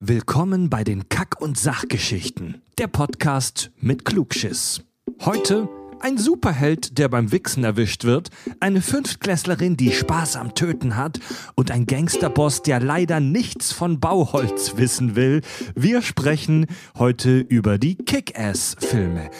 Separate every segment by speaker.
Speaker 1: Willkommen bei den Kack- und Sachgeschichten, der Podcast mit Klugschiss. Heute ein Superheld, der beim Wichsen erwischt wird, eine Fünftklässlerin, die Spaß am Töten hat und ein Gangsterboss, der leider nichts von Bauholz wissen will. Wir sprechen heute über die Kick-Ass-Filme.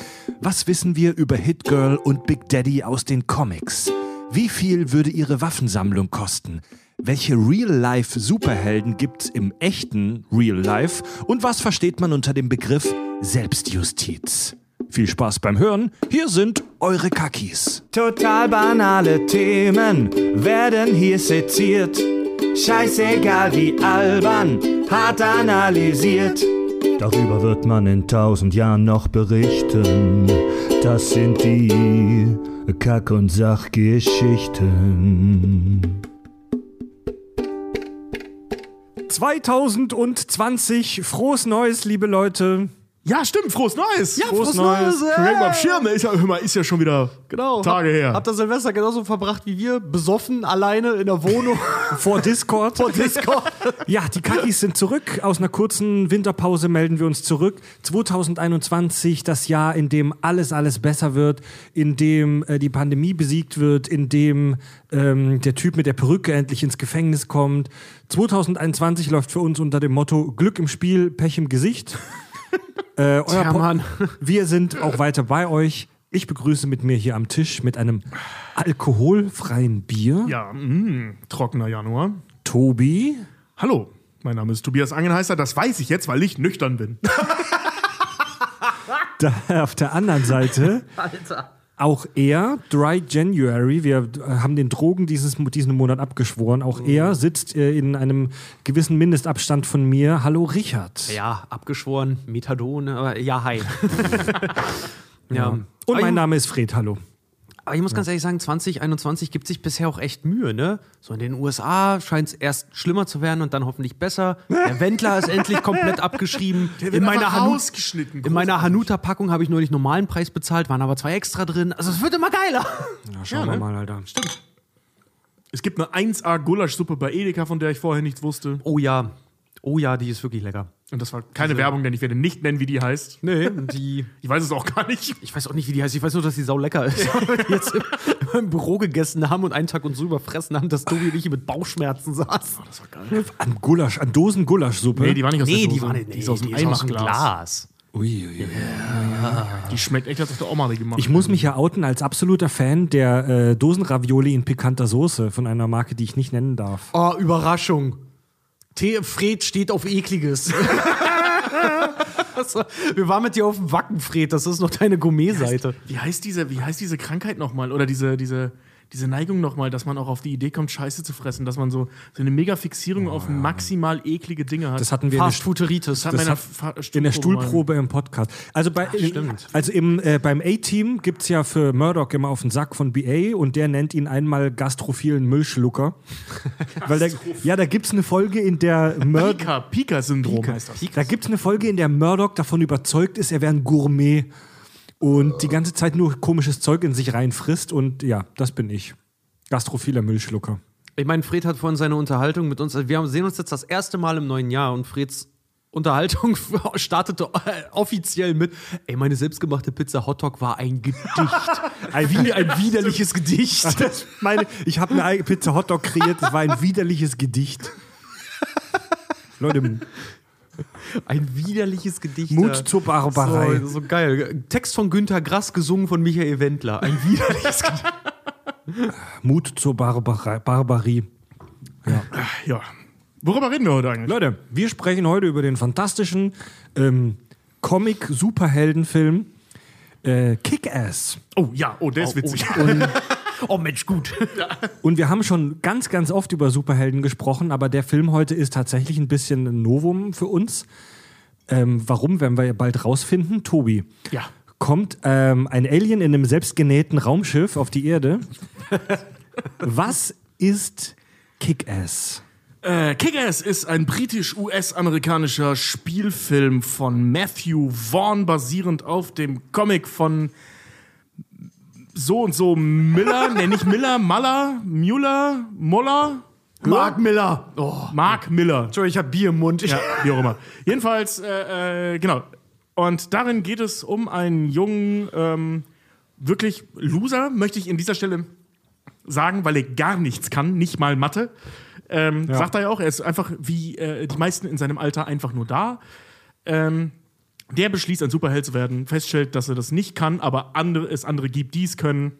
Speaker 1: Was wissen wir über Hit Girl und Big Daddy aus den Comics? Wie viel würde ihre Waffensammlung kosten? Welche Real-Life-Superhelden gibt's im echten Real-Life? Und was versteht man unter dem Begriff Selbstjustiz? Viel Spaß beim Hören. Hier sind eure Kakis.
Speaker 2: Total banale Themen werden hier seziert. Scheißegal wie albern, hart analysiert. Darüber wird man in tausend Jahren noch berichten. Das sind die Kack- und Sachgeschichten.
Speaker 1: 2020, frohes Neues, liebe Leute.
Speaker 3: Ja, stimmt, frohes Neues.
Speaker 4: Ja,
Speaker 1: Frohes
Speaker 4: frohes,
Speaker 1: Neues.
Speaker 4: Neues.
Speaker 3: Länger am Schirm, ist ja, hör mal, ist ja schon wieder
Speaker 4: Genau.
Speaker 3: Tage her.
Speaker 4: Habt ihr Silvester genauso verbracht wie wir? Besoffen, alleine in der Wohnung.
Speaker 1: Vor Discord.
Speaker 4: Vor Discord.
Speaker 1: Ja, die Kakis sind zurück. Aus einer kurzen Winterpause melden wir uns zurück. 2021, das Jahr, in dem alles, alles besser wird, in dem äh, die Pandemie besiegt wird, in dem ähm, der Typ mit der Perücke endlich ins Gefängnis kommt. 2021 läuft für uns unter dem Motto Glück im Spiel, Pech im Gesicht. Äh, euer
Speaker 4: Tja, Mann.
Speaker 1: Wir sind auch weiter bei euch. Ich begrüße mit mir hier am Tisch mit einem alkoholfreien Bier
Speaker 3: Ja, mh, trockener Januar.
Speaker 1: Tobi.
Speaker 3: Hallo, mein Name ist Tobias Angenheißer. Das weiß ich jetzt, weil ich nüchtern bin.
Speaker 1: Da, auf der anderen Seite
Speaker 4: Alter.
Speaker 1: Auch er, Dry January, wir äh, haben den Drogen dieses, diesen Monat abgeschworen, auch er sitzt äh, in einem gewissen Mindestabstand von mir. Hallo Richard.
Speaker 4: Ja, abgeschworen, Methadon, aber ja, hi. ja.
Speaker 1: Und
Speaker 4: aber
Speaker 1: mein Name ist Fred, hallo.
Speaker 4: Aber ich muss ganz ehrlich sagen, 2021 gibt sich bisher auch echt Mühe, ne? So in den USA scheint es erst schlimmer zu werden und dann hoffentlich besser. Der Wendler ist endlich komplett abgeschrieben.
Speaker 3: Der wird
Speaker 4: in meiner,
Speaker 3: rausgeschnitten.
Speaker 4: in meiner. Hanuta-Packung habe ich nur den normalen Preis bezahlt, waren aber zwei extra drin. Also es wird immer geiler.
Speaker 1: Ja, schauen
Speaker 3: Ja,
Speaker 1: wir
Speaker 3: ne?
Speaker 1: mal, Alter.
Speaker 3: Es gibt eine 1A Gulaschsuppe bei Edeka, von der ich vorher nichts wusste.
Speaker 4: Oh ja. Oh ja, die ist wirklich lecker.
Speaker 3: Und das war keine Werbung, denn ich werde nicht nennen, wie die heißt.
Speaker 4: Nee, die.
Speaker 3: Ich weiß es auch gar nicht.
Speaker 4: Ich weiß auch nicht, wie die heißt. Ich weiß nur, dass die sau lecker ist. Weil wir jetzt im, im Büro gegessen haben und einen Tag uns so überfressen haben, dass Tobi und ich hier mit Bauchschmerzen saß.
Speaker 3: Das war geil.
Speaker 1: An Gulasch, an Dosen Gulaschsuppe.
Speaker 3: Nee, die war nicht aus der
Speaker 4: Nee,
Speaker 3: Dose.
Speaker 4: die war nicht.
Speaker 3: Die ist aus dem
Speaker 4: die ist aus dem
Speaker 3: Eimachglas.
Speaker 4: Glas.
Speaker 1: Ui, ui, ui.
Speaker 3: Die schmeckt echt, als ob der Oma die gemacht
Speaker 1: Ich muss mich ja outen als absoluter Fan der äh, Dosenravioli in pikanter Soße von einer Marke, die ich nicht nennen darf.
Speaker 4: Oh, Überraschung. T Fred steht auf ekliges. Also, wir waren mit dir auf dem Wacken, Fred. Das ist noch deine Gourmet-Seite.
Speaker 3: Wie heißt diese, wie heißt diese Krankheit nochmal? Oder diese, diese, diese Neigung nochmal, dass man auch auf die Idee kommt, Scheiße zu fressen, dass man so, so eine mega Fixierung auf maximal eklige Dinge hat.
Speaker 1: Das hatten wir in der
Speaker 4: Fast Fooderitis.
Speaker 3: hat
Speaker 1: das
Speaker 3: meiner
Speaker 1: hat
Speaker 3: Fa-
Speaker 1: in der
Speaker 3: Stuhlprobe
Speaker 1: im Podcast. Also, bei,
Speaker 4: stimmt.
Speaker 1: also im, äh, beim A-Team gibt es ja für Murdoch immer auf den Sack von BA und der nennt ihn einmal gastrophilen Müllschlucker. Weil der, ja, da gibt es eine Folge, in der Murdoch.
Speaker 3: Pika, Pika-Syndrom heißt das.
Speaker 1: Da gibt es eine Folge, in der Murdoch davon überzeugt ist, er wäre ein Gourmet und die ganze Zeit nur komisches Zeug in sich reinfrisst. Und ja, das bin ich. Gastrophiler Müllschlucker.
Speaker 4: Ich meine, Fred hat vorhin seine Unterhaltung mit uns. Also wir haben- sehen uns jetzt das erste Mal im neuen Jahr und Freds Unterhaltung startete äh, offiziell mit: Ey, meine selbstgemachte Pizza Hotdog war ein Gedicht. ein, wie, ein widerliches Gedicht.
Speaker 1: Meine, ich habe eine Pizza Hotdog kreiert, das war ein widerliches Gedicht. Leute,
Speaker 4: Ein widerliches Gedicht.
Speaker 1: Mut
Speaker 4: ja.
Speaker 1: zur Barbarei.
Speaker 4: So, so geil. Text von Günter Grass, gesungen von Michael Wendler. Ein widerliches Gedicht.
Speaker 1: Mut zur Barbarei, Barbarie.
Speaker 3: Ja. Worüber reden wir heute eigentlich?
Speaker 1: Leute, wir sprechen heute über den fantastischen ähm, Comic-Superheldenfilm äh, Kick-Ass.
Speaker 3: Oh ja, oh, der ist witzig.
Speaker 4: Oh Mensch, gut.
Speaker 1: Und wir haben schon ganz, ganz oft über Superhelden gesprochen, aber der Film heute ist tatsächlich ein bisschen ein Novum für uns. Ähm, warum, werden wir ja bald rausfinden. Tobi,
Speaker 3: Ja.
Speaker 1: kommt ähm, ein Alien in einem selbstgenähten Raumschiff auf die Erde. Was ist Kick-Ass?
Speaker 3: Äh, Kick-Ass ist ein britisch-US-amerikanischer Spielfilm von Matthew Vaughn, basierend auf dem Comic von so und so Miller, ne, nicht Miller, Maller, Müller, Muller,
Speaker 4: Mark Miller. Oh.
Speaker 3: Mark Miller.
Speaker 4: Entschuldigung, ich habe Bier im Mund. Ich
Speaker 3: Ja, wie auch immer. Jedenfalls, äh, äh, genau. Und darin geht es um einen jungen, ähm, wirklich Loser, möchte ich in dieser Stelle sagen, weil er gar nichts kann, nicht mal Mathe. Ähm, Sagt er ja auch, er ist einfach wie äh, die meisten in seinem Alter einfach nur da. Ähm, der beschließt, ein Superheld zu werden, feststellt, dass er das nicht kann, aber andere, es andere gibt, die es können.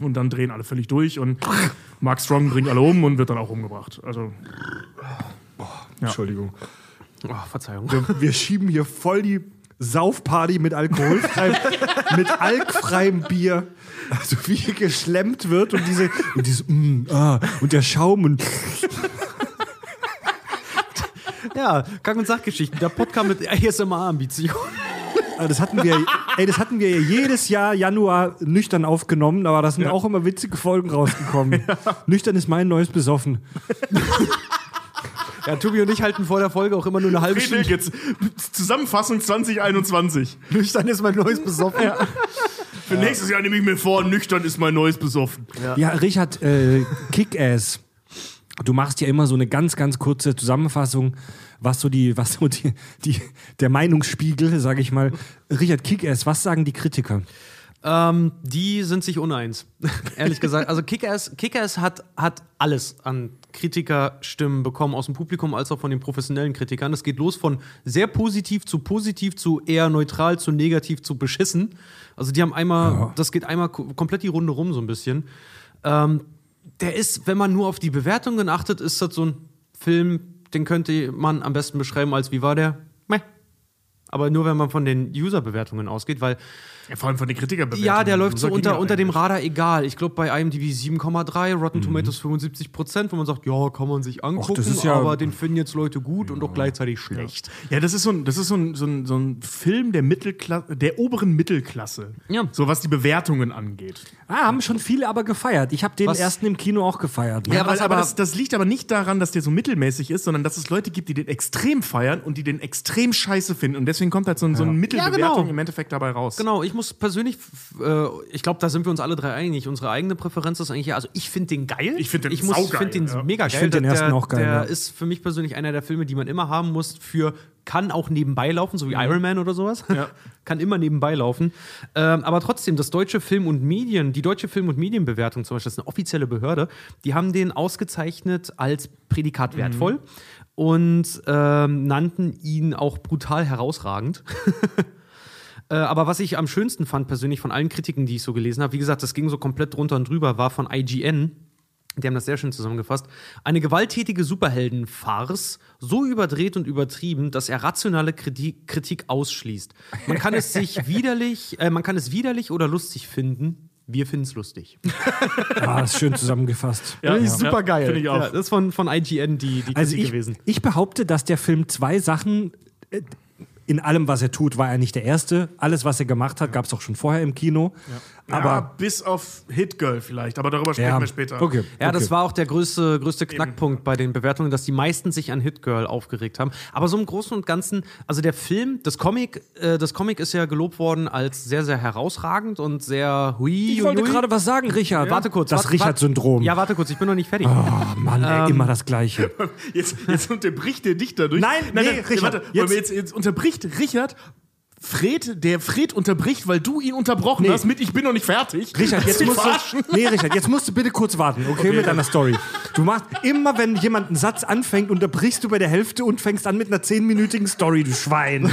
Speaker 3: Und dann drehen alle völlig durch und Mark Strong bringt alle um und wird dann auch umgebracht. Also,
Speaker 1: Entschuldigung.
Speaker 4: Oh, Verzeihung.
Speaker 1: Wir schieben hier voll die Saufparty mit alkoholfreiem, mit alkfreiem Bier. Also wie hier geschlemmt wird und diese und dieses mm, ah, und der Schaum und
Speaker 4: Ja, Kack- und Sachgeschichten. Der Podcast mit ASMR-Ambition.
Speaker 1: Ah, das hatten wir, ey, das hatten wir ja jedes Jahr Januar nüchtern aufgenommen, aber da sind auch immer witzige Folgen rausgekommen. Nüchtern ist mein neues Besoffen.
Speaker 4: Ja, Tobi und ich halten vor der Folge auch immer nur eine halbe
Speaker 3: Friedrich,
Speaker 4: Stunde.
Speaker 3: jetzt Zusammenfassung 2021.
Speaker 4: Nüchtern ist mein neues Besoffen.
Speaker 3: Für nächstes Jahr nehme ich mir vor, nüchtern ist mein neues Besoffen.
Speaker 1: Ja, Richard, äh, Kick-Ass. Du machst ja immer so eine ganz, ganz kurze Zusammenfassung, was so die, was so die, die der Meinungsspiegel, sage ich mal. Richard Kick-Ass, was sagen die Kritiker?
Speaker 4: Ähm, die sind sich uneins, ehrlich gesagt. Also Kickers, Kickers hat, hat alles an Kritikerstimmen bekommen, aus dem Publikum als auch von den professionellen Kritikern. Es geht los von sehr positiv zu positiv zu eher neutral zu negativ zu beschissen. Also die haben einmal, das geht einmal ko- komplett die Runde rum so ein bisschen. Ähm, der ist, wenn man nur auf die Bewertungen achtet, ist das so ein Film, den könnte man am besten beschreiben als wie war der? Meh. Aber nur wenn man von den User-Bewertungen ausgeht, weil
Speaker 3: Ja, vor allem von den Kritikerbewertungen.
Speaker 4: ja, der läuft so unter,
Speaker 3: ja
Speaker 4: unter dem. Radar egal. Ich glaube bei IMDb 7,3, Rotten Tomatoes 75 Prozent, wo man sagt, ja, kann man sich angucken,
Speaker 1: das ist ja-
Speaker 4: aber den finden jetzt Leute gut und auch gleichzeitig schlecht.
Speaker 3: Ja, das ist so ein, das ist so ein, so ein, so ein Film der Mittelklasse, der oberen Mittelklasse.
Speaker 4: Ja.
Speaker 3: So was die Bewertungen angeht.
Speaker 1: Ah, haben schon viele aber gefeiert. Ich habe den
Speaker 4: Was?
Speaker 1: ersten im Kino auch gefeiert.
Speaker 3: Ja,
Speaker 4: Ja,
Speaker 3: aber,
Speaker 4: was
Speaker 3: aber
Speaker 4: aber-
Speaker 3: das, das liegt aber nicht daran, dass der so mittelmäßig ist, sondern dass es Leute gibt, die den extrem feiern und die den extrem scheiße finden. Und deswegen kommt halt so, ein, so eine Mittelbewertung
Speaker 4: Ja, genau.
Speaker 3: im Endeffekt dabei raus.
Speaker 4: Genau, ich muss persönlich, äh, ich glaube, da sind wir uns alle drei einig. Unsere eigene Präferenz ist eigentlich, ja, also ich finde den geil.
Speaker 3: Ich find den
Speaker 4: ich muss,
Speaker 3: saugeil,
Speaker 4: find den
Speaker 3: ja.
Speaker 4: mega geil.
Speaker 1: Ich find den ersten
Speaker 4: der,
Speaker 1: auch geil,
Speaker 4: Der
Speaker 1: ja.
Speaker 4: ist für mich persönlich einer der Filme, die man immer haben muss für kann auch nebenbei laufen, so wie Iron Man oder sowas.
Speaker 3: Ja.
Speaker 4: kann immer nebenbei laufen. Ähm, aber trotzdem, das deutsche Film- und Medien, die deutsche Film- und Medienbewertung zum Beispiel, das ist eine offizielle Behörde, die haben den ausgezeichnet als Prädikat wertvoll und ähm, nannten ihn auch brutal herausragend. Äh, aber was ich am schönsten fand, persönlich von allen Kritiken, die ich so gelesen habe, wie gesagt, das ging so komplett drunter und drüber, war von IGN. Die haben das sehr schön zusammengefasst. Eine gewalttätige Superheldenfarce, so überdreht und übertrieben, dass er rationale Kritik, ausschließt. Man kann es sich widerlich, äh, man kann es widerlich oder lustig finden. Wir finden es lustig.
Speaker 1: Ah, ist schön zusammengefasst.
Speaker 3: Ja,
Speaker 4: ich super geil.
Speaker 3: Finde ich auch.
Speaker 4: Ja, das ist von, von IGN die, die
Speaker 1: Also
Speaker 4: Kritik
Speaker 1: ich,
Speaker 4: gewesen.
Speaker 1: ich behaupte, dass der Film zwei Sachen. In allem, was er tut, war er nicht der Erste. Alles, was er gemacht hat, gab es auch schon vorher im Kino.
Speaker 3: Aber
Speaker 1: Aber
Speaker 3: bis auf Hit Girl vielleicht, aber darüber sprechen
Speaker 1: ja,
Speaker 3: wir später.
Speaker 1: Okay,
Speaker 4: Ja,
Speaker 1: okay.
Speaker 4: das war auch der größte, größte Knackpunkt bei den Bewertungen, dass die meisten sich an Hit Girl aufgeregt haben. Aber so im Großen und Ganzen, also der Film, das Comic, äh, das Comic ist ja gelobt worden als sehr, sehr herausragend und sehr hui.
Speaker 1: Ich wollte gerade was sagen, Richard.
Speaker 4: Warte kurz.
Speaker 1: Das Richard-Syndrom.
Speaker 4: Ja, warte kurz, ich bin noch nicht fertig.
Speaker 1: Oh Mann, ey, immer das Gleiche.
Speaker 3: Jetzt, jetzt unterbricht der dich dadurch.
Speaker 1: Nein, nee, Richard,
Speaker 3: Warte,
Speaker 1: jetzt,
Speaker 3: jetzt unterbricht Richard. Fred, der Fred unterbricht, weil du ihn unterbrochen
Speaker 1: Nee.
Speaker 3: hast mit Ich bin noch nicht fertig.
Speaker 1: Richard, jetzt musst
Speaker 3: verarschen?
Speaker 1: du, nee, Richard, jetzt musst du bitte kurz warten, okay, mit deiner Story. Du machst immer, wenn jemand einen Satz anfängt, unterbrichst du bei der Hälfte und fängst an mit einer zehnminütigen Story, du Schwein.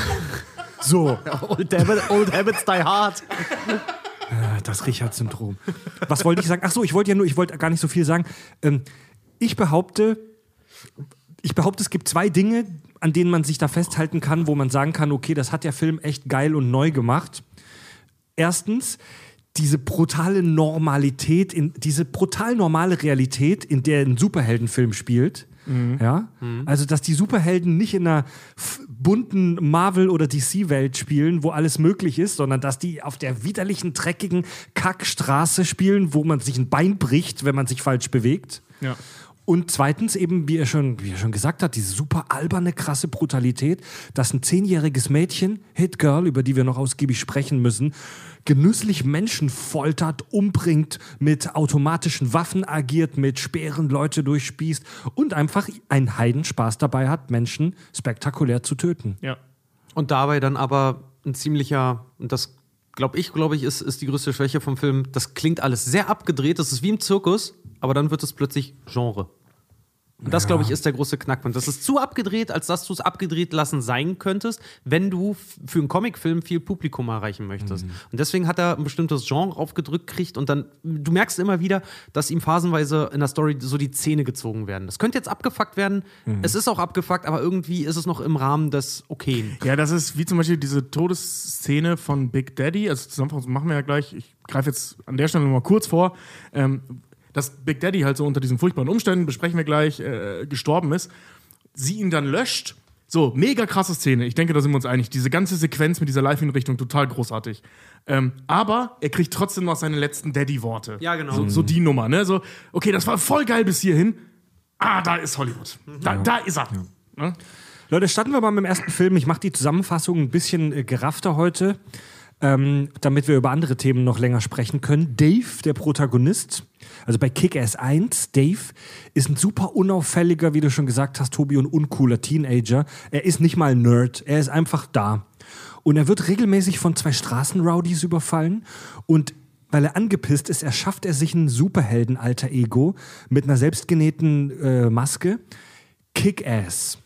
Speaker 1: So,
Speaker 4: Old, Habit, old Habits die hard.
Speaker 1: Ah, das Richard-Syndrom. Was wollte ich sagen? Ach so, ich wollte ja nur, ich wollte gar nicht so viel sagen. Ähm, ich behaupte, ich behaupte, es gibt zwei Dinge, an denen man sich da festhalten kann, wo man sagen kann, okay, das hat der Film echt geil und neu gemacht. Erstens, diese brutale Normalität, in, diese brutal normale Realität, in der ein Superheldenfilm spielt. Ja? Also, dass die Superhelden nicht in einer bunten Marvel- oder DC-Welt spielen, wo alles möglich ist, sondern dass die auf der widerlichen, dreckigen Kackstraße spielen, wo man sich ein Bein bricht, wenn man sich falsch bewegt.
Speaker 3: Ja.
Speaker 1: Und zweitens eben, wie er schon, wie er schon gesagt hat, diese super alberne, krasse Brutalität, dass ein zehnjähriges Mädchen, Hit Girl, über die wir noch ausgiebig sprechen müssen, genüsslich Menschen foltert, umbringt, mit automatischen Waffen agiert, mit Speeren Leute durchspießt und einfach einen Heidenspaß dabei hat, Menschen spektakulär zu töten.
Speaker 3: Ja.
Speaker 4: Und dabei dann aber ein ziemlicher, und das glaube ich, glaube ich, ist, ist die größte Schwäche vom Film. Das klingt alles sehr abgedreht, das ist wie im Zirkus, aber dann wird es plötzlich Genre. Und das, glaube ich, ist der große Knackpunkt. Das ist zu abgedreht, als dass du es abgedreht lassen sein könntest, wenn du für einen Comicfilm viel Publikum erreichen möchtest. Und deswegen hat er ein bestimmtes Genre aufgedrückt kriegt und dann, du merkst immer wieder, dass ihm phasenweise in der Story so die Zähne gezogen werden. Das könnte jetzt abgefuckt werden. Es ist auch abgefuckt, aber irgendwie ist es noch im Rahmen des Okayen.
Speaker 3: Ja, das ist wie zum Beispiel diese Todesszene von Big Daddy. Also Zusammenfassung machen wir ja gleich. Ich greife jetzt an der Stelle noch mal kurz vor. Ähm, dass Big Daddy halt so unter diesen furchtbaren Umständen, besprechen wir gleich, äh, gestorben ist. Sie ihn dann löscht. So, mega krasse Szene. Ich denke, da sind wir uns einig. Diese ganze Sequenz mit dieser Live-Hinrichtung, total großartig. Ähm, aber er kriegt trotzdem noch seine letzten Daddy-Worte.
Speaker 4: Ja, genau.
Speaker 3: So, so die Nummer, ne? So, okay, das war voll geil bis hierhin. Ah, da ist Hollywood. Da, da ist er. Ne?
Speaker 1: Leute, starten wir mal mit dem ersten Film. Ich mache die Zusammenfassung ein bisschen äh, geraffter heute, ähm, damit wir über andere Themen noch länger sprechen können. Dave, der Protagonist, also bei Kick-Ass 1, Dave ist ein super unauffälliger, wie du schon gesagt hast, Tobi, und uncooler Teenager. Er ist nicht mal Nerd, er ist einfach da. Und er wird regelmäßig von zwei Straßenrowdies überfallen und weil er angepisst ist, erschafft er sich ein Superhelden-Alter-Ego mit einer selbstgenähten äh, Maske. Kick-Ass.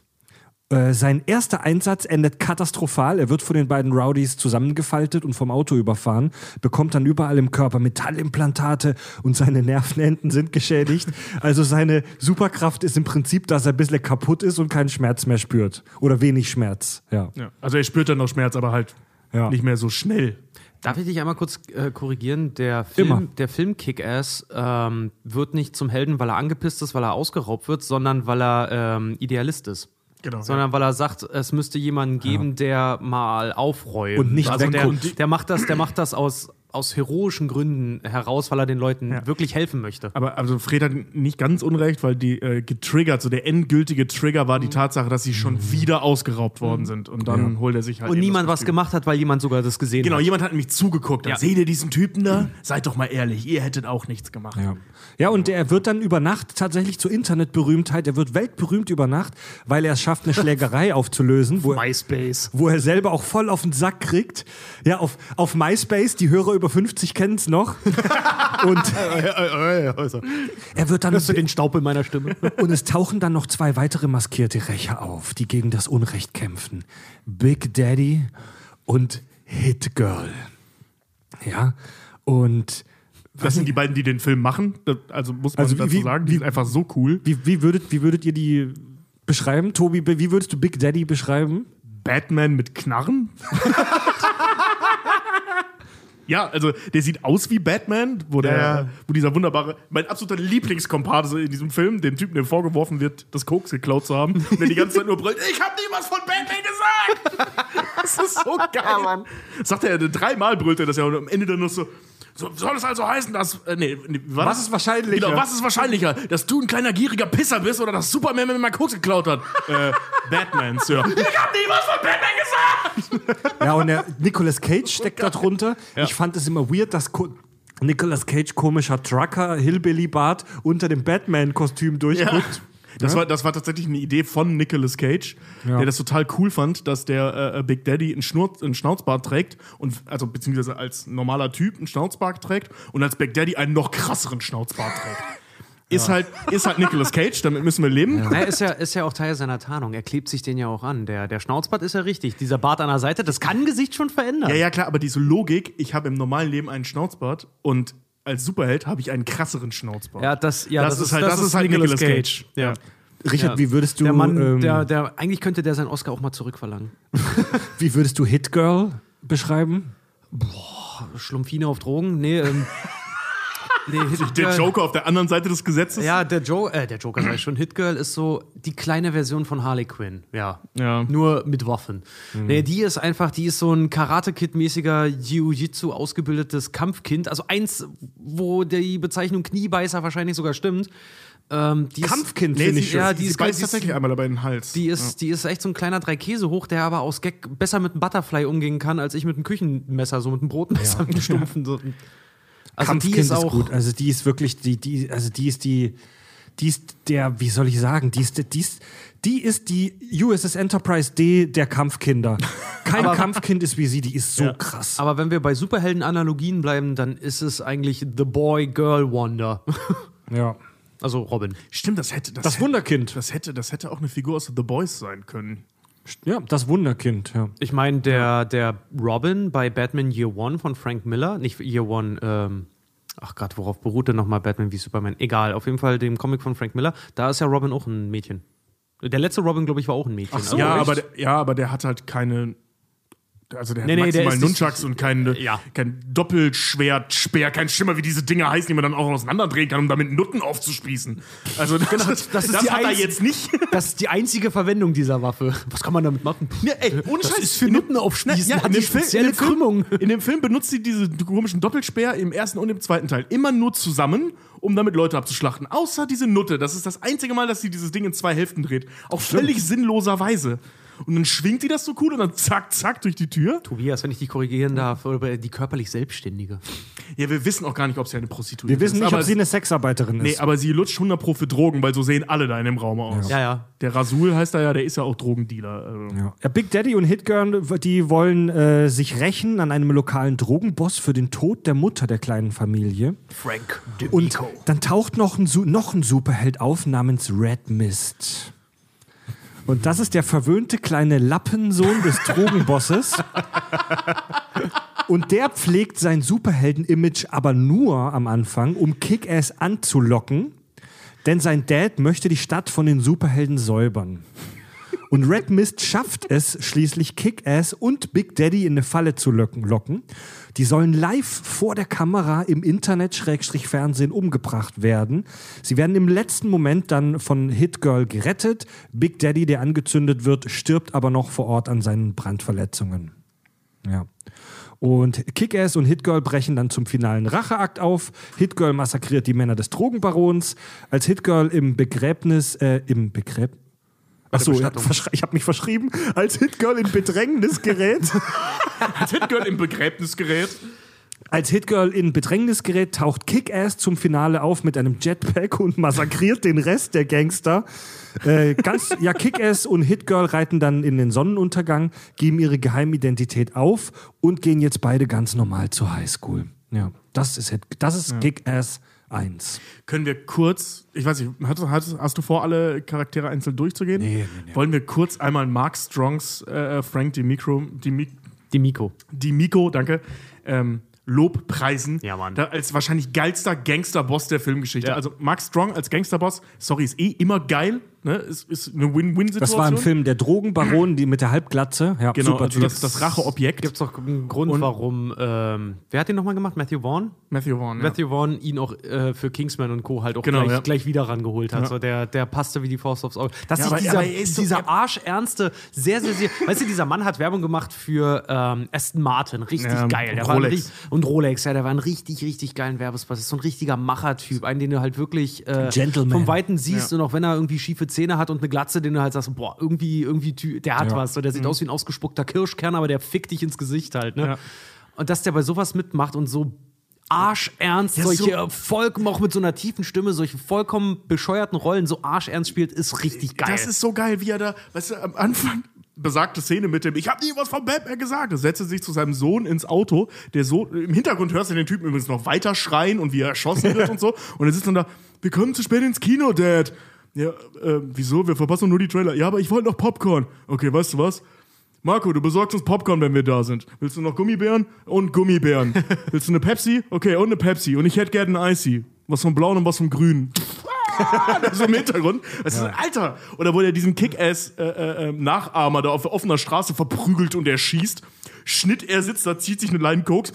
Speaker 1: Äh, sein erster Einsatz endet katastrophal. Er wird von den beiden Rowdies zusammengefaltet und vom Auto überfahren, bekommt dann überall im Körper Metallimplantate und seine Nervenenden sind geschädigt. Also seine Superkraft ist im Prinzip, dass er ein bisschen kaputt ist und keinen Schmerz mehr spürt. Oder wenig Schmerz. Ja.
Speaker 3: Ja. Also er spürt dann noch Schmerz, aber halt
Speaker 1: Ja.
Speaker 3: nicht mehr so schnell.
Speaker 4: Darf ich dich einmal kurz äh, korrigieren? Der Film,
Speaker 1: Immer.
Speaker 4: der Film Kick-Ass ähm, wird nicht zum Helden, weil er angepisst ist, weil er ausgeraubt wird, sondern weil er ähm, Idealist ist.
Speaker 3: Genau.
Speaker 4: Sondern weil er sagt, es müsste jemanden geben, der mal aufräumt.
Speaker 1: Und nicht
Speaker 4: also der, der macht das, der macht das aus, aus heroischen Gründen heraus, weil er den Leuten
Speaker 3: Ja.
Speaker 4: wirklich helfen möchte.
Speaker 3: Aber also Fred hat nicht ganz unrecht, weil die äh, getriggert, so der endgültige Trigger war die Tatsache, dass sie schon wieder ausgeraubt worden sind. Und dann holt er sich halt.
Speaker 4: Und niemand was gemacht hat, weil jemand sogar das gesehen
Speaker 3: Genau,
Speaker 4: hat.
Speaker 3: jemand hat nämlich zugeguckt.
Speaker 4: Ja.
Speaker 3: Seht ihr diesen Typen da? Seid doch mal ehrlich, ihr hättet auch nichts gemacht.
Speaker 1: Ja. ja, und er wird dann über Nacht tatsächlich zur Internetberühmtheit. Er wird weltberühmt über Nacht, weil er es schafft, eine Schlägerei aufzulösen, wo er,
Speaker 4: MySpace.
Speaker 1: wo er selber auch voll auf den Sack kriegt. Ja, auf, auf MySpace, die Hörer über 50 kennen es noch. und er wird dann.
Speaker 4: Hörst du den Staub in meiner Stimme?
Speaker 1: Und es tauchen dann noch zwei weitere maskierte Rächer auf, die gegen das Unrecht kämpfen. Big Daddy und Hit Girl. Ja, und
Speaker 3: Das sind die beiden, die den Film machen. Also muss man
Speaker 1: Also wie-
Speaker 3: dazu
Speaker 1: wie-
Speaker 3: sagen, die sind einfach so cool.
Speaker 1: wie, wie, würdet, wie würdet ihr die beschreiben? Tobi, wie würdest du Big Daddy beschreiben?
Speaker 3: Batman mit Knarren? ja, also der sieht aus wie Batman, wo, der,
Speaker 4: Ja.
Speaker 3: wo dieser wunderbare, mein absoluter Lieblingskomparse in diesem Film, dem Typen, dem vorgeworfen wird, das Koks geklaut zu haben, der die ganze Zeit nur brüllt, ich hab nie was von Batman gesagt! Das ist so geil. Mann. Sagt er, dreimal brüllt er das ja und am Ende dann noch so, so soll es also heißen, dass, äh, nee,
Speaker 1: Was
Speaker 3: das?
Speaker 1: ist wahrscheinlicher?
Speaker 3: Genau, was ist wahrscheinlicher, dass du ein kleiner gieriger Pisser bist oder dass Superman mir mal Koks geklaut hat? äh, Batman, Sir. Ich hab nie was von Batman gesagt!
Speaker 1: Ja, und der Nicolas Cage steckt da drunter. Ich fand es immer weird, dass Ko Nicolas Cage komischer Trucker, Hillbilly-Bart unter dem Batman-Kostüm durchguckt.
Speaker 3: Das, war, das war tatsächlich eine Idee von Nicolas Cage,
Speaker 1: Ja.
Speaker 3: der das total cool fand, dass der äh, Big Daddy einen, Schnurz, einen Schnauzbart trägt und also beziehungsweise als normaler Typ einen Schnauzbart trägt und als Big Daddy einen noch krasseren Schnauzbart trägt. Ist, halt, ist halt Nicolas Cage, damit müssen wir leben.
Speaker 4: Na, ist, ja, ist ja auch Teil seiner Tarnung. Er klebt sich den ja auch an. Der, der Schnauzbart ist ja richtig. Dieser Bart an der Seite, das kann ein Gesicht schon verändern.
Speaker 3: Ja, ja, klar, aber diese Logik, ich habe im normalen Leben einen Schnauzbart und als Superheld habe ich einen krasseren Schnauzbart.
Speaker 4: Ja, das, ja,
Speaker 3: das, ist halt, das ist halt Nicolas Cage.
Speaker 4: Ja.
Speaker 1: Richard,
Speaker 4: Ja.
Speaker 1: wie würdest du,
Speaker 4: Der Mann,
Speaker 1: ähm,
Speaker 4: der, der, eigentlich könnte der seinen Oscar auch mal zurückverlangen.
Speaker 1: wie würdest du Hit Girl beschreiben?
Speaker 4: Schlumpfine auf Drogen? Nee, ähm. nee,
Speaker 3: Der Joker auf der anderen Seite des Gesetzes.
Speaker 4: Ja, der, jo äh, der Joker sag ich schon. Hitgirl ist so die kleine Version von Harley Quinn. Ja.
Speaker 3: Ja.
Speaker 4: Nur mit Waffen. Nee, die ist einfach, die ist so ein Karate-Kid-mäßiger Jiu-Jitsu ausgebildetes Kampfkind. Also eins, wo die Bezeichnung Kniebeißer wahrscheinlich sogar stimmt. Ähm,
Speaker 1: Kampfkind, finde ich.
Speaker 4: ja,
Speaker 3: ja,
Speaker 4: die
Speaker 3: die beißt tatsächlich einmal dabei in den Hals.
Speaker 4: Die ist, die ist echt so ein kleiner drei Käse hoch, der aber aus Gag besser mit einem Butterfly umgehen kann, als ich mit einem Küchenmesser, so mit einem Brotmesser, mit einem stumpfen. So. Also
Speaker 1: Kampfkind
Speaker 4: die ist auch.
Speaker 1: gut. Also die ist wirklich die, die, also die ist die, die ist der, wie soll ich sagen, die ist, die ist, die ist die USS Enterprise D der Kampfkinder. Kein Kampfkind ist wie sie, die ist so krass.
Speaker 4: Aber wenn wir bei Superhelden-Analogien bleiben, dann ist es eigentlich The Boy-Girl-Wonder.
Speaker 1: Ja.
Speaker 4: also Robin.
Speaker 3: Stimmt, das hätte das,
Speaker 1: Das
Speaker 3: hätte,
Speaker 1: Wunderkind.
Speaker 3: das hätte das hätte auch eine Figur aus The Boys sein können.
Speaker 1: Ja, das Wunderkind, ja.
Speaker 4: Ich meine, der, der Robin bei Batman Year One von Frank Miller, nicht Year One, ähm, ach Gott, worauf beruht denn nochmal Batman wie Superman? Egal, auf jeden Fall dem Comic von Frank Miller, da ist ja Robin auch ein Mädchen. Der letzte Robin, glaube ich, war auch ein Mädchen.
Speaker 1: so.
Speaker 4: Also-
Speaker 3: ja,
Speaker 1: echt?
Speaker 3: aber der, ja, aber der hat halt keine also der hat
Speaker 4: Nee, nee, der
Speaker 3: maximal
Speaker 4: nicht-
Speaker 3: Nunchucks und kein,
Speaker 4: Ja.
Speaker 3: kein Doppelschwert, Speer, kein Schimmer, wie diese Dinger heißen, die man dann auch auseinanderdrehen kann, um damit Nutten aufzuspießen. Also das, das,
Speaker 4: das ist die
Speaker 3: hat er jetzt nicht.
Speaker 4: Das ist die einzige Verwendung dieser Waffe. Was kann man damit machen?
Speaker 3: Ja, ey, ohne
Speaker 4: das
Speaker 3: Scheiß.
Speaker 4: ist für Nutten aufspießen.
Speaker 3: Ja,
Speaker 4: hat
Speaker 3: in
Speaker 4: die
Speaker 3: dem Film-
Speaker 4: spezielle
Speaker 3: Film-
Speaker 4: Krümmung.
Speaker 3: In dem Film benutzt sie diese komischen Doppelspeer im ersten und im zweiten Teil immer nur zusammen, um damit Leute abzuschlachten. Außer diese Nutte. Das ist das einzige Mal, dass sie dieses Ding in zwei Hälften dreht. Auch völlig sinnloserweise. Und dann schwingt die das so cool und dann zack, zack durch die Tür.
Speaker 4: Tobias, wenn ich dich korrigieren darf, oder die körperlich Selbstständige.
Speaker 3: Ja, wir wissen auch gar nicht, ob sie eine Prostituierte
Speaker 1: Wir wissen
Speaker 3: ist.
Speaker 1: nicht,
Speaker 3: aber
Speaker 1: ob sie eine Sexarbeiterin
Speaker 3: Nee,
Speaker 1: ist.
Speaker 3: aber sie lutscht 100 Pro für Drogen, weil so sehen alle da in dem Raum aus.
Speaker 4: Ja, ja.
Speaker 3: Der Rasul heißt er ja, der ist ja auch Drogendealer. Also.
Speaker 1: Ja. Ja, Big Daddy und Hitgirl, die wollen äh, sich rächen an einem lokalen Drogenboss für den Tod der Mutter der kleinen Familie.
Speaker 4: Frank
Speaker 1: Und dann taucht noch ein, noch ein Superheld auf namens Red Mist. Und das ist der verwöhnte kleine Lappensohn des Drogenbosses. Und der pflegt sein Superhelden-Image aber nur am Anfang, um Kick-Ass anzulocken. Denn sein Dad möchte die Stadt von den Superhelden säubern. Und Red Mist schafft es schließlich, Kick-Ass und Big Daddy in eine Falle zu locken. Die sollen live vor der Kamera im Internet-Fernsehen umgebracht werden. Sie werden im letzten Moment dann von Hit-Girl gerettet. Big Daddy, der angezündet wird, stirbt aber noch vor Ort an seinen Brandverletzungen. Ja. Und Kick-Ass und Hit-Girl brechen dann zum finalen Racheakt auf. Hit-Girl massakriert die Männer des Drogenbarons. Als Hit-Girl im Begräbnis, äh, im Begräbnis, Achso, ja, ich habe mich verschrieben. Als Hitgirl in Bedrängnis gerät.
Speaker 3: Als Hitgirl im Begräbnisgerät.
Speaker 1: Als Hitgirl in Bedrängnis gerät, taucht Kick-Ass zum Finale auf mit einem Jetpack und massakriert den Rest der Gangster. Äh, ganz, ja, Kick-Ass und Hitgirl reiten dann in den Sonnenuntergang, geben ihre Geheimidentität auf und gehen jetzt beide ganz normal zur Highschool. Ja, das ist, Hit, das ist Kick-Ass 1.
Speaker 3: Können wir kurz, ich weiß nicht, hast, hast, hast du vor, alle Charaktere einzeln durchzugehen?
Speaker 1: Nee, nee, nee.
Speaker 3: Wollen wir kurz einmal Mark Strongs äh, Frank DiMicro, Dimi,
Speaker 4: Die Miko.
Speaker 3: DiMico, danke, ähm, Lobpreisen.
Speaker 4: Ja, Mann.
Speaker 3: Da, als wahrscheinlich geilster Gangsterboss der Filmgeschichte.
Speaker 4: Ja.
Speaker 3: Also Mark Strong als Gangsterboss, sorry, ist eh immer geil. Ne? Ist, ist eine Win-Win-Situation.
Speaker 1: Das war im Film Der Drogenbaron, die mit der Halbglatze. Ja,
Speaker 3: Genau,
Speaker 1: super
Speaker 3: also das, das Racheobjekt.
Speaker 4: Gibt es doch einen Grund,
Speaker 3: Und-
Speaker 4: warum. Ähm, wer hat den nochmal gemacht? Matthew Vaughn?
Speaker 3: Matthew Vaughn, ja.
Speaker 4: Matthew Vaughn ihn auch äh, für Kingsman und Co. halt auch
Speaker 3: Genau,
Speaker 4: gleich,
Speaker 3: ja.
Speaker 4: gleich wieder rangeholt hat.
Speaker 3: Ja.
Speaker 4: So, der, der passte wie die Faust aufs Auge. Dass
Speaker 3: Ja,
Speaker 4: sich
Speaker 3: aber-
Speaker 4: dieser,
Speaker 3: aber er ist so-
Speaker 4: dieser
Speaker 3: er-
Speaker 4: arschernste, sehr, sehr, sehr. weißt du, dieser Mann hat Werbung gemacht für ähm, Aston Martin. Richtig
Speaker 3: Ja,
Speaker 4: geil. Der
Speaker 3: und
Speaker 4: War ein,
Speaker 3: Rolex.
Speaker 4: und Rolex, ja, der war ein richtig, richtig geilen Werbespot. Das ist so ein richtiger Machertyp. Einen, den du halt wirklich äh, vom Weiten siehst
Speaker 3: Ja.
Speaker 4: und auch wenn er irgendwie schiefe Zähne hat und eine Glatze, den du halt sagst, boah, irgendwie, irgendwie, der hat
Speaker 1: Ja.
Speaker 4: was. So, der sieht aus wie ein ausgespuckter Kirschkern, aber der fickt dich ins Gesicht halt. Ne?
Speaker 3: Ja.
Speaker 4: Und dass der bei sowas mitmacht und so arschernst
Speaker 3: Ja,
Speaker 4: solche
Speaker 3: so-
Speaker 4: vollkommen auch mit so einer tiefen Stimme solche vollkommen bescheuerten Rollen so arschernst spielt, ist richtig geil.
Speaker 3: Das ist so geil, wie er da, weißt du, am Anfang besagte Szene mit dem, ich habe nie was von Batman gesagt. Er setzte sich zu seinem Sohn ins Auto. Der Sohn, im Hintergrund hörst du den Typen übrigens noch weiter schreien und wie er erschossen wird und so. Und er sitzt dann da, wir kommen zu spät ins Kino, Dad. Ja, äh, wieso? Wir verpassen nur die Trailer. Ja, aber ich wollte noch Popcorn. Okay, weißt du was? Marco, du besorgst uns Popcorn, wenn wir da sind. Willst du noch Gummibären? Und Gummibären. Willst du eine Pepsi? Okay, und eine Pepsi. Und ich hätte gerne ein Icy. Was vom Blauen und was vom Grünen. so im Hintergrund. Das ist, Alter! Oder wo der diesen Kick-Ass-Nachahmer da auf offener Straße verprügelt und er schießt. Schnitt, er sitzt da, zieht sich eine Line Koks.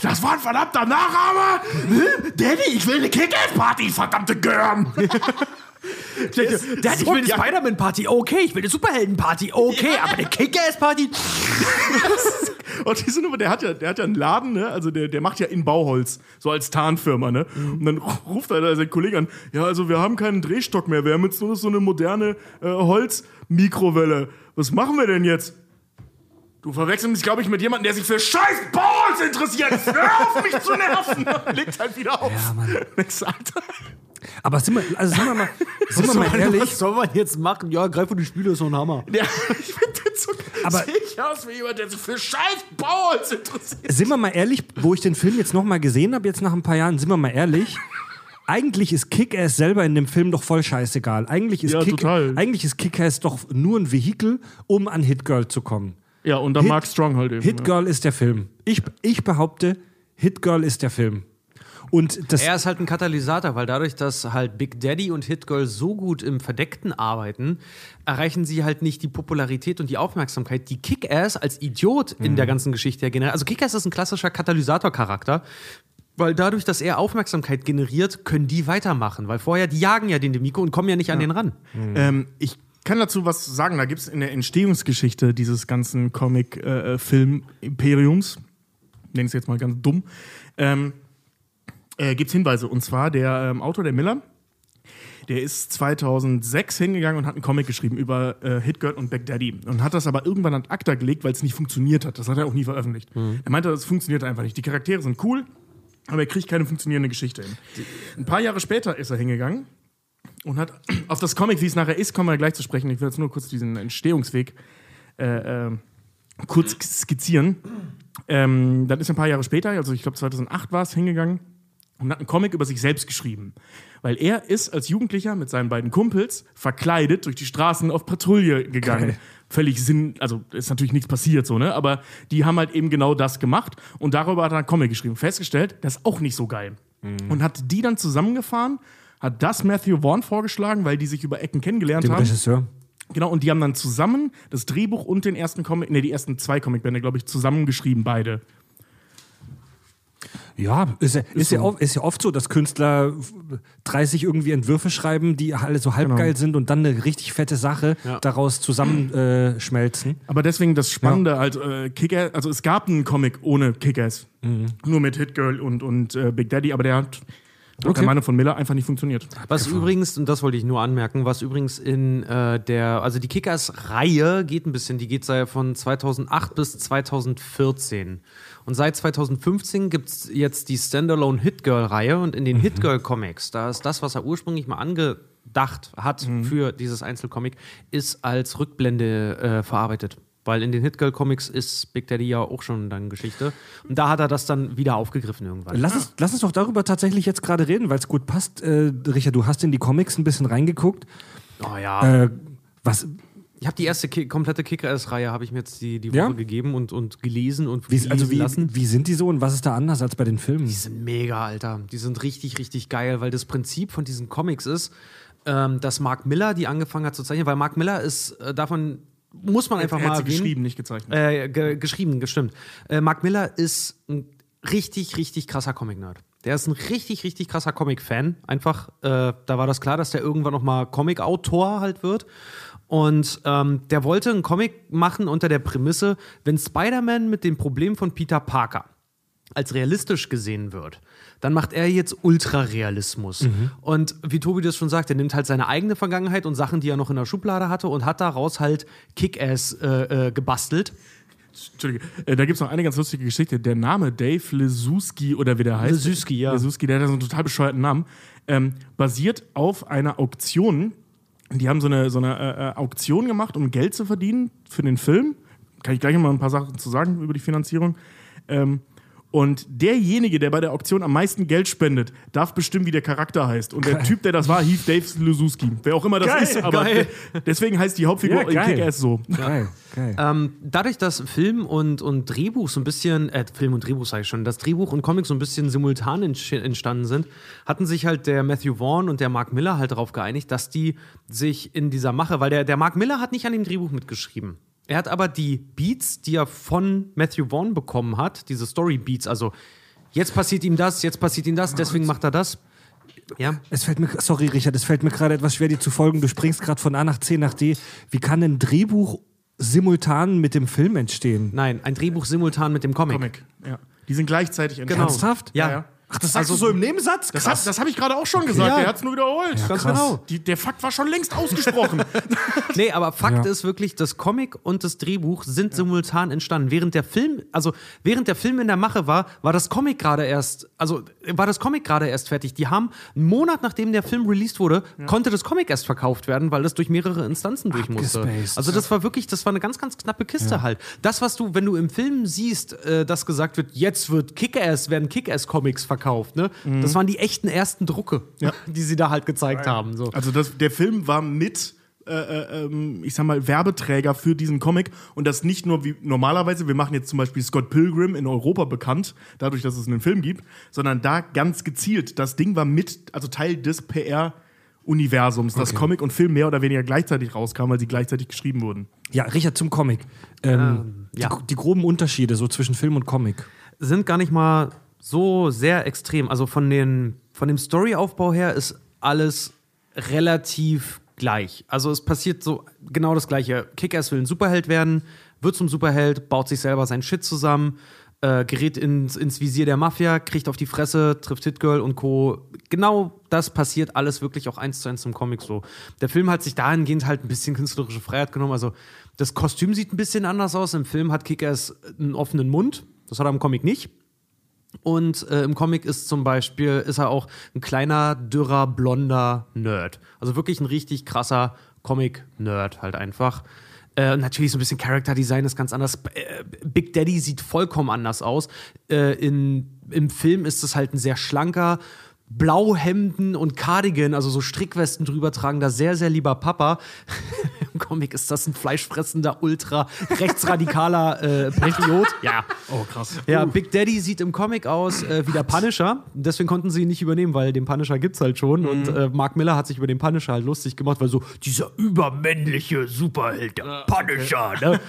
Speaker 3: Das war ein verdammter Nachahmer! Hm? Daddy, ich will eine Kick-Ass-Party, verdammte Görn!
Speaker 4: Dad, ich will eine Spider-Man-Party, okay, ich will eine Superhelden-Party, okay, aber eine Kick-Ass-Party.
Speaker 3: Und diese Nummer, der hat ja, der hat ja einen Laden, ne? Also der, der macht ja in Bauholz, so als Tarnfirma, ne? Und dann ruft er seinen Kollegen an, ja, also wir haben keinen Drehstock mehr, wir haben jetzt nur so eine moderne äh, Holzmikrowelle. Was machen wir denn jetzt? Du verwechselst mich, glaube ich, mit jemandem, der sich für scheiß Balls interessiert. Hör auf, mich zu nerven. Legt halt wieder auf.
Speaker 1: Ja, Mann.
Speaker 3: Nix, Alter.
Speaker 1: Aber sind wir, also sind wir mal, sind wir mal ehrlich,
Speaker 4: Was soll man jetzt machen? Ja, greif vor die Spiele, ist so ein Hammer.
Speaker 3: Ja, ich finde das so
Speaker 1: Aber-
Speaker 3: sehe ich aus wie jemand, der sich für scheiß Balls interessiert.
Speaker 1: sind wir mal ehrlich, wo ich den Film jetzt nochmal gesehen habe, jetzt nach ein paar Jahren, sind wir mal ehrlich. Eigentlich ist Kick-Ass selber in dem Film doch voll scheißegal. Eigentlich ist
Speaker 3: Ja,
Speaker 1: Kick-
Speaker 3: total.
Speaker 1: eigentlich ist Kick-Ass doch nur ein Vehikel, um an Hit Girl zu kommen.
Speaker 3: Ja, und dann
Speaker 1: Hit-
Speaker 3: Mark Strong halt eben.
Speaker 1: Hit
Speaker 3: ja.
Speaker 1: Girl ist der Film. Ich, ich behaupte, Hit Girl ist der Film. Und das
Speaker 4: Er ist halt ein Katalysator, weil dadurch, dass halt Big Daddy und Hit Girl so gut im Verdeckten arbeiten, erreichen sie halt nicht die Popularität und die Aufmerksamkeit, die Kick-Ass als Idiot in der ganzen Geschichte ja generiert. Also Kick-Ass ist ein klassischer Katalysator-Charakter. Weil dadurch, dass er Aufmerksamkeit generiert, können die weitermachen. Weil vorher, die jagen ja den Demiko und kommen ja nicht an den ran.
Speaker 3: Ähm, ich kann dazu was sagen. Da gibt es in der Entstehungsgeschichte dieses ganzen Comic-Film-Imperiums, nenne ich es jetzt mal ganz dumm, ähm, äh, gibt es Hinweise. Und zwar der ähm, Autor, der Miller, der ist 2006 hingegangen und hat einen Comic geschrieben über äh, Hitgirl und Back Daddy und hat das aber irgendwann an ACTA gelegt, weil es nicht funktioniert hat. Das hat er auch nie veröffentlicht. Er meinte, es funktioniert einfach nicht. Die Charaktere sind cool, aber er kriegt keine funktionierende Geschichte hin. Ein paar Jahre später ist er hingegangen und hat auf das Comic, wie es nachher ist, kommen wir gleich zu sprechen. Ich will jetzt nur kurz diesen Entstehungsweg äh, äh, kurz skizzieren. Ähm, dann ist er ein paar Jahre später, also ich glaube 2008 war es, hingegangen und hat einen Comic über sich selbst geschrieben. Weil er ist als Jugendlicher mit seinen beiden Kumpels verkleidet durch die Straßen auf Patrouille gegangen. Völlig Sinn, also ist natürlich nichts passiert so, ne? Aber die haben halt eben genau das gemacht und darüber hat er einen Comic geschrieben. Festgestellt, das ist auch nicht so geil. Und hat die dann zusammengefahren, hat das Matthew Vaughn vorgeschlagen, weil die sich über Ecken kennengelernt
Speaker 1: dem
Speaker 3: haben.
Speaker 1: Regisseur.
Speaker 3: Genau, und die haben dann zusammen das Drehbuch und den ersten Comic, ne, die ersten zwei Comicbände, glaube ich, zusammengeschrieben, beide.
Speaker 1: Ja, ist, ja, ist, ja
Speaker 3: so.
Speaker 1: oft, ist ja oft so, dass Künstler 30 irgendwie Entwürfe schreiben, die alle so halbgeil sind und dann eine richtig fette Sache
Speaker 4: Ja.
Speaker 1: daraus zusammenschmelzen. Äh.
Speaker 3: Aber deswegen das Spannende, halt, äh, Kick-Ass, also es gab einen Comic ohne Kick-Ass. Nur mit Hit Girl und, und äh, Big Daddy, aber der hat
Speaker 1: Okay.
Speaker 3: der Meinung von Miller einfach nicht funktioniert.
Speaker 4: Was übrigens, und das wollte ich nur anmerken, was übrigens in äh, der, also die Kickers-Reihe geht ein bisschen, die geht von 2008 bis 2014. Und seit 2015 gibt es jetzt die Standalone Hit Girl-Reihe und in den Hit Girl-Comics, da ist das, was er ursprünglich mal angedacht hat für dieses Einzelcomic, ist als Rückblende äh, verarbeitet. Weil in den Hit Girl-Comics ist Big Daddy ja auch schon dann Geschichte. Und da hat er das dann wieder aufgegriffen irgendwann.
Speaker 1: Lass, uns, lass uns doch darüber tatsächlich jetzt gerade reden, weil es gut passt. Äh, Richard, du hast in die Comics ein bisschen reingeguckt.
Speaker 4: Oh ja.
Speaker 1: Äh, was,
Speaker 4: Ich habe die erste Ki komplette Kicker-Reihe habe ich mir jetzt die, die Woche
Speaker 1: Ja?
Speaker 4: gegeben und, und gelesen und
Speaker 1: wie, also wie,
Speaker 4: lassen.
Speaker 1: wie sind die so und was ist da anders als bei den Filmen?
Speaker 4: Die sind mega, Alter. Die sind richtig, richtig geil, weil das Prinzip von diesen Comics ist, ähm, dass Mark Miller die angefangen hat zu zeichnen, weil Mark Miller ist äh, davon muss man einfach
Speaker 3: er
Speaker 4: mal
Speaker 3: hat sie
Speaker 4: erwähnen.
Speaker 3: geschrieben, nicht gezeichnet.
Speaker 4: Äh, ge geschrieben, gestimmt. Äh, Mark Miller ist ein richtig, richtig krasser Comic-Nerd. Der ist ein richtig, richtig krasser Comic-Fan. Einfach, äh, da war das klar, dass der irgendwann noch mal Comic-Autor halt wird. Und ähm, der wollte einen Comic machen unter der Prämisse, wenn Spider-Man mit dem Problem von Peter Parker als realistisch gesehen wird, dann macht er jetzt Ultrarealismus. Und wie Tobi das schon sagt, er nimmt halt seine eigene Vergangenheit und Sachen, die er noch in der Schublade hatte und hat daraus halt Kick-Ass äh, äh, gebastelt.
Speaker 3: Entschuldige, äh, da gibt es noch eine ganz lustige Geschichte. Der Name Dave Lesuski oder wie der heißt.
Speaker 4: Lesuski, ja.
Speaker 3: Lesuski, der hat so einen total bescheuerten Namen. Ähm, basiert auf einer Auktion. Die haben so eine, so eine äh, äh, Auktion gemacht, um Geld zu verdienen für den Film. Kann ich gleich noch mal ein paar Sachen zu sagen über die Finanzierung. Ähm, und derjenige, der bei der Auktion am meisten Geld spendet, darf bestimmen, wie der Charakter heißt. Und der Typ, der das war, hieß Dave Lesuski. Wer auch immer das
Speaker 1: Geil,
Speaker 3: ist, aber
Speaker 4: geil.
Speaker 3: de- deswegen heißt die Hauptfigur
Speaker 1: Ja,
Speaker 3: in
Speaker 1: geil.
Speaker 3: Kick-Ass so.
Speaker 1: Geil, geil.
Speaker 4: Ähm, dadurch, dass Film und, und Drehbuch so ein bisschen, äh, Film und Drehbuch sage ich schon, dass Drehbuch und Comic so ein bisschen simultan entstanden sind, hatten sich halt der Matthew Vaughn und der Mark Miller halt darauf geeinigt, dass die sich in dieser Mache, weil der, der Mark Miller hat nicht an dem Drehbuch mitgeschrieben. Er hat aber die Beats, die er von Matthew Vaughn bekommen hat, diese Story-Beats, also jetzt passiert ihm das, jetzt passiert ihm das, deswegen macht er das. Ja.
Speaker 1: Es fällt mir, sorry Richard, es fällt mir gerade etwas schwer, dir zu folgen. Du springst gerade von A nach C nach D. Wie kann ein Drehbuch simultan mit dem Film entstehen.
Speaker 4: Nein, ein Drehbuch simultan mit dem Comic.
Speaker 3: Comic. Ja. Die sind gleichzeitig entstanden.
Speaker 4: Genau.
Speaker 1: Ernsthaft?
Speaker 4: Ja.
Speaker 3: ja.
Speaker 1: Ach, das sagst du so im Nebensatz?
Speaker 3: Das, hat- das habe ich gerade auch schon gesagt.
Speaker 4: Ja.
Speaker 3: Er hat es nur wiederholt.
Speaker 4: Ganz
Speaker 1: krass.
Speaker 4: genau.
Speaker 3: Die, der Fakt war schon längst ausgesprochen.
Speaker 4: Nee, aber Fakt
Speaker 1: Ja.
Speaker 4: ist wirklich, das Comic und das Drehbuch sind simultan entstanden. Während der Film, also während der Film in der Mache war, war das Comic gerade erst, also war das Comic gerade erst fertig. Die haben einen Monat nachdem der Film released wurde, konnte das Comic erst verkauft werden, weil das durch mehrere Instanzen durch musste. Also das war wirklich, das war eine ganz, ganz knappe Kiste halt. Das, was du, wenn du im Film siehst, äh, dass gesagt wird, jetzt wird Kick-Ass, werden Kick-Ass-Comics verkauft, ne? Das waren die echten ersten Drucke, die sie da halt gezeigt haben. So.
Speaker 3: Also das, der Film war mit, äh, äh, ähm, ich sag mal, Werbeträger für diesen Comic und das nicht nur wie normalerweise, wir machen jetzt zum Beispiel Scott Pilgrim in Europa bekannt, dadurch, dass es einen Film gibt, sondern da ganz gezielt. Das Ding war mit, also Teil des PR-Universums, dass Comic und Film mehr oder weniger gleichzeitig rauskamen, weil sie gleichzeitig geschrieben wurden.
Speaker 1: Ja, Richard zum Comic. Ähm,
Speaker 4: ja.
Speaker 1: die, die groben Unterschiede so zwischen Film und Comic.
Speaker 4: sind gar nicht mal so sehr extrem. Also von, den, von dem Storyaufbau her ist alles relativ gleich. Also es passiert so genau das Gleiche. Kick-Ass will ein Superheld werden, wird zum Superheld, baut sich selber sein Shit zusammen, äh, gerät ins, ins Visier der Mafia, kriegt auf die Fresse, trifft Hitgirl und Co. Genau das passiert alles wirklich auch eins zu eins im Comic so. Der Film hat sich dahingehend halt ein bisschen künstlerische Freiheit genommen. Also das Kostüm sieht ein bisschen anders aus. Im Film hat Kick-Ass einen offenen Mund. Das hat er im Comic nicht. Und äh, im Comic ist zum Beispiel, ist er auch ein kleiner, dürrer, blonder Nerd. Also wirklich ein richtig krasser Comic-Nerd halt einfach. Äh, natürlich so ein bisschen Character Design ist ganz anders. Äh, Big Daddy sieht vollkommen anders aus. Äh, in, Im Film ist es halt ein sehr schlanker, Blauhemden und Cardigan, also so Strickwesten drüber tragender, sehr, sehr lieber Papa. Im Comic ist das ein fleischfressender, ultra rechtsradikaler äh, Patriot. Ja.
Speaker 3: Oh, krass.
Speaker 4: Ja, Big Daddy sieht im Comic aus äh, wie der Punisher. Deswegen konnten sie ihn nicht übernehmen, weil den Punisher gibt's halt schon. Und äh, Mark Miller hat sich über den Punisher halt lustig gemacht, weil so dieser übermännliche Superheld, der Punisher, ne?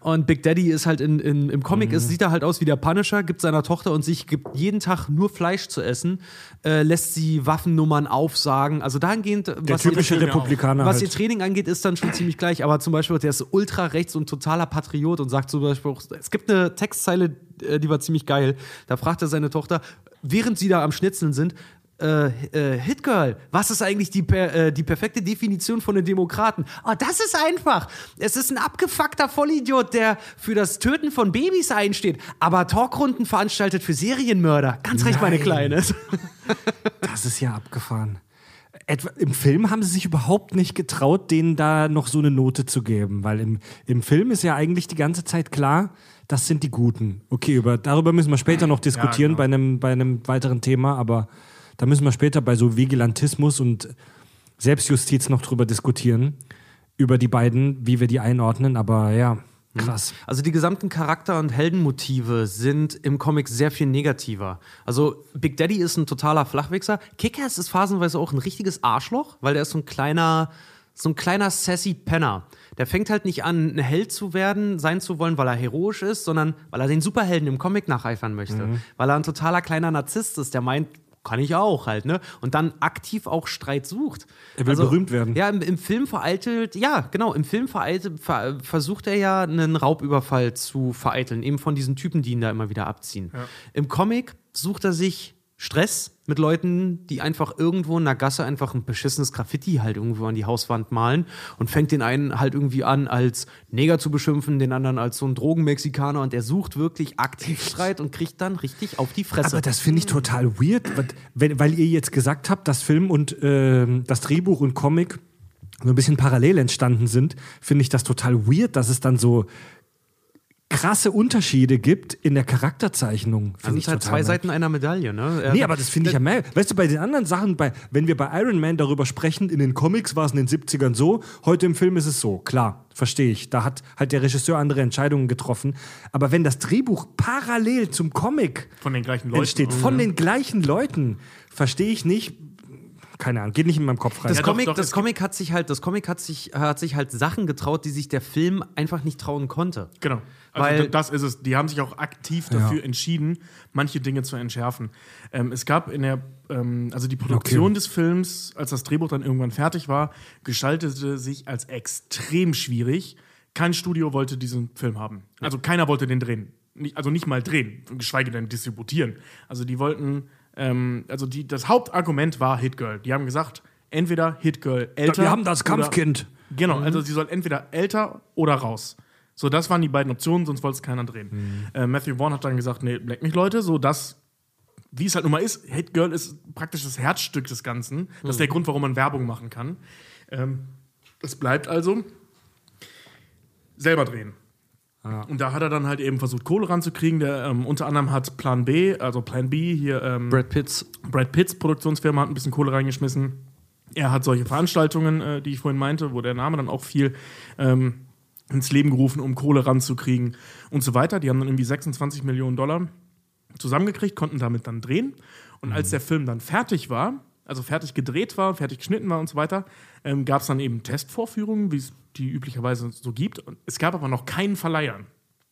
Speaker 4: Und Big Daddy ist halt in, in, im Comic, ist, sieht er halt aus wie der Punisher, gibt seiner Tochter und sich gibt jeden Tag nur Fleisch zu essen, äh, lässt sie Waffennummern aufsagen. Also dahingehend,
Speaker 1: Der
Speaker 4: was ihr-
Speaker 1: typische Republikaner
Speaker 4: was
Speaker 1: halt.
Speaker 4: ihr Training angeht, ist dann schon ziemlich gleich. Aber zum Beispiel, der ist ultra rechts und totaler Patriot und sagt zum Beispiel auch, es gibt eine Textzeile, äh, die war ziemlich geil. Da fragt er seine Tochter, während sie da am Schnitzeln sind, äh, äh, Hitgirl, was ist eigentlich die, per, äh, die perfekte Definition von einem Demokraten? Oh, das ist einfach. Es ist ein abgefuckter Vollidiot, der für das Töten von Babys einsteht, aber Talkrunden veranstaltet für Serienmörder. Ganz recht, meine
Speaker 1: Nein.
Speaker 4: Kleine.
Speaker 1: Das ist ja abgefahren. Etwa, Im Film haben sie sich überhaupt nicht getraut, denen da noch so eine Note zu geben, weil im, im Film ist ja eigentlich die ganze Zeit klar, das sind die Guten. Okay, über, darüber müssen wir später noch diskutieren
Speaker 3: genau.
Speaker 1: bei, einem, bei einem weiteren Thema, aber da müssen wir später bei so Vigilantismus und Selbstjustiz noch drüber diskutieren, über die beiden, wie wir die einordnen, aber ja, krass.
Speaker 4: Also die gesamten Charakter- und Heldenmotive sind im Comic sehr viel negativer. Also Big Daddy ist ein totaler Flachwichser. Kick-Ass ist phasenweise auch ein richtiges Arschloch, weil der ist so ein kleiner, so ein kleiner sassy Penner. Der fängt halt nicht an, ein Held zu werden, sein zu wollen, weil er heroisch ist, sondern weil er den Superhelden im Comic nacheifern möchte. Weil er ein totaler kleiner Narzisst ist, der meint, kann ich auch halt, ne? Und dann aktiv auch Streit sucht.
Speaker 1: Er will berühmt werden.
Speaker 4: Ja, im, im Film vereitelt, ja, genau, im Film vereitelt, ver, versucht er ja einen Raubüberfall zu vereiteln, eben von diesen Typen, die ihn da immer wieder abziehen. Im Comic sucht er sich Stress mit Leuten, die einfach irgendwo in der Gasse einfach ein beschissenes Graffiti halt irgendwo an die Hauswand malen und fängt den einen halt irgendwie an, als Neger zu beschimpfen, den anderen als so ein Drogenmexikaner und er sucht wirklich aktiv Streit und kriegt dann richtig auf die Fresse.
Speaker 1: Aber das finde ich total weird, weil- weil ihr jetzt gesagt habt, dass Film und ähm, das Drehbuch und Comic so ein bisschen parallel entstanden sind, finde ich das total weird, dass es dann so krasse Unterschiede gibt in der Charakterzeichnung.
Speaker 4: das
Speaker 1: Finde ich
Speaker 4: sind halt zwei
Speaker 1: merk-
Speaker 4: Seiten einer Medaille, ne? Er-
Speaker 1: Nee, aber das finde ich ja mehr. Weißt du, bei den anderen Sachen, bei, wenn wir bei Iron Man darüber sprechen, in den Comics war es in den 70ern so, heute im Film ist es so. Klar, verstehe ich. Da hat halt der Regisseur andere Entscheidungen getroffen. Aber wenn das Drehbuch parallel zum Comic
Speaker 3: Von den gleichen Leuten.
Speaker 1: entsteht, von den gleichen Leuten, verstehe ich nicht. Keine Ahnung, geht nicht in meinem Kopf rein.
Speaker 4: Das,
Speaker 3: Ja, doch,
Speaker 4: Comic,
Speaker 3: doch,
Speaker 4: das
Speaker 3: es
Speaker 4: Comic hat sich halt, das Comic hat sich, hat sich halt Sachen getraut, die sich der Film einfach nicht trauen konnte.
Speaker 3: Genau. Also
Speaker 4: Weil-
Speaker 3: das ist es. Die haben sich auch aktiv dafür entschieden, manche Dinge zu entschärfen. Ähm, es gab in der, ähm, also die Produktion
Speaker 1: Okay.
Speaker 3: des Films, als das Drehbuch dann irgendwann fertig war, gestaltete sich als extrem schwierig, kein Studio wollte diesen Film haben. Also keiner wollte den drehen. Also nicht mal drehen, geschweige denn distributieren. Also die wollten, ähm, also die, das Hauptargument war Hit Girl. Die haben gesagt, entweder Hit Girl älter.
Speaker 1: Wir haben das
Speaker 3: oder-
Speaker 1: Kampfkind.
Speaker 3: Genau, also sie soll entweder älter oder raus. So, das waren die beiden Optionen, sonst wollte es keiner drehen. Äh, Matthew Vaughn hat dann gesagt, nee, leck mich Leute, so das, wie es halt nun mal ist, Hit Girl ist praktisch das Herzstück des Ganzen. Das ist der Grund, warum man Werbung machen kann. Ähm, das bleibt also selber drehen. Und da hat er dann halt eben versucht, Kohle ranzukriegen. Der ähm, unter anderem hat Plan B, also Plan B, hier ähm,
Speaker 4: Brad Pitts.
Speaker 3: Brad Pitts Produktionsfirma hat ein bisschen Kohle reingeschmissen. Er hat solche Veranstaltungen, äh, die ich vorhin meinte, wo der Name dann auch viel ähm, ins Leben gerufen, um Kohle ranzukriegen und so weiter. Die haben dann irgendwie 26 Millionen Dollar zusammengekriegt, konnten damit dann drehen. Und als der Film dann fertig war, also fertig gedreht war, fertig geschnitten war und so weiter, ähm, gab es dann eben Testvorführungen, wie es die üblicherweise so gibt. Es gab aber noch keinen Verleiher.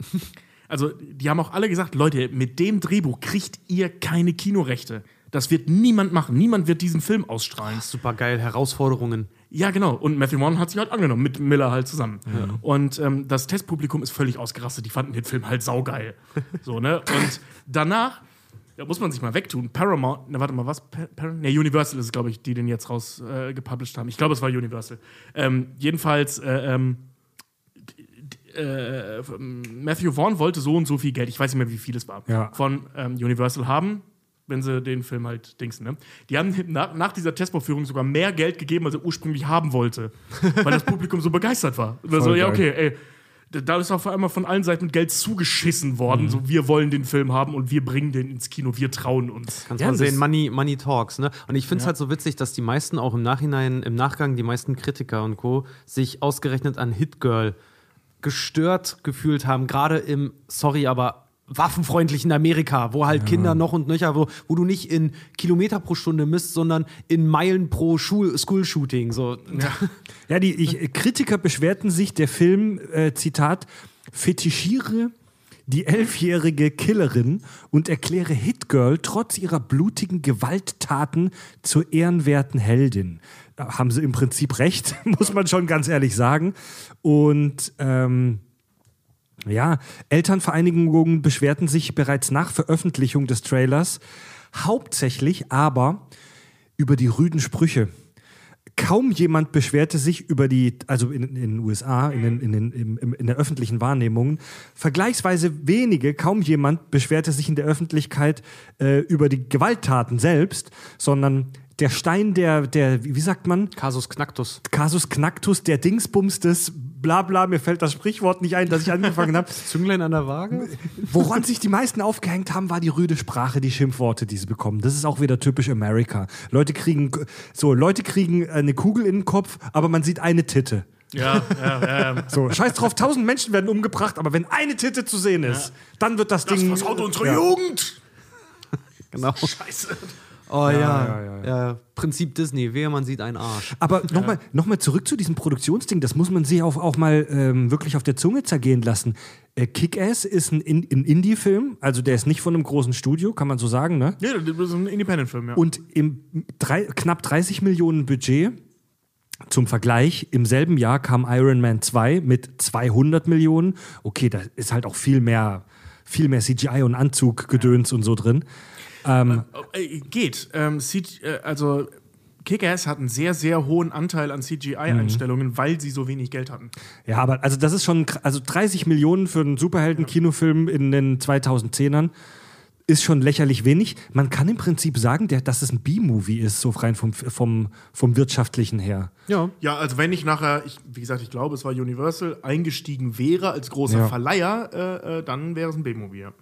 Speaker 3: Also, die haben auch alle gesagt: Leute, mit dem Drehbuch kriegt ihr keine Kinorechte. Das wird niemand machen. Niemand wird diesen Film ausstrahlen.
Speaker 4: Super geil, Herausforderungen.
Speaker 3: Ja, genau. Und Matthew Vaughn hat sich halt angenommen, mit Miller halt zusammen. Und ähm, das Testpublikum ist völlig ausgerastet. Die fanden den Film halt saugeil. so, ne? Und danach, da muss man sich mal wegtun. Paramount, na warte mal, was? Pa Par ne, Universal ist es, glaube ich, die den jetzt raus äh, gepublished haben. Ich glaube, es war Universal. Ähm, jedenfalls, äh, ähm, äh, Matthew Vaughn wollte so und so viel Geld, ich weiß nicht mehr, wie viel es war,
Speaker 1: Ja.
Speaker 3: von ähm, Universal haben, wenn sie den Film halt dingsen. Ne? Die haben nach, nach dieser Testvorführung sogar mehr Geld gegeben, als er ursprünglich haben wollte, weil das Publikum so begeistert war. Und dann so,
Speaker 1: Voll
Speaker 3: ja, okay, ey. Da- ist auf einmal von allen Seiten Geld zugeschissen worden. So, wir wollen den Film haben und wir bringen den ins Kino, wir trauen uns.
Speaker 4: Kannst
Speaker 1: Ja,
Speaker 4: man sehen, Money, Money Talks, ne? Und ich finde es halt so witzig, dass die meisten auch im Nachhinein, im Nachgang, die meisten Kritiker und Co. sich ausgerechnet an Hit Girl gestört gefühlt haben, gerade im, sorry, aber waffenfreundlichen Amerika, wo halt Kinder noch und nöcher, wo, wo du nicht in Kilometer pro Stunde misst, sondern in Meilen pro Schul School-Shooting. So.
Speaker 1: Ja, die ich, Kritiker beschwerten sich, der Film, äh, Zitat, fetischiere die elfjährige Killerin und erkläre Hitgirl trotz ihrer blutigen Gewalttaten zur ehrenwerten Heldin. Da haben sie im Prinzip recht, muss man schon ganz ehrlich sagen. Und ähm, ja, Elternvereinigungen beschwerten sich bereits nach Veröffentlichung des Trailers hauptsächlich aber über die rüden Sprüche. Kaum jemand beschwerte sich über die, also in, in den USA, in, den, in, den, im, in der öffentlichen Wahrnehmung, vergleichsweise wenige, kaum jemand beschwerte sich in der Öffentlichkeit äh, über die Gewalttaten selbst, sondern der Stein der, der, wie sagt man,
Speaker 4: Kasus Knacktus.
Speaker 1: Casus Knacktus, der Dingsbums des Blabla, mir fällt das Sprichwort nicht ein, das ich angefangen habe.
Speaker 4: Zünglein an der Waage?
Speaker 1: Woran sich die meisten aufgehängt haben, war die rüde Sprache, die Schimpfworte, die sie bekommen. Das ist auch wieder typisch Amerika. Leute kriegen so, Leute kriegen eine Kugel in den Kopf, aber man sieht eine Titte.
Speaker 3: Ja, ja, ja. ja.
Speaker 1: So, scheiß drauf, tausend Menschen werden umgebracht, aber wenn eine Titte zu sehen ist, dann wird das,
Speaker 3: Das
Speaker 1: Ding.
Speaker 3: versaut unsere
Speaker 1: ja.
Speaker 3: Jugend!
Speaker 4: Genau.
Speaker 3: Scheiße.
Speaker 4: Oh ja.
Speaker 1: ja, ja,
Speaker 4: Ja, Prinzip Disney, wehe, man sieht einen Arsch.
Speaker 1: Aber nochmal noch mal zurück zu diesem Produktionsding, das muss man sich auch, auch mal ähm, wirklich auf der Zunge zergehen lassen. Äh, Kick-Ass ist ein, In- ein Indie-Film, also der ist nicht von einem großen Studio, kann man so sagen, ne?
Speaker 3: Ja, das ist ein Independent-Film, ja.
Speaker 1: Und im drei, knapp 30 Millionen Budget. Zum Vergleich, im selben Jahr kam Iron Man 2 mit 200 Millionen. Okay, da ist halt auch viel mehr, viel mehr CGI und Anzuggedöns und so drin.
Speaker 3: Äh, geht. Ähm, äh, also Kick-Ass hat einen sehr, sehr hohen Anteil an CGI-Einstellungen, weil sie so wenig Geld hatten.
Speaker 1: Ja, aber also das ist schon, also 30 Millionen für einen Superhelden-Kinofilm in den 2010ern ist schon lächerlich wenig. Man kann im Prinzip sagen, der, dass es ein B-Movie ist, so rein vom, vom, vom wirtschaftlichen her.
Speaker 4: Ja.
Speaker 3: Ja, also wenn ich nachher, ich, wie gesagt, ich glaube, es war Universal, eingestiegen wäre als großer
Speaker 1: Ja.
Speaker 3: Verleiher, äh, äh, dann wäre es ein B-Movie. Ja.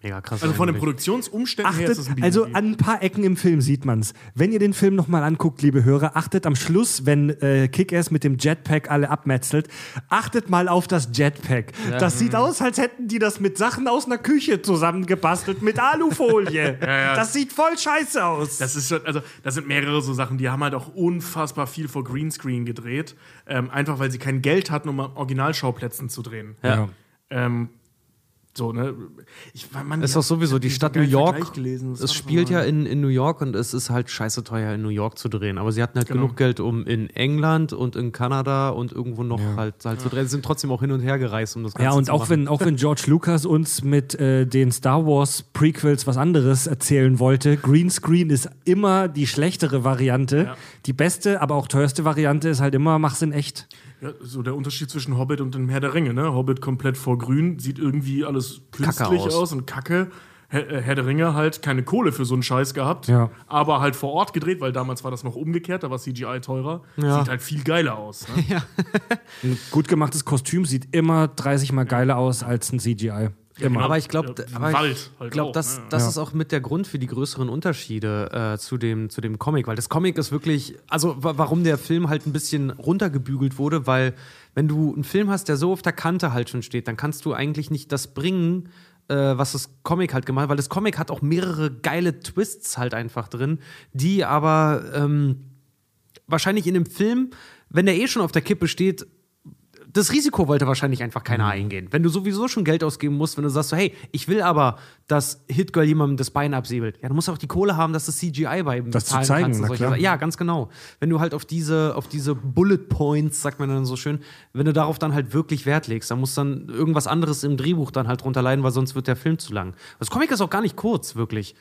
Speaker 4: Mega krass.
Speaker 3: Also von den. Produktionsumständen her ist es ein
Speaker 1: Achtet,
Speaker 3: B-Movie.
Speaker 1: also an ein paar Ecken im Film sieht man's. Wenn ihr den Film nochmal anguckt, liebe Hörer, achtet am Schluss, wenn äh, Kick-Ass mit dem Jetpack alle abmetzelt, achtet mal auf das Jetpack. Das sieht aus, als hätten die das mit Sachen aus einer Küche zusammengebastelt, mit Alufolie.
Speaker 3: ja.
Speaker 1: Das sieht voll scheiße aus.
Speaker 3: Das ist schon, also das sind mehrere so Sachen, die haben halt auch unfassbar viel vor Greenscreen gedreht, ähm, einfach weil sie kein Geld hatten, um an Originalschauplätzen zu drehen.
Speaker 4: Ja.
Speaker 3: Ähm, So, ne? Ich, man,
Speaker 4: Ist doch sowieso die Stadt New York. Es spielt ja in, in New York und es ist halt scheiße teuer in New York zu drehen. Aber sie hatten halt
Speaker 3: Genau.
Speaker 4: genug Geld, um in England und in Kanada und irgendwo noch halt, halt zu drehen. Sie sind trotzdem auch hin und her gereist, um das Ganze
Speaker 1: Ja, und
Speaker 4: zu
Speaker 1: auch
Speaker 4: machen.
Speaker 1: wenn, auch wenn George Lucas uns mit äh, den Star Wars Prequels was anderes erzählen wollte, Greenscreen ist immer die schlechtere Variante.
Speaker 3: Ja.
Speaker 1: Die beste, aber auch teuerste Variante ist halt immer, mach's in echt.
Speaker 3: Ja, so der Unterschied zwischen Hobbit und dem Herr der Ringe, ne? Hobbit komplett vor grün, sieht irgendwie alles künstlich
Speaker 4: aus.
Speaker 3: aus. und kacke. Herr, äh, Herr der Ringe halt keine Kohle für so einen Scheiß gehabt,
Speaker 1: Ja.
Speaker 3: aber halt vor Ort gedreht, weil damals war das noch umgekehrt, da war CGI teurer.
Speaker 4: Ja.
Speaker 3: Sieht halt viel geiler aus. Ne?
Speaker 1: Ein gut gemachtes Kostüm sieht immer 30 mal geiler aus als ein CGI. Immer.
Speaker 4: Aber ich glaube,
Speaker 3: Ja, halt
Speaker 4: glaube,
Speaker 3: auch,
Speaker 4: das,
Speaker 3: ne?
Speaker 4: das
Speaker 1: Ja.
Speaker 4: ist auch mit der Grund für die größeren Unterschiede äh, zu, dem, zu dem Comic, weil das Comic ist wirklich, also wa- warum der Film halt ein bisschen runtergebügelt wurde, weil wenn du einen Film hast, der so auf der Kante halt schon steht, dann kannst du eigentlich nicht das bringen, äh, was das Comic halt gemacht hat, weil das Comic hat auch mehrere geile Twists halt einfach drin, die aber ähm, wahrscheinlich in dem Film, wenn der eh schon auf der Kippe steht, das Risiko wollte wahrscheinlich einfach keiner
Speaker 1: Mhm.
Speaker 4: eingehen. Wenn du sowieso schon Geld ausgeben musst, wenn du sagst so, hey, ich will aber, dass Hitgirl jemandem das Bein absäbelt. Ja, du musst auch die Kohle haben, dass das CGI bei ihm
Speaker 1: Das zu zeigen,
Speaker 4: kannst
Speaker 1: na klar.
Speaker 4: Sachen. Ja, ganz genau. Wenn du halt auf diese, auf diese Bullet Points, sagt man dann so schön, wenn du darauf dann halt wirklich Wert legst, dann muss dann irgendwas anderes im Drehbuch dann halt drunter leiden, weil sonst wird der Film zu lang. Das Comic ist auch gar nicht kurz, wirklich.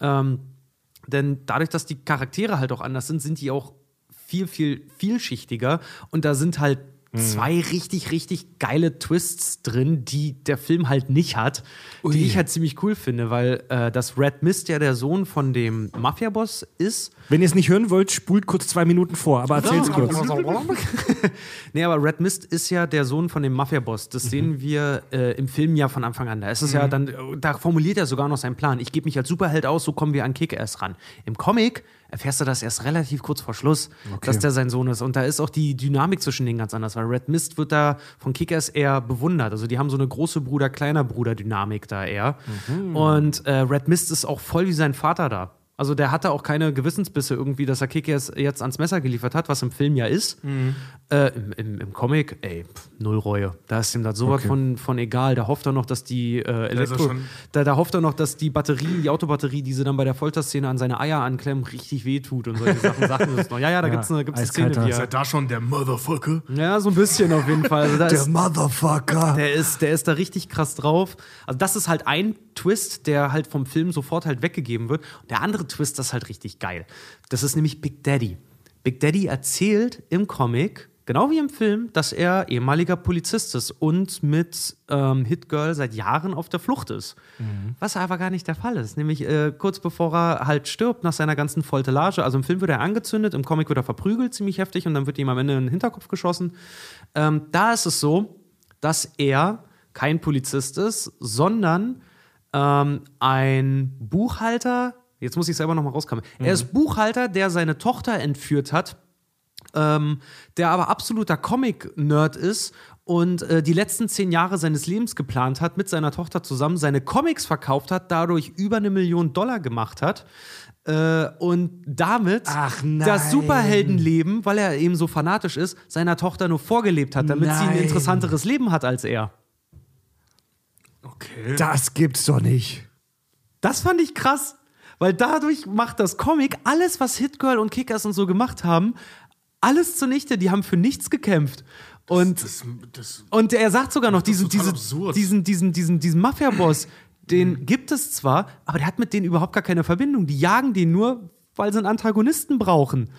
Speaker 4: Ähm, denn dadurch, dass die Charaktere halt auch anders sind, sind die auch viel, viel vielschichtiger. Und da sind halt zwei richtig, richtig geile Twists drin, die der Film halt nicht hat, die ich halt ziemlich cool finde, weil äh, das Red Mist ja der Sohn von dem Mafia-Boss ist.
Speaker 1: Wenn ihr es nicht hören wollt, spult kurz zwei Minuten vor, aber erzählt's kurz.
Speaker 4: nee, aber Red Mist ist ja der Sohn von dem Mafia-Boss. Das sehen wir äh, im Film ja von Anfang an. Da ist es ja dann, da formuliert er sogar noch seinen Plan. Ich gebe mich als Superheld aus, so kommen wir an Kick-Ass ran. Im Comic erfährst du das erst relativ kurz vor Schluss, dass der sein Sohn ist. Und da ist auch die Dynamik zwischen denen ganz anders, weil Red Mist wird da von Kick-Ass eher bewundert. Also die haben so eine große Bruder, kleiner Bruder-Dynamik da eher. Und äh, Red Mist ist auch voll wie sein Vater da. Also der hatte auch keine Gewissensbisse irgendwie, dass er Kickers jetzt ans Messer geliefert hat, was im Film ja ist. Äh, im, im, Im Comic, ey, pff, null Reue. Da ist ihm das sowas von, von egal. Da hofft er noch, dass die äh,
Speaker 3: er
Speaker 4: Elektro...
Speaker 3: schon-
Speaker 4: Da, da hofft er noch, dass die Batterie, die Autobatterie, die sie dann bei der Folterszene an seine Eier anklemmen, richtig wehtut und solche Sachen. Sachen das noch. Ja, ja, da
Speaker 1: Ja,
Speaker 4: gibt's eine, gibt's eine Szene, die
Speaker 3: Ist
Speaker 4: er,
Speaker 3: da schon der Motherfucker?
Speaker 4: Ja, so ein bisschen auf jeden Fall. Also da ist,
Speaker 1: Motherfucker.
Speaker 4: der ist, der ist da richtig krass drauf. Also, das ist halt ein Twist, der halt vom Film sofort halt weggegeben wird. Und der andere Twist, das ist halt richtig geil. Das ist nämlich Big Daddy. Big Daddy erzählt im Comic, genau wie im Film, dass er ehemaliger Polizist ist und mit ähm, Hitgirl seit Jahren auf der Flucht ist. Was aber gar nicht der Fall ist. Nämlich äh, kurz bevor er halt stirbt nach seiner ganzen Folterage. Also im Film wird er angezündet, im Comic wird er verprügelt ziemlich heftig und dann wird ihm am Ende in den Hinterkopf geschossen. Ähm, da ist es so, dass er kein Polizist ist, sondern ähm, ein Buchhalter. Jetzt muss ich selber nochmal rauskommen. Er ist Buchhalter, der seine Tochter entführt hat, ähm, der aber absoluter Comic-Nerd ist und äh, die letzten zehn Jahre seines Lebens geplant hat, mit seiner Tochter zusammen, seine Comics verkauft hat, dadurch über eine Million Dollar gemacht hat. Äh, und damit
Speaker 1: Ach nein.
Speaker 4: das Superheldenleben, weil er eben so fanatisch ist, seiner Tochter nur vorgelebt hat, damit sie ein
Speaker 1: Nein.
Speaker 4: interessanteres Leben hat als er.
Speaker 3: Okay.
Speaker 1: Das gibt's doch nicht.
Speaker 4: Das fand ich krass, weil dadurch macht das Comic alles, was Hitgirl und Kickers und so gemacht haben, alles zunichte. Die haben für nichts gekämpft. Und,
Speaker 3: Das, das,
Speaker 4: und er sagt sogar noch,
Speaker 3: das
Speaker 4: diesen,
Speaker 3: total
Speaker 4: diesen, diesen, diesen, diesen, diesen Mafia-Boss, den gibt es zwar, aber der hat mit denen überhaupt gar keine Verbindung. Die jagen den nur, weil sie einen Antagonisten brauchen.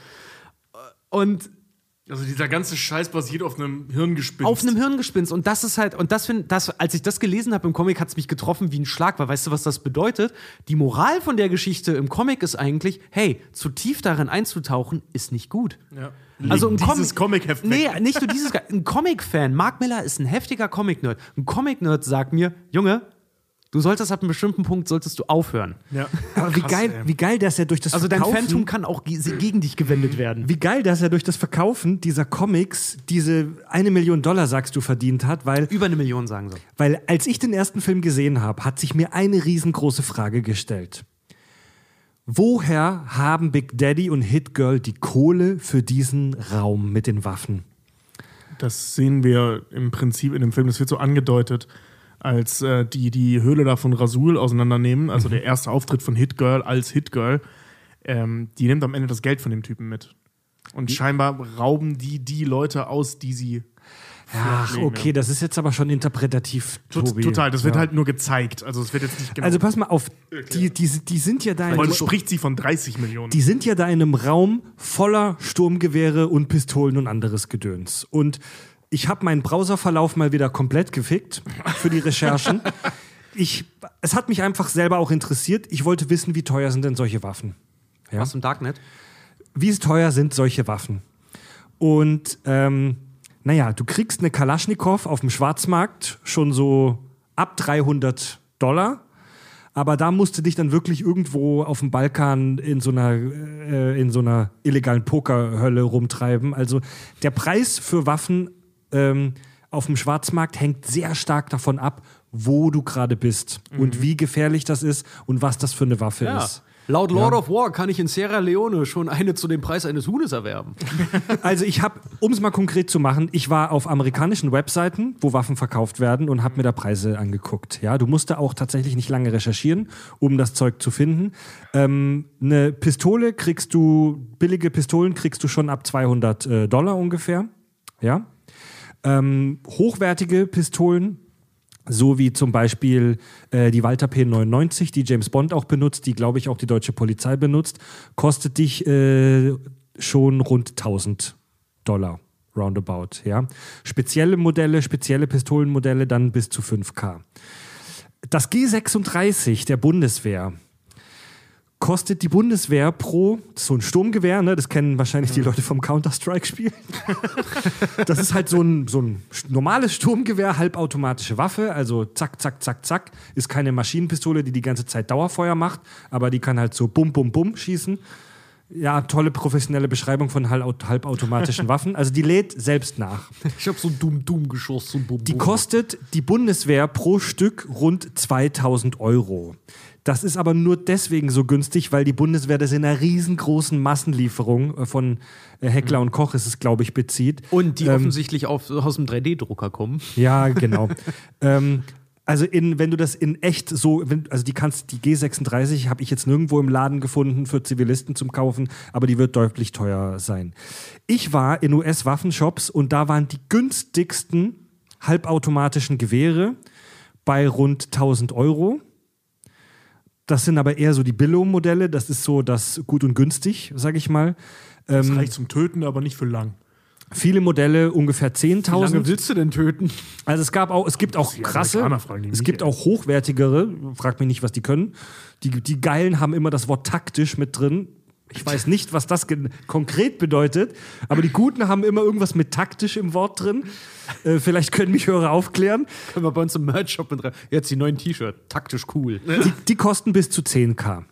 Speaker 4: Und
Speaker 3: also dieser ganze Scheiß basiert auf einem Hirngespinst.
Speaker 4: auf einem Hirngespinst. Und das ist halt, und das finde das, als ich das gelesen habe im Comic, hat es mich getroffen wie ein Schlag, weil weißt du, was das bedeutet? Die Moral von der Geschichte im Comic ist eigentlich, hey, zu tief darin einzutauchen, ist nicht gut.
Speaker 3: Ja.
Speaker 4: Also ein
Speaker 3: dieses
Speaker 4: Comic-
Speaker 3: Comic-Heft
Speaker 4: Nee, nicht nur dieses. Ein Comic-Fan, Mark Miller ist ein heftiger Comic-Nerd. Ein Comic-Nerd sagt mir, Junge, du solltest ab einem bestimmten Punkt solltest du aufhören.
Speaker 3: Ja.
Speaker 1: Aber wie
Speaker 3: Krass,
Speaker 1: geil,
Speaker 3: ey.
Speaker 1: wie geil, dass er durch das
Speaker 4: Also dein
Speaker 1: Verkaufen,
Speaker 4: Phantom kann auch ge gegen dich gewendet werden.
Speaker 1: wie geil, dass er durch das Verkaufen dieser Comics diese eine Million Dollar, sagst du, verdient hat, weil
Speaker 4: Über eine Million, sagen sie.
Speaker 1: Weil als ich den ersten Film gesehen habe, hat sich mir eine riesengroße Frage gestellt. Woher haben Big Daddy und Hit Girl die Kohle für diesen Raum mit den Waffen?
Speaker 3: Das sehen wir im Prinzip in dem Film, das wird so angedeutet. Als äh, die die Höhle da von Rasul auseinandernehmen, also der erste Auftritt von Hit Girl als Hit Girl, ähm, die nimmt am Ende das Geld von dem Typen mit. Und scheinbar rauben die die Leute aus, die sie.
Speaker 1: Ach, okay,
Speaker 3: ja.
Speaker 1: das ist jetzt aber schon interpretativ, Tobi.
Speaker 3: Total, das wird
Speaker 1: Ja.
Speaker 3: halt nur gezeigt. Also es wird jetzt nicht genau.
Speaker 1: Also pass mal auf, die, die, die sind ja da in einem,
Speaker 3: spricht sie von 30 Millionen.
Speaker 1: die sind ja da in einem Raum voller Sturmgewehre und Pistolen und anderes Gedöns. Und ich habe meinen Browserverlauf mal wieder komplett gefickt für die Recherchen. ich, es hat mich einfach selber auch interessiert. Ich wollte wissen, wie teuer sind denn solche Waffen? Ja?
Speaker 4: Was im Darknet?
Speaker 1: wie teuer sind solche Waffen? Und ähm, naja, du kriegst eine Kalaschnikow auf dem Schwarzmarkt schon so ab 300 Dollar. Aber da musst du dich dann wirklich irgendwo auf dem Balkan in so einer, äh, in so einer illegalen Pokerhölle rumtreiben. Also der Preis für Waffen ähm, auf dem Schwarzmarkt hängt sehr stark davon ab, wo du gerade bist und wie gefährlich das ist und was das für eine Waffe
Speaker 4: Ja.
Speaker 1: ist.
Speaker 4: Laut Lord of War kann ich in Sierra Leone schon eine zu dem Preis eines Huhnes erwerben.
Speaker 1: Also ich habe, um es mal konkret zu machen, ich war auf amerikanischen Webseiten, wo Waffen verkauft werden und habe mir da Preise angeguckt. Ja, du musst da auch tatsächlich nicht lange recherchieren, um das Zeug zu finden. Ähm, eine Pistole kriegst du, billige Pistolen kriegst du schon ab 200 äh, Dollar ungefähr. Ja. Ähm, hochwertige Pistolen so wie zum Beispiel äh, die Walter P99, die James Bond auch benutzt, die glaube ich auch die deutsche Polizei benutzt, kostet dich äh, schon rund 1000 Dollar roundabout. Ja? Spezielle Modelle, spezielle Pistolenmodelle dann bis zu 5K. Das G36 der Bundeswehr kostet die Bundeswehr pro, so ein Sturmgewehr, ne? das kennen wahrscheinlich die Leute vom Counter-Strike-Spiel. Das ist halt so ein, so ein normales Sturmgewehr, halbautomatische Waffe, also zack, zack, zack, zack. Ist keine Maschinenpistole, die die ganze Zeit Dauerfeuer macht, aber die kann halt so bum, bum, bum schießen. Ja, tolle professionelle Beschreibung von halb- halbautomatischen Waffen. Also die lädt selbst nach.
Speaker 4: Ich habe so ein Doom-Doom-Geschoss, so ein Bum
Speaker 1: Die kostet die Bundeswehr pro Stück rund 2000 Euro. Das ist aber nur deswegen so günstig, weil die Bundeswehr das in einer riesengroßen Massenlieferung äh, von äh, Heckler und Koch ist es, glaube ich, bezieht.
Speaker 4: Und die
Speaker 1: Ähm,
Speaker 4: offensichtlich auf, aus dem 3D-Drucker kommen.
Speaker 1: Ja, genau. ähm, also in, wenn du das in echt so, wenn, also die kannst, die G36 habe ich jetzt nirgendwo im Laden gefunden für Zivilisten zum Kaufen, aber die wird deutlich teuer sein. Ich war in US-Waffenshops und da waren die günstigsten halbautomatischen Gewehre bei rund 1000 Euro. Das sind aber eher so die Billo-Modelle. Das ist so das gut und günstig, sage ich mal.
Speaker 3: Das
Speaker 1: Ähm,
Speaker 3: reicht zum Töten, aber nicht für lang.
Speaker 1: viele Modelle ungefähr
Speaker 4: Wie lange
Speaker 1: 10.000.
Speaker 4: willst du denn töten?
Speaker 1: Also es gab auch, es gibt auch krasse, es gibt auch hochwertigere, frag mich nicht, was die können. Die, die Geilen haben immer das Wort taktisch mit drin. Ich weiß nicht, was das konkret bedeutet, aber die Guten haben immer irgendwas mit taktisch im Wort drin. Äh, vielleicht können mich Hörer aufklären.
Speaker 4: Können wir bei uns im Merch-Shop mit rein. Jetzt die neuen T-Shirt. Taktisch cool.
Speaker 1: Die, die kosten bis zu 10k.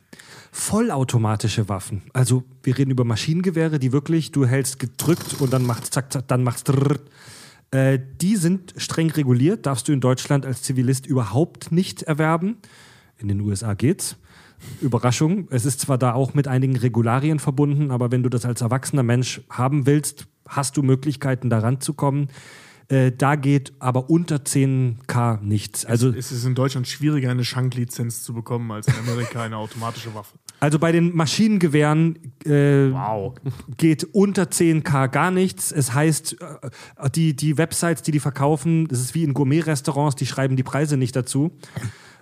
Speaker 1: Vollautomatische Waffen. Also wir reden über Maschinengewehre, die wirklich, du hältst gedrückt und dann macht's zack, zack, dann macht's drrrt. Äh, die sind streng reguliert, darfst du in Deutschland als Zivilist überhaupt nicht erwerben. In den USA geht's. Überraschung. Es ist zwar da auch mit einigen Regularien verbunden, aber wenn du das als erwachsener Mensch haben willst, hast du Möglichkeiten, da ranzukommen. Äh, da geht aber unter 10k nichts. Also
Speaker 3: es ist in Deutschland schwieriger, eine Schanklizenz zu bekommen, als in Amerika eine automatische Waffe.
Speaker 1: Also bei den Maschinengewehren äh,
Speaker 3: Wow.
Speaker 1: geht unter 10k gar nichts. Es heißt, äh, die, die Websites, die die verkaufen, das ist wie in Gourmet-Restaurants, die schreiben die Preise nicht dazu.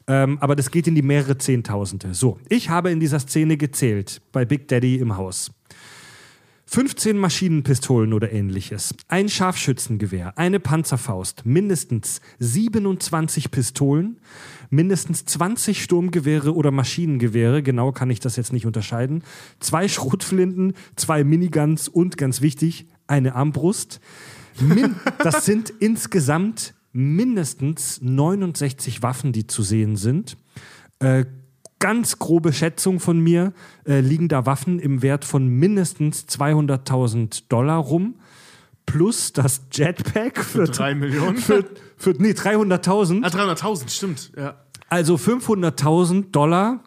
Speaker 1: Ähm, aber das geht in die mehrere Zehntausende. So, ich habe in dieser Szene gezählt, bei Big Daddy im Haus. 15 Maschinenpistolen oder ähnliches, ein Scharfschützengewehr, eine Panzerfaust, mindestens 27 Pistolen, mindestens 20 Sturmgewehre oder Maschinengewehre, genau kann ich das jetzt nicht unterscheiden, zwei Schrotflinten, zwei Miniguns und ganz wichtig, eine Armbrust. Min das sind insgesamt mindestens 69 Waffen, die zu sehen sind. Äh, ganz grobe Schätzung von mir, äh, liegen da Waffen im Wert von mindestens 200.000 Dollar rum. Plus das Jetpack für,
Speaker 3: Drei Millionen?
Speaker 1: für, für nee, 300.000.
Speaker 3: Ah, 300.000, stimmt. Ja.
Speaker 1: Also 500.000 Dollar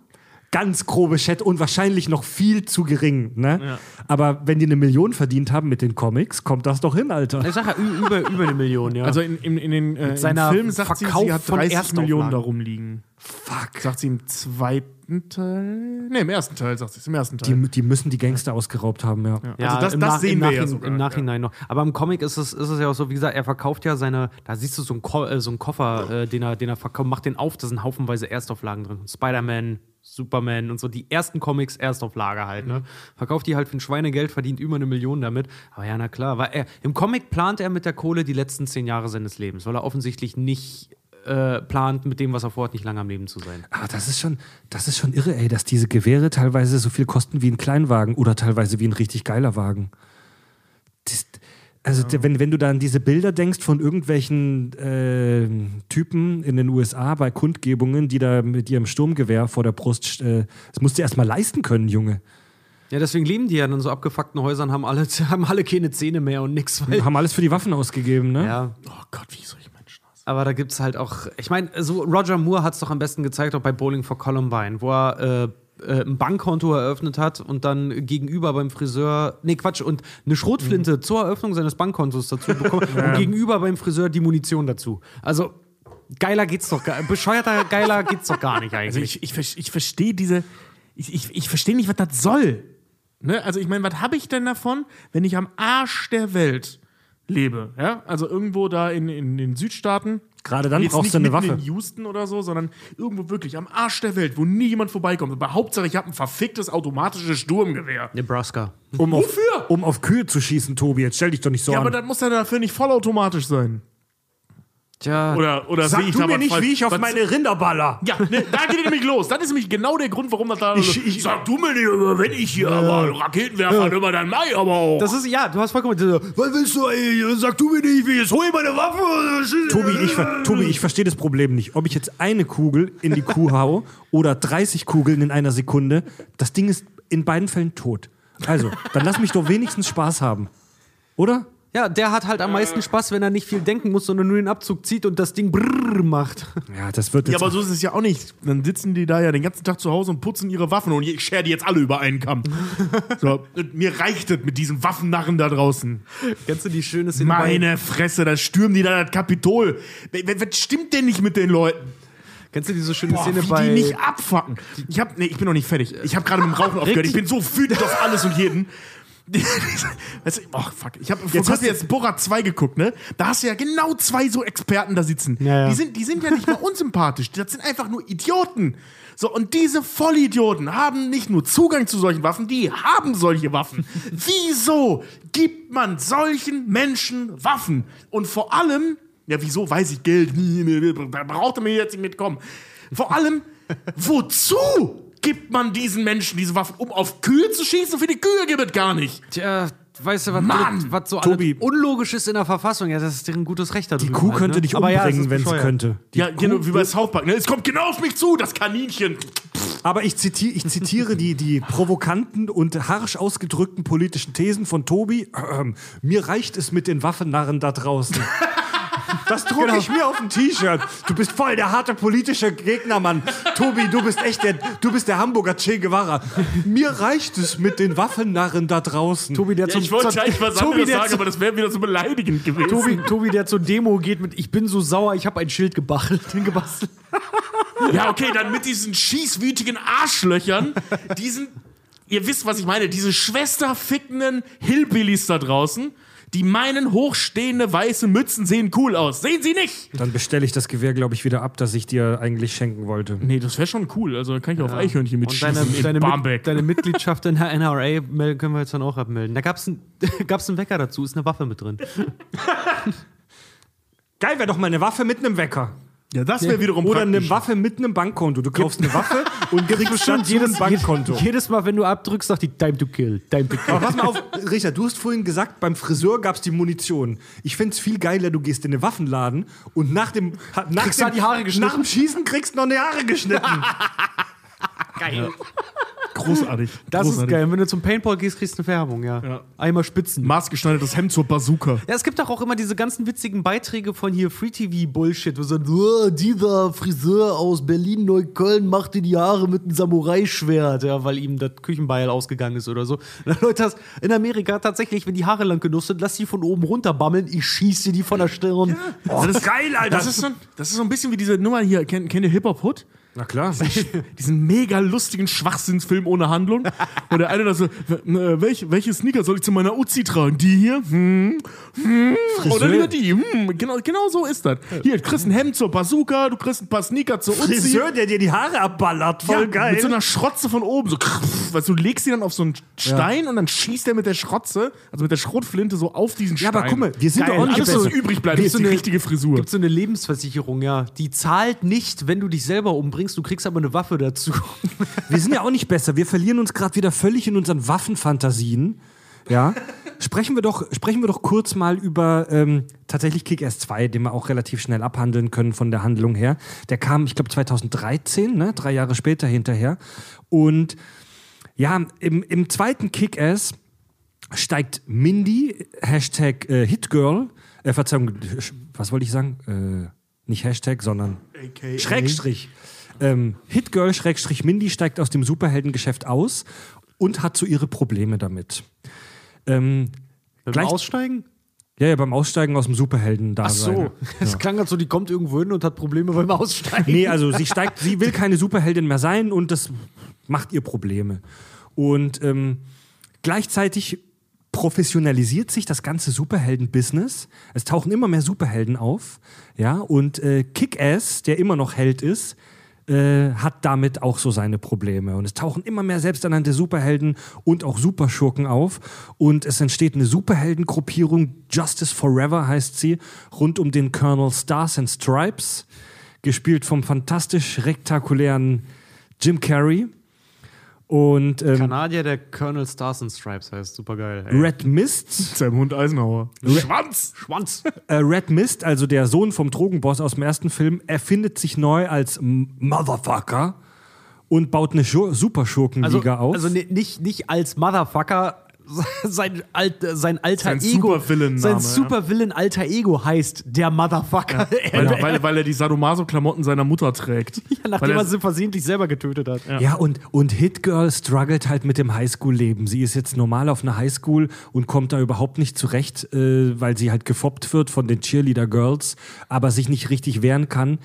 Speaker 1: ganz grobe Chat und wahrscheinlich noch viel zu gering. Ne? Aber wenn die eine Million verdient haben mit den Comics, kommt das doch hin, Alter.
Speaker 4: Ich sag ja, über, über eine Million, ja.
Speaker 3: Also in, in, in den äh,
Speaker 4: seiner
Speaker 3: im Film sagt
Speaker 4: Verkauf
Speaker 3: sie, sie hat
Speaker 4: von
Speaker 3: 30
Speaker 4: Erstauflagen.
Speaker 3: Millionen da rumliegen.
Speaker 1: Fuck.
Speaker 3: Sagt sie im zweiten Teil? Ne, im ersten Teil sagt sie es. Im ersten Teil.
Speaker 1: Die, die müssen die Gangster ausgeraubt haben, ja.
Speaker 4: Ja,
Speaker 3: also das- das
Speaker 4: Nach-
Speaker 3: sehen
Speaker 4: im
Speaker 3: wir ja sogar,
Speaker 4: Im Nachhinein noch. Aber im Comic ist es, ist es ja auch so, wie gesagt, er verkauft ja seine, da siehst du so einen, Ko äh, so einen Koffer, äh, den, er, den er verkauft, macht den auf, da sind haufenweise Erstauflagen drin. Spider-Man, Superman und so, die ersten Comics Erstauflage halt,
Speaker 3: Mhm.
Speaker 4: ne? Verkauft die halt für ein Schweinegeld, verdient über eine Million damit. Aber ja, na klar, weil er, im Comic plant er mit der Kohle die letzten zehn Jahre seines Lebens, weil er offensichtlich nicht äh, plant, mit dem, was er vorhat, nicht lange am Leben zu sein.
Speaker 1: Aber das ist schon, das ist schon irre, ey, dass diese Gewehre teilweise so viel kosten wie ein Kleinwagen oder teilweise wie ein richtig geiler Wagen. Das, also, der- wenn, wenn du da an diese Bilder denkst von irgendwelchen äh, Typen in den USA bei Kundgebungen, die da mit ihrem Sturmgewehr vor der Brust, äh, das musst du erst mal leisten können, Junge.
Speaker 4: Ja, deswegen leben die ja in so abgefuckten Häusern, haben alle, haben alle keine Zähne mehr und weil
Speaker 1: Haben alles für die Waffen ausgegeben, ne?
Speaker 4: ja,
Speaker 3: oh Gott, wie Menschen das?
Speaker 4: Aber da gibt es halt auch, ich meine, so Roger Moore hat es doch am besten gezeigt, auch bei Bowling for Columbine, wo er äh, äh, ein Bankkonto eröffnet hat und dann gegenüber beim Friseur, nee Quatsch, und eine Schrotflinte
Speaker 3: Mhm.
Speaker 4: zur Eröffnung seines Bankkontos dazu bekommen und gegenüber beim Friseur die Munition dazu. Also geiler geht's doch, gar- bescheuerter geiler geht's doch gar nicht
Speaker 3: Also
Speaker 4: eigentlich.
Speaker 3: ich, ich, ver- ich verstehe diese. Ich, ich, ich verstehe nicht, was das soll. Ne? Also ich meine, was habe ich denn davon, wenn ich am Arsch der Welt lebe? Ja? Also irgendwo da in, in den Südstaaten.
Speaker 1: Gerade dann
Speaker 3: Jetzt
Speaker 1: brauchst
Speaker 3: nicht
Speaker 1: du eine Waffe.
Speaker 3: in Houston oder so, sondern irgendwo wirklich am Arsch der Welt, wo nie jemand vorbeikommt. Aber Hauptsache, ich habe ein verficktes automatisches Sturmgewehr.
Speaker 4: Nebraska.
Speaker 1: Um auf,
Speaker 3: Wofür?
Speaker 1: um auf Kühe zu schießen, Tobi, jetzt stell dich doch nicht so
Speaker 3: Ja,
Speaker 1: an.
Speaker 3: aber das muss ja dafür nicht vollautomatisch sein.
Speaker 4: Tja,
Speaker 3: Oder, oder
Speaker 1: Sag
Speaker 3: ich
Speaker 1: du mir nicht,
Speaker 3: falsch?
Speaker 1: wie ich auf
Speaker 3: Was-
Speaker 1: meine Rinder baller.
Speaker 3: Ja, ne, da geht es nämlich los. Das ist nämlich genau der Grund, warum das da.
Speaker 1: Ich- ich-
Speaker 3: Sag du mir nicht, wenn ich hier aber Raketenwerfer immer dann Mai, aber auch.
Speaker 4: das ist, ja, du hast vollkommen, was willst du, ey, sag du mir nicht, wie, jetzt hol ich meine Waffe.
Speaker 1: Tobi, ich, Tobi, ich verstehe das Problem nicht. Ob ich jetzt eine Kugel in die Kuh hau oder 30 Kugeln in einer Sekunde, das Ding ist in beiden Fällen tot. Also, dann lass mich doch wenigstens Spaß haben. Oder?
Speaker 4: Ja, der hat halt am meisten Spaß, wenn er nicht viel denken muss, sondern nur den Abzug zieht und das Ding brrr macht.
Speaker 1: Ja, das wird
Speaker 3: Ja,
Speaker 1: jetzt.
Speaker 3: aber so ist es ja auch nicht. Dann sitzen die da ja den ganzen Tag zu Hause und putzen ihre Waffen und ich schere die jetzt alle über einen Kamm. so, mir reicht es mit diesen Waffennarren da draußen.
Speaker 4: Kennst du die schöne Szene bei-
Speaker 3: Meine Fresse, da stürmen die da das Kapitol. Was stimmt denn nicht mit den Leuten?
Speaker 4: Kennst du diese schöne
Speaker 3: Boah,
Speaker 4: Szene
Speaker 3: wie
Speaker 4: bei.
Speaker 3: die nicht abfacken. Ich hab, nee, ich bin noch nicht fertig. Ich habe gerade mit dem Rauchen aufgehört. Ich bin so wütend auf alles und jeden. Weißt du, oh, fuck. Ich habe vor
Speaker 1: Jetzt hast du-
Speaker 3: jetzt Borat 2 geguckt, ne? Da hast du ja genau zwei so Experten da sitzen.
Speaker 4: Ja, ja.
Speaker 3: Die, sind, die sind ja nicht mal unsympathisch. Das sind einfach nur Idioten. So, und diese Vollidioten haben nicht nur Zugang zu solchen Waffen, die haben solche Waffen. Wieso gibt man solchen Menschen Waffen? Und vor allem, ja, wieso weiß ich Geld? Da braucht er mir jetzt nicht mitkommen. Vor allem, wozu gibt man diesen Menschen diese Waffen? Um auf Kühe zu schießen? Für die Kühe gibt es gar nicht.
Speaker 4: Tja, weißt du, was,
Speaker 3: Mann!
Speaker 4: was so
Speaker 1: Tobi.
Speaker 4: alles unlogisch ist in der Verfassung? Ja, das ist deren gutes Recht darüber.
Speaker 1: die Kuh
Speaker 4: halt,
Speaker 1: könnte
Speaker 4: ne?
Speaker 1: dich
Speaker 4: Aber ja,
Speaker 1: umbringen,
Speaker 4: ist
Speaker 1: wenn sie könnte. Die
Speaker 3: Ja,
Speaker 1: Kuh
Speaker 3: genau, wie bei South Park. Ne? Es kommt genau auf mich zu, das Kaninchen.
Speaker 1: Aber ich zitiere, ich zitiere die, die provokanten und harsch ausgedrückten politischen Thesen von Tobi. Mir reicht es mit den Waffennarren da draußen. Das drucke ich mir auf ein T-Shirt. Du bist voll der harte politische Gegner, Mann. Tobi, du bist echt der, du bist der Hamburger Che Guevara. Mir reicht es mit den Waffennarren da draußen.
Speaker 4: Tobi, der
Speaker 3: Ja,
Speaker 4: zum,
Speaker 3: ich wollte
Speaker 4: zur-
Speaker 3: eigentlich was
Speaker 4: Tobi,
Speaker 3: anderes
Speaker 4: der
Speaker 3: sagen,
Speaker 4: zu-
Speaker 3: aber das wäre wieder so beleidigend gewesen.
Speaker 4: Tobi, Tobi, der zur Demo geht mit Ich bin so sauer, ich habe ein Schild gebachelt, gebastelt.
Speaker 3: Ja, okay, dann mit diesen schießwütigen Arschlöchern, diesen, ihr wisst, was ich meine, diese schwesterfickenden Hillbillies da draußen, die meinen, hochstehende weiße Mützen sehen cool aus. Sehen sie nicht!
Speaker 1: Dann bestelle ich das Gewehr, glaube ich, wieder ab, das ich dir eigentlich schenken wollte.
Speaker 3: Nee, das wäre schon cool. Also kann ich auf Eichhörnchen
Speaker 4: Und
Speaker 3: mitschießen
Speaker 4: deine,
Speaker 3: in
Speaker 4: deine,
Speaker 3: Barmbek.
Speaker 4: Mit, deine Mitgliedschaft in der NRA können wir jetzt dann auch abmelden. Da gab es ein, gab's einen Wecker dazu, ist eine Waffe mit drin.
Speaker 1: Geil wäre doch mal eine Waffe mit einem Wecker.
Speaker 3: Ja, das wäre wiederum
Speaker 1: Oder eine
Speaker 3: praktisch.
Speaker 1: Waffe mit einem Bankkonto. Du kaufst eine Waffe und kriegst
Speaker 4: Schon
Speaker 1: dazu ein Bankkonto.
Speaker 4: jedes Mal, wenn du abdrückst, sagt die Time to kill, Time to kill.
Speaker 1: Aber pass mal auf, Richard, du hast vorhin gesagt, beim Friseur gab es die Munition. Ich fände es viel geiler, du gehst in den Waffenladen und nach dem, nach
Speaker 4: Kriegst
Speaker 1: dem,
Speaker 4: die Haare geschnitten.
Speaker 1: nach dem Schießen kriegst du noch die Haare geschnitten.
Speaker 4: Geil.
Speaker 3: Großartig.
Speaker 4: Das
Speaker 3: großartig.
Speaker 4: ist geil. Wenn du zum Paintball gehst, kriegst du eine Färbung, ja.
Speaker 3: Ja.
Speaker 4: Einmal spitzen.
Speaker 3: Maßgeschneidertes Hemd zur Bazooka.
Speaker 4: Ja, es gibt doch auch immer diese ganzen witzigen Beiträge von hier Free TV Bullshit, wo so ein, oh, dieser Friseur aus Berlin Neukölln machte die Haare mit einem Samurai-Schwert, ja, weil ihm das Küchenbeil ausgegangen ist oder so. Und Leute, das in Amerika tatsächlich, wenn die Haare lang genug sind, lass die von oben runter bammeln, ich schieße die von der Stirn.
Speaker 3: Oh, das ist geil, Alter. Das ist, so, das ist so ein bisschen wie diese Nummer hier. Kennt, kennt ihr Hip-Hop Hood?
Speaker 1: Na klar.
Speaker 3: Diesen mega lustigen Schwachsinnsfilm ohne Handlung. Und der eine da so, äh, welche, welche Sneaker soll ich zu meiner Uzi tragen? Die hier? Hm? Hm? Oder lieber die? Hm? Genau, genau so ist das. Hier, du kriegst ein Hemd zur Bazooka, du kriegst ein paar Sneaker zur Uzi.
Speaker 1: Friseur, der dir die Haare abballert. Voll
Speaker 3: Ja,
Speaker 1: geil.
Speaker 3: Mit so einer Schrotze von oben. So, weißt du, legst sie dann auf so einen Stein und dann schießt er mit der Schrotze, also mit der Schrotflinte so auf diesen
Speaker 1: Ja,
Speaker 3: Stein.
Speaker 1: aber guck mal, wir sind
Speaker 3: Geil.
Speaker 1: doch auch nicht
Speaker 3: Alles, was übrig bleibt, ist
Speaker 4: so eine-
Speaker 3: richtige Frisur.
Speaker 4: Gibt so eine Lebensversicherung, ja. Die zahlt nicht, wenn du dich selber umbringst, du kriegst aber eine Waffe dazu.
Speaker 1: Wir sind ja auch nicht besser. Wir verlieren uns gerade wieder völlig in unseren Waffenfantasien. Ja. Sprechen wir doch, sprechen wir doch kurz mal über ähm, tatsächlich Kick-Ass 2, den wir auch relativ schnell abhandeln können von der Handlung her. Der kam, ich glaube, 2013, ne? drei Jahre später hinterher. Und ja, im, im zweiten Kick-Ass steigt Mindy, Hashtag äh, Hitgirl, äh, Verzeihung, was wollte ich sagen? Äh, nicht Hashtag, sondern
Speaker 3: AKA.
Speaker 1: Schrägstrich. Ähm, Hitgirl, Schrägstrich Mindy steigt aus dem Superheldengeschäft aus und hat so ihre Probleme damit. Ähm,
Speaker 4: Beim
Speaker 1: Gleich-
Speaker 4: Aussteigen?
Speaker 1: ja, ja, beim Aussteigen aus dem Superhelden da
Speaker 4: Ach so. Es klang halt so, die kommt irgendwo hin und hat Probleme beim Aussteigen.
Speaker 1: Nee, also sie steigt, sie will keine Superheldin mehr sein und das macht ihr Probleme. Und ähm, gleichzeitig professionalisiert sich das ganze Superhelden-Business. Es tauchen immer mehr Superhelden auf, ja, und äh, Kick-Ass, der immer noch Held ist, äh, hat damit auch so seine Probleme. Und es tauchen immer mehr selbsternannte Superhelden und auch Superschurken auf. Und es entsteht eine Superheldengruppierung, Justice Forever heißt sie, rund um den Colonel Stars and Stripes, gespielt vom fantastisch rektakulären Jim Carrey. Und ähm,
Speaker 4: Kanadier, der Colonel Stars and Stripes heißt. Super geil. Ey.
Speaker 1: Red Mist,
Speaker 3: Sein Hund Eisenhower. Schwanz!
Speaker 4: Schwanz.
Speaker 1: äh, Red Mist, also der Sohn vom Drogenboss aus dem ersten Film, erfindet sich neu als M- Motherfucker und baut eine Schur
Speaker 4: Also,
Speaker 1: Superschurkenliga auf.
Speaker 4: also ni- nicht, nicht als Motherfucker. Sein, alt, sein alter
Speaker 3: Sein
Speaker 4: Ego.
Speaker 3: Supervillain-Name,
Speaker 4: Sein
Speaker 3: ja.
Speaker 4: Supervillain alter Ego heißt der Motherfucker.
Speaker 3: Weil, weil, weil er die Sadomaso-Klamotten seiner Mutter trägt.
Speaker 4: Nachdem
Speaker 3: weil
Speaker 4: er
Speaker 3: er,
Speaker 4: sie versehentlich selber getötet hat.
Speaker 1: Ja, und, und Hitgirl struggelt halt mit dem Highschool-Leben. Sie ist jetzt normal auf einer Highschool und kommt da überhaupt nicht zurecht, äh, weil sie halt gefoppt wird von den Cheerleader-Girls, aber sich nicht richtig wehren kann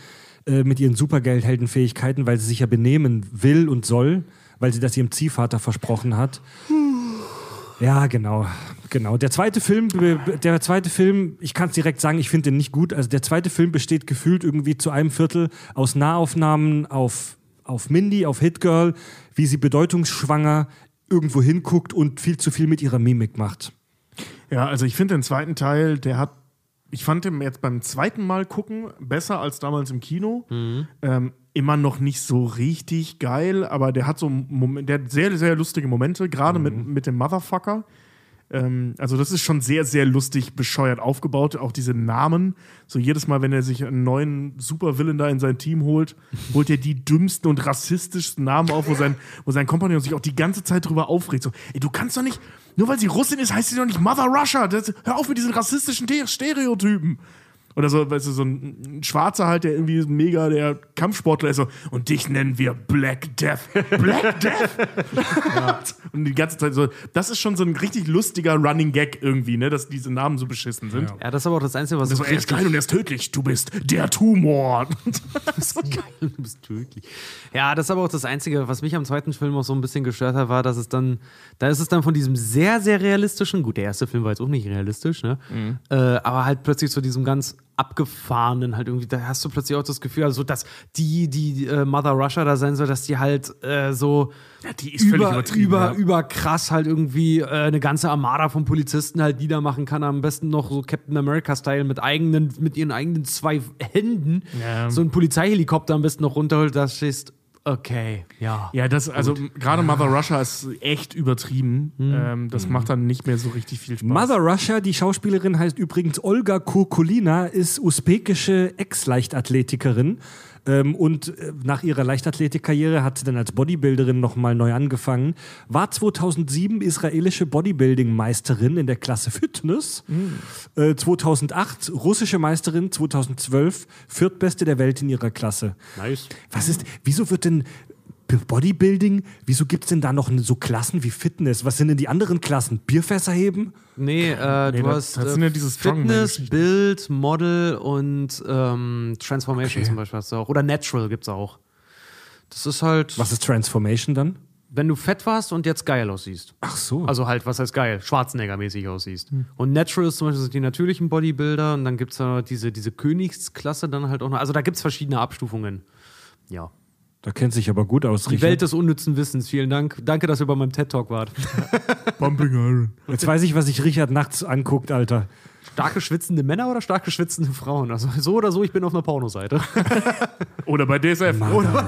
Speaker 1: äh, mit ihren Supergeldheldenfähigkeiten, weil sie sich ja benehmen will und soll, weil sie das ihrem Ziehvater versprochen hat. Ja, genau, genau. Der zweite Film, der zweite Film, ich kann es direkt sagen, ich finde den nicht gut. Also der zweite Film besteht gefühlt irgendwie zu einem Viertel aus Nahaufnahmen auf, auf Mindy, auf Hitgirl, wie sie bedeutungsschwanger irgendwo hinguckt und viel zu viel mit ihrer Mimik macht.
Speaker 3: ja, also ich finde den zweiten Teil, der hat. Ich fand den jetzt beim zweiten Mal gucken besser als damals im Kino. Ähm, immer noch nicht so richtig geil, aber der hat so Moment, der hat sehr, sehr lustige Momente, gerade mit, mit dem Motherfucker. Ähm, also, das ist schon sehr, sehr lustig bescheuert aufgebaut. Auch diese Namen. So jedes Mal, wenn er sich einen neuen Supervillain da in sein Team holt, holt er die dümmsten und rassistischsten Namen auf, wo sein, wo sein Kompagnon sich auch die ganze Zeit drüber aufregt. So, ey, du kannst doch nicht, nur weil sie Russin ist, heißt sie doch nicht Mother Russia. Das, hör auf mit diesen rassistischen Te- Stereotypen. Oder so, weißt du, so ein, ein Schwarzer halt, der irgendwie mega der Kampfsportler ist. So, und dich nennen wir Black Death. Black Death? Und die ganze Zeit so, das ist schon so ein richtig lustiger Running Gag irgendwie, ne, dass diese Namen so beschissen sind.
Speaker 4: Ja, das ist aber auch das Einzige, was
Speaker 3: Das
Speaker 4: so
Speaker 3: er ist
Speaker 4: richtig
Speaker 3: geil und er ist tödlich. Du bist der Tumor.
Speaker 4: ist geil, du bist tödlich. Ja, das ist aber auch das Einzige, was mich am zweiten Film auch so ein bisschen gestört hat, war, dass es dann, da ist es dann von diesem sehr, sehr realistischen, gut, der erste Film war jetzt auch nicht realistisch, ne? Äh, aber halt plötzlich zu diesem ganz abgefahrenen halt irgendwie, da hast du plötzlich auch das Gefühl, also dass die, die äh, Mother Russia da sein soll, dass die halt äh, so
Speaker 3: Ja, die ist völlig
Speaker 4: über,
Speaker 3: übertrieben.
Speaker 4: über,
Speaker 3: ja.
Speaker 4: über krass halt irgendwie äh, eine ganze Armada von Polizisten halt niedermachen kann. Am besten noch so Captain America-Style mit eigenen, mit ihren eigenen zwei Händen
Speaker 3: Ja.
Speaker 4: so ein Polizeihelikopter am besten noch runterholt, da stehst, okay, ja.
Speaker 3: Ja, das, also gerade Mother Russia ist echt übertrieben.
Speaker 4: Hm.
Speaker 3: Ähm, das macht dann nicht mehr so richtig viel Spaß.
Speaker 1: Mother Russia, die Schauspielerin heißt übrigens Olga Kurkulina, ist usbekische Ex-Leichtathletikerin. Ähm, und äh, nach ihrer Leichtathletikkarriere hat sie dann als Bodybuilderin nochmal neu angefangen. War 2007 israelische Bodybuilding-Meisterin in der Klasse Fitness. Äh, 2008 russische Meisterin, 2012 viertbeste der Welt in ihrer Klasse.
Speaker 4: Nice.
Speaker 1: Was ist, wieso wird denn Bodybuilding, wieso gibt es denn da noch so Klassen wie Fitness? Was sind denn die anderen Klassen? Bierfässer heben?
Speaker 4: Nee, äh,
Speaker 3: Nee,
Speaker 4: du
Speaker 3: das-
Speaker 4: hast
Speaker 3: das
Speaker 4: äh,
Speaker 3: sind ja diese
Speaker 4: Fitness. Bild, Model und ähm, Transformation zum Beispiel hast du auch. Oder Natural gibt's auch. Das ist halt,
Speaker 1: Was ist Transformation dann?
Speaker 4: wenn du fett warst und jetzt geil aussiehst.
Speaker 1: Ach so.
Speaker 4: Also halt, was heißt geil? Schwarzenegger-mäßig aussiehst.
Speaker 3: Hm.
Speaker 4: Und Natural ist zum Beispiel sind die natürlichen Bodybuilder und dann gibt es da diese, diese Königsklasse dann halt auch noch. Also da gibt es verschiedene Abstufungen. Ja.
Speaker 1: Da kennt sich aber gut aus,
Speaker 4: Die
Speaker 1: Richard.
Speaker 4: Welt des unnützen Wissens. Vielen Dank. Danke, dass ihr bei meinem TED-Talk wart.
Speaker 3: Pumping Iron.
Speaker 1: Jetzt weiß ich, was sich Richard nachts anguckt, Alter.
Speaker 4: Starke schwitzende Männer oder starke schwitzende Frauen? Also so oder so, ich bin auf einer Pornoseite.
Speaker 3: Oder bei DSF. Oder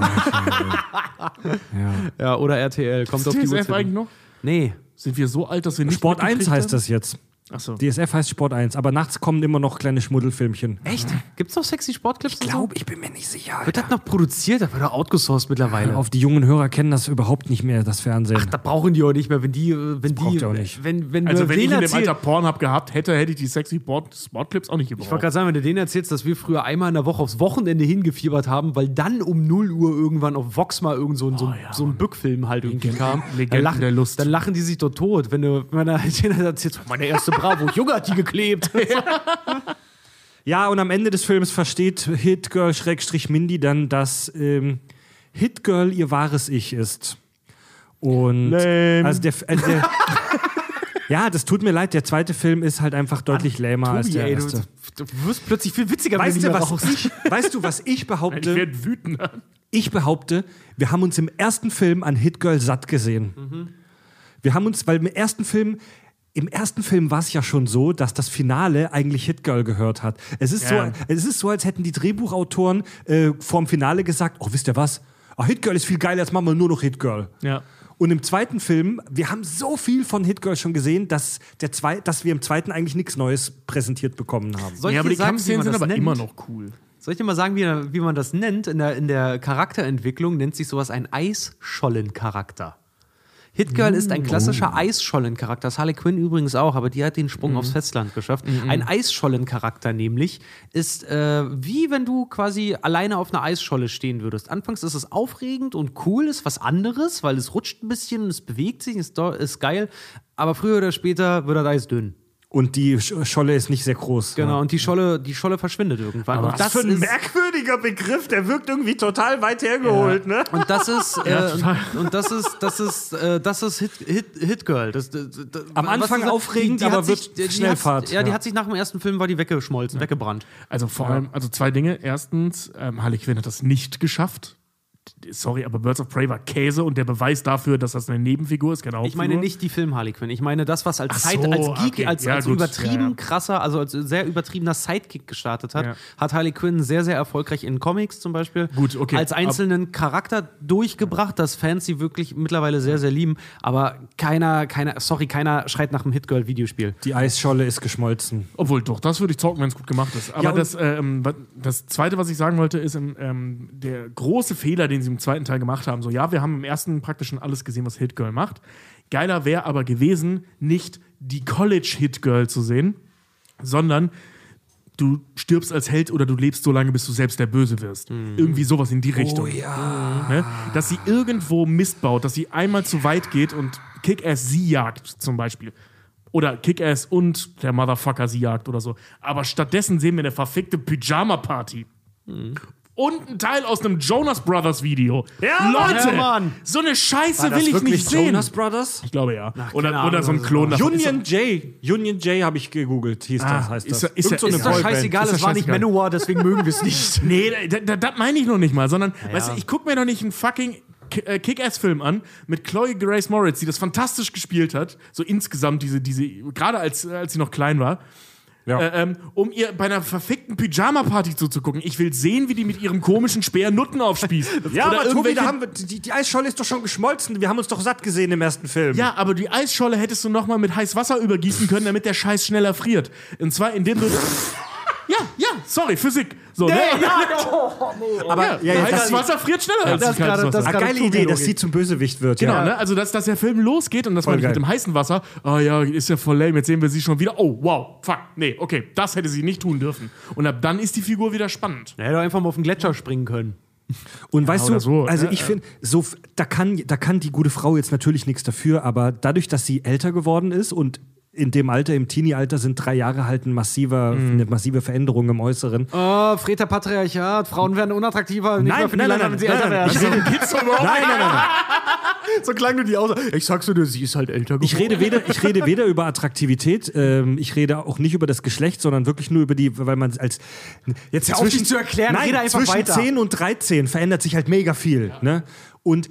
Speaker 1: Ja.
Speaker 4: ja, oder RTL. Kommt auf die
Speaker 3: DSF
Speaker 4: Uhrzeit.
Speaker 3: eigentlich noch?
Speaker 4: Nee.
Speaker 3: Sind wir so alt, dass wir nicht
Speaker 1: Sport 1
Speaker 3: mitgekriegt
Speaker 1: heißt
Speaker 3: haben?
Speaker 1: das jetzt.
Speaker 3: Achso.
Speaker 1: DSF heißt Sport 1, aber nachts kommen immer noch kleine Schmuddelfilmchen.
Speaker 4: Echt? Gibt's noch sexy Sportclips?
Speaker 1: Ich glaube, ich bin mir nicht sicher.
Speaker 4: Wird das noch produziert? Das wird doch outgesourced mittlerweile.
Speaker 1: Auf die jungen Hörer kennen das überhaupt nicht mehr, das Fernsehen.
Speaker 4: Da brauchen die auch nicht mehr, wenn die, äh, wenn
Speaker 1: braucht
Speaker 4: die,
Speaker 1: ihr auch nicht.
Speaker 4: wenn, wenn
Speaker 3: Also wenn ich in dem Alter Pornhub gehabt hätte, hätte ich die sexy Sport Sportclips auch nicht
Speaker 4: Ich wollte
Speaker 3: gebraucht.
Speaker 4: gerade sagen, wenn du denen erzählst, dass wir früher einmal in der Woche aufs Wochenende hingefiebert haben, weil dann um 0 Uhr irgendwann auf Vox mal irgend so ein, so ein, so ein Bückfilm halt irgendwie kam,
Speaker 3: Legenden
Speaker 4: dann lachen,
Speaker 3: der Lust.
Speaker 4: dann lachen die sich doch tot, wenn du, wenn er denen erzählt, meine erste Bravo, Junge hat die geklebt.
Speaker 1: Ja, und am Ende des Films versteht Hitgirl Schrägstrich Mindy dann, dass ähm, Hitgirl ihr wahres Ich ist. Und
Speaker 3: Lame.
Speaker 1: also der, also der Ja, das tut mir leid, der zweite Film ist halt einfach deutlich lämer als
Speaker 4: Tobi,
Speaker 1: der
Speaker 4: ey, du,
Speaker 1: erste.
Speaker 4: du wirst plötzlich viel witziger,
Speaker 1: Weißt
Speaker 4: wenn
Speaker 1: du,
Speaker 4: du
Speaker 1: was
Speaker 4: rauchst.
Speaker 1: ich, weißt du, was ich
Speaker 3: Ich
Speaker 1: behaupte?
Speaker 3: werde wütend.
Speaker 1: Ich behaupte, wir haben uns im ersten Film an Hitgirl satt gesehen. Wir haben uns, weil im ersten Film, im ersten Film war es ja schon so, dass das Finale eigentlich Hitgirl gehört hat. Es ist,
Speaker 3: Ja.
Speaker 1: so, es ist so, als hätten die Drehbuchautoren äh, vorm Finale gesagt: Oh, wisst ihr was? Ah, Hitgirl ist viel geiler, jetzt machen wir nur noch Hitgirl.
Speaker 3: Ja.
Speaker 1: Und im zweiten Film, wir haben so viel von Hitgirl schon gesehen, dass, der zwei, dass wir im zweiten eigentlich nichts Neues präsentiert bekommen haben.
Speaker 4: Soll ich
Speaker 3: ja, aber
Speaker 4: dir
Speaker 3: die Kampfszenen sind aber
Speaker 4: nennt?
Speaker 3: immer noch cool.
Speaker 4: Soll ich dir mal sagen, wie, wie man das nennt? In der, in der Charakterentwicklung nennt sich sowas ein Eisschollencharakter. Hitgirl ist ein klassischer Eisschollencharakter. Das Harley Quinn übrigens auch, aber die hat den Sprung aufs Festland geschafft. Ein Eisschollencharakter nämlich ist äh, wie wenn du quasi alleine auf einer Eisscholle stehen würdest. Anfangs ist es aufregend und cool, ist was anderes, weil es rutscht ein bisschen, es bewegt sich, ist, ist geil. Aber früher oder später wird das Eis dünn.
Speaker 1: Und die Sch- Scholle ist nicht sehr groß.
Speaker 4: Genau, und die Scholle, die Scholle verschwindet irgendwann. und
Speaker 1: Das, ist ein merkwürdiger Begriff, der wirkt irgendwie total weit hergeholt, ne?
Speaker 4: Und das ist, äh, und, und das ist, das ist, äh, das ist Hit, Hit, Hit Girl. Das, das, das,
Speaker 1: Am
Speaker 4: was
Speaker 1: Anfang
Speaker 4: sagst,
Speaker 1: aufregend, aber
Speaker 4: sich-
Speaker 1: wird
Speaker 4: die
Speaker 1: Schnellfahrt,
Speaker 4: Hat, ja, die
Speaker 1: ja.
Speaker 4: hat sich nach dem ersten Film war die weggeschmolzen, weggebrannt.
Speaker 3: Also vor allem, also zwei Dinge. Erstens, ähm, Harley Quinn hat das nicht geschafft. Sorry, aber Birds of Prey war Käse und der Beweis dafür, dass das eine Nebenfigur ist, keine
Speaker 4: Ich meine nicht die Film Harley Quinn. Ich meine das, was als
Speaker 3: so,
Speaker 4: als Geek,
Speaker 3: okay.
Speaker 4: als,
Speaker 3: Ja,
Speaker 4: als übertrieben
Speaker 3: Ja, ja.
Speaker 4: krasser, also als sehr übertriebener Sidekick gestartet hat,
Speaker 3: Ja.
Speaker 4: hat Harley Quinn sehr, sehr erfolgreich in Comics zum Beispiel
Speaker 3: Gut, okay.
Speaker 4: als einzelnen Charakter durchgebracht, dass Fans sie wirklich mittlerweile sehr, sehr lieben. Aber keiner, keiner, sorry, keiner schreit nach einem Hitgirl-Videospiel.
Speaker 1: Die Eisscholle ist geschmolzen.
Speaker 3: Obwohl, doch, das würde ich zocken, wenn es gut gemacht ist. Aber das, ähm, das Zweite, was ich sagen wollte, ist ähm, der große Fehler, den sie im zweiten Teil gemacht haben. So, ja, wir haben im ersten praktisch schon alles gesehen, was Hitgirl macht. Geiler wäre aber gewesen, nicht die College-Hitgirl zu sehen, sondern du stirbst als Held oder du lebst so lange, bis du selbst der Böse wirst. Irgendwie sowas in die Richtung.
Speaker 1: ja.
Speaker 3: Ne? Dass sie irgendwo Mist baut, dass sie einmal zu weit geht und Kick-Ass sie jagt, zum Beispiel. Oder Kick-Ass und der Motherfucker sie jagt oder so. Aber stattdessen sehen wir eine verfickte Pyjama-Party. Und ein Teil aus einem Jonas Brothers Video.
Speaker 1: Ja,
Speaker 3: Leute,
Speaker 4: ja, Mann.
Speaker 3: so eine Scheiße
Speaker 1: War das
Speaker 3: will ich
Speaker 1: wirklich
Speaker 3: nicht sehen.
Speaker 1: Jonas Brothers?
Speaker 3: Ich glaube ja.
Speaker 4: keine
Speaker 3: oder,
Speaker 4: Ahnung,
Speaker 3: oder so ein Klon davon.
Speaker 1: Union J. Union J habe ich gegoogelt, hieß
Speaker 3: Ah,
Speaker 1: das, heißt
Speaker 3: ist
Speaker 1: das.
Speaker 3: ja- ist ja-
Speaker 1: Irgend so eine
Speaker 3: ist
Speaker 4: Ist doch
Speaker 3: Boyband.
Speaker 4: scheißegal,
Speaker 3: Ist
Speaker 4: es war nicht. Manowar, deswegen mögen wir es nicht.
Speaker 3: Nee, das meine ich noch nicht mal, sondern, weißt du, ich gucke mir doch nicht einen fucking Ki- äh, Kick-Ass-Film an mit Chloe Grace Moritz, die das fantastisch gespielt hat, so insgesamt diese, diese, gerade als, als sie noch klein war,
Speaker 1: Ja.
Speaker 3: äh, ähm, um ihr bei einer verfickten Pyjama-Party zuzugucken. Ich will sehen, wie die mit ihrem komischen Speer Nutten aufspießt.
Speaker 1: Ja,
Speaker 3: Oder
Speaker 1: aber Tobi, da haben wir, die, die Eisscholle ist doch schon geschmolzen. Wir haben uns doch satt gesehen im ersten Film.
Speaker 3: Ja, aber die Eisscholle hättest du noch mal mit heiß Wasser übergießen können, damit der Scheiß schneller friert. Und zwar indem du Ja, ja, sorry, Physik. So, ne?
Speaker 1: Aber ja, ja,
Speaker 3: heißes
Speaker 1: das,
Speaker 3: Wasser friert schneller als
Speaker 4: das
Speaker 3: kaltes
Speaker 4: gerade-
Speaker 3: Wasser.
Speaker 4: das
Speaker 1: eine geile Idee, dass sie zum Bösewicht wird.
Speaker 3: Genau,
Speaker 1: ja.
Speaker 3: ne? Also, dass, dass der Film losgeht und das
Speaker 1: Voll geil.
Speaker 3: mit dem heißen Wasser. Ah ja, ist ja voll lame, jetzt sehen wir sie schon wieder. Oh, wow, fuck, nee, okay, das hätte sie nicht tun dürfen. Und ab dann ist die Figur wieder spannend.
Speaker 4: Er hätte doch einfach mal auf den Gletscher springen können.
Speaker 1: Und weißt
Speaker 3: oder
Speaker 1: du,
Speaker 3: so,
Speaker 1: also
Speaker 3: ne?
Speaker 1: ich finde, so, da, kann, da kann die gute Frau jetzt natürlich nichts dafür, aber dadurch, dass sie älter geworden ist und in dem Alter, im Teenie-Alter, sind drei Jahre halt ein massiver,
Speaker 3: Mhm.
Speaker 1: eine massive Veränderung im Äußeren.
Speaker 4: Oh, Freter Patriarchat, Frauen werden unattraktiver, nicht
Speaker 1: Nein,
Speaker 4: mehr für die
Speaker 1: nein,
Speaker 4: Länder,
Speaker 1: nein,
Speaker 4: wenn sie
Speaker 1: nein,
Speaker 4: älter
Speaker 1: nein,
Speaker 4: werden.
Speaker 1: ich rede- Nein, nein, nein, nein.
Speaker 4: so klang du die aus. Ich sag's dir, sie ist halt älter geworden.
Speaker 1: Ich rede weder, ich rede weder über Attraktivität, ähm, ich rede auch nicht über das Geschlecht, sondern wirklich nur über die, weil man als jetzt
Speaker 4: auf, dich zu erklären,
Speaker 1: nein,
Speaker 4: rede einfach
Speaker 1: zwischen
Speaker 4: weiter.
Speaker 1: 10 und 13 verändert sich halt mega viel. Ne? Und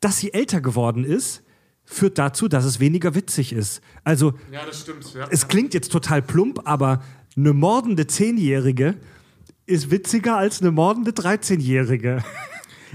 Speaker 1: dass sie älter geworden ist, führt dazu, dass es weniger witzig ist. Also
Speaker 3: Ja, das stimmt. Ja.
Speaker 1: es klingt jetzt total plump, aber eine mordende Zehnjährige ist witziger als eine mordende 13-Jährige.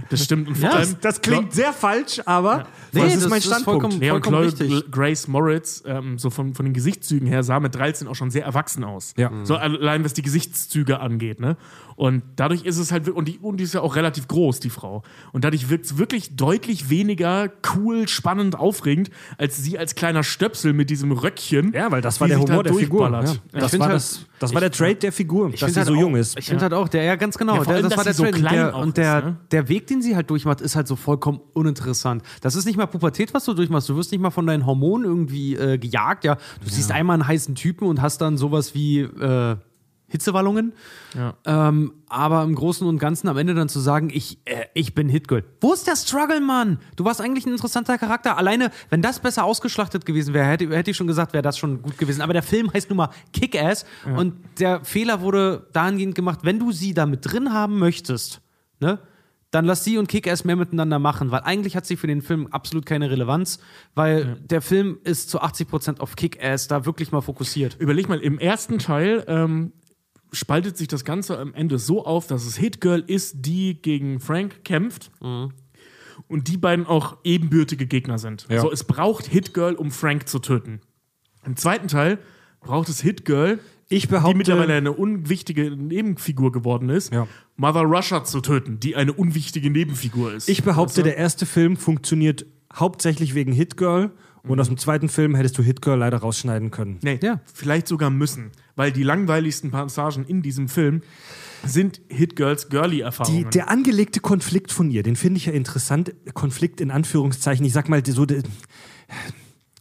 Speaker 3: Das stimmt. Und vor
Speaker 4: Ja,
Speaker 3: allem,
Speaker 1: Das klingt sehr falsch, aber
Speaker 4: Nee,
Speaker 1: das ist
Speaker 4: das
Speaker 1: mein
Speaker 4: ist
Speaker 1: Standpunkt.
Speaker 4: vollkommen-
Speaker 3: Ja, und Chloe
Speaker 4: richtig.
Speaker 3: Grace Moritz, ähm, so von, von den Gesichtszügen her, sah mit 13 auch schon sehr erwachsen aus.
Speaker 1: Ja.
Speaker 3: So allein was die Gesichtszüge angeht, ne? Und dadurch ist es halt, und die, und die ist ja auch relativ groß, die Frau. Und dadurch wirkt es wirklich deutlich weniger cool, spannend, aufregend, als sie als kleiner Stöpsel mit diesem Röckchen.
Speaker 1: Ja, weil das war der Humor der Figur. Ja. Das, war
Speaker 4: halt-
Speaker 1: das, das war der Trade der Figur, dass sie
Speaker 4: halt
Speaker 1: so
Speaker 4: auch,
Speaker 1: jung ist.
Speaker 4: Ich finde halt auch, der, ja, ganz genau.
Speaker 3: Ja, vor
Speaker 4: der,
Speaker 3: allem,
Speaker 4: das war der
Speaker 3: so klein
Speaker 4: der, und der,
Speaker 3: ist, ne?
Speaker 4: der Weg, den sie halt durchmacht, ist halt so vollkommen uninteressant. Das ist nicht mal Pubertät, was du durchmachst. Du wirst nicht mal von deinen Hormonen irgendwie äh, gejagt. Ja, du siehst einmal einen heißen Typen und hast dann sowas wie äh, Hitzewallungen.
Speaker 3: Ja.
Speaker 4: Ähm, aber im Großen und Ganzen am Ende dann zu sagen, ich, äh, ich bin Hitgirl. Wo ist der Struggle, Mann? Du warst eigentlich ein interessanter Charakter. Alleine, wenn das besser ausgeschlachtet gewesen wäre, hätte, hätte ich schon gesagt, wäre das schon gut gewesen. Aber der Film heißt nun mal Kick-Ass und der Fehler wurde dahingehend gemacht, wenn du sie da mit drin haben möchtest, ne? Dann lass sie und Kick-Ass mehr miteinander machen, weil eigentlich hat sie für den Film absolut keine Relevanz, weil der Film ist zu 80% auf Kick-Ass da wirklich mal fokussiert.
Speaker 3: Überleg mal, im ersten Teil ähm, spaltet sich das Ganze am Ende so auf, dass es Hit Girl ist, die gegen Frank kämpft. Und die beiden auch ebenbürtige Gegner sind.
Speaker 1: Ja.
Speaker 3: So, es braucht Hit Girl, um Frank zu töten. Im zweiten Teil braucht es Hit Girl,
Speaker 1: Ich
Speaker 3: die mittlerweile eine unwichtige Nebenfigur geworden ist,
Speaker 1: Ja.
Speaker 3: Mother Russia zu töten, die eine unwichtige Nebenfigur ist.
Speaker 1: ich behaupte,
Speaker 3: Weißt du?
Speaker 1: der erste Film funktioniert hauptsächlich wegen Hit Und aus dem zweiten Film hättest du Hit Girl leider rausschneiden können.
Speaker 3: Nee,
Speaker 4: Ja.
Speaker 3: vielleicht sogar müssen. Weil die langweiligsten Passagen in diesem Film sind Hit Girls Girly-Erfahrungen.
Speaker 1: der angelegte Konflikt von ihr, den finde ich ja interessant. Konflikt in Anführungszeichen. Ich sag mal, so. de-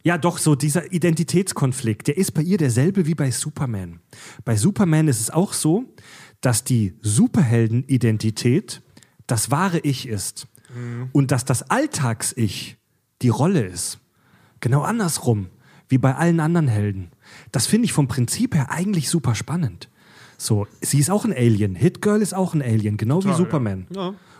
Speaker 1: Ja, doch, so dieser Identitätskonflikt, der ist bei ihr derselbe wie bei Superman. Bei Superman ist es auch so, dass die Superheldenidentität das wahre Ich ist und dass das Alltags-Ich die Rolle ist. Genau andersrum, wie bei allen anderen Helden. Das finde ich vom Prinzip her eigentlich super spannend. So, sie ist auch ein Alien. Hit Girl ist auch ein Alien, genau wie Superman.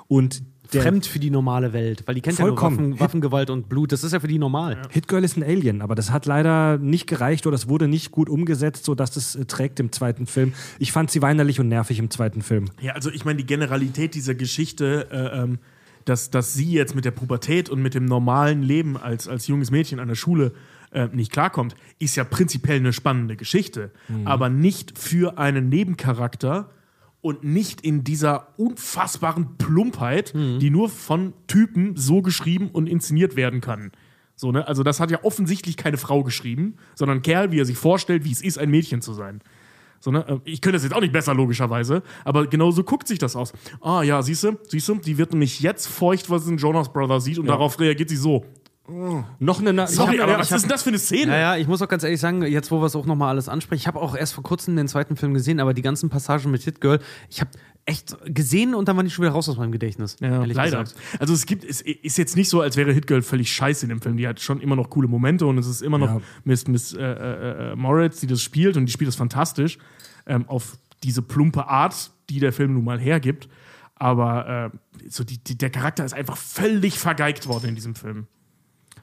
Speaker 1: Und der
Speaker 4: Fremd für die normale Welt, weil die kennt
Speaker 1: Vollkommen.
Speaker 4: ja nur Waffen, Waffengewalt und Blut. Das ist ja für die normal.
Speaker 1: Hit Girl ist ein Alien, aber das hat leider nicht gereicht oder es wurde nicht gut umgesetzt, sodass es äh, trägt im zweiten Film. Ich fand sie weinerlich und nervig im zweiten Film.
Speaker 3: Ja, also ich meine, die Generalität dieser Geschichte, äh, ähm, dass, dass sie jetzt mit der Pubertät und mit dem normalen Leben als, als junges Mädchen an der Schule äh, nicht klarkommt, ist ja prinzipiell eine spannende Geschichte. Aber nicht für einen Nebencharakter und nicht in dieser unfassbaren Plumpheit, die nur von Typen so geschrieben und inszeniert werden kann. So, ne? Also, das hat ja offensichtlich keine Frau geschrieben, sondern ein Kerl, wie er sich vorstellt, wie es ist, ein Mädchen zu sein. So, ne? äh, Ich könnte das jetzt auch nicht besser, logischerweise, aber genau so guckt sich das aus. Ah ja, siehst du, siehst du, die wird nämlich jetzt feucht, was ein Jonas Brother sieht und darauf reagiert sie so.
Speaker 1: Noch eine.
Speaker 3: Sorry,
Speaker 1: ich hab-
Speaker 3: aber was ist denn das für eine Szene?
Speaker 4: Naja, ich muss auch ganz ehrlich sagen, jetzt wo wir es auch nochmal alles ansprechen, ich habe auch erst vor kurzem den zweiten Film gesehen, aber die ganzen Passagen mit Hit Girl, ich habe echt gesehen und dann waren die schon wieder raus aus meinem Gedächtnis.
Speaker 3: Ja, leider.
Speaker 4: gesagt.
Speaker 3: Also es gibt, es ist jetzt nicht so, als wäre Hitgirl völlig scheiße in dem Film. Die hat schon immer noch coole Momente und es ist immer noch
Speaker 1: Ja.
Speaker 3: Miss, Miss äh, äh, äh, Moritz, die das spielt und die spielt das fantastisch ähm, auf diese plumpe Art, die der Film nun mal hergibt. Aber äh, so die, die, der Charakter ist einfach völlig vergeigt worden in diesem Film.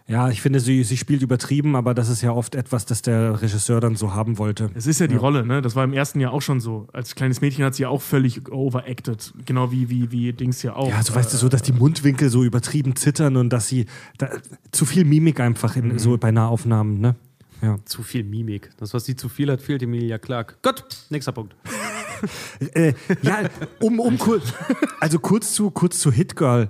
Speaker 1: Ja, ich finde, sie, sie spielt übertrieben, aber das ist ja oft etwas, das der Regisseur dann so haben wollte.
Speaker 3: Es ist ja die Rolle, ne? Das war im ersten Jahr auch schon so. Als kleines Mädchen hat sie ja auch völlig overacted. Genau wie, wie, wie Dings ja auch.
Speaker 1: Ja, so weißt du, so, dass die Mundwinkel so übertrieben zittern und dass sie da, zu viel Mimik einfach in, so bei Nahaufnahmen, ne? Ja.
Speaker 4: Zu viel Mimik. Das, was sie zu viel hat, fehlt Emilia Clark. Gut, nächster Punkt.
Speaker 1: äh, ja, um, um kurz, also kurz zu, kurz zu Hit Girl.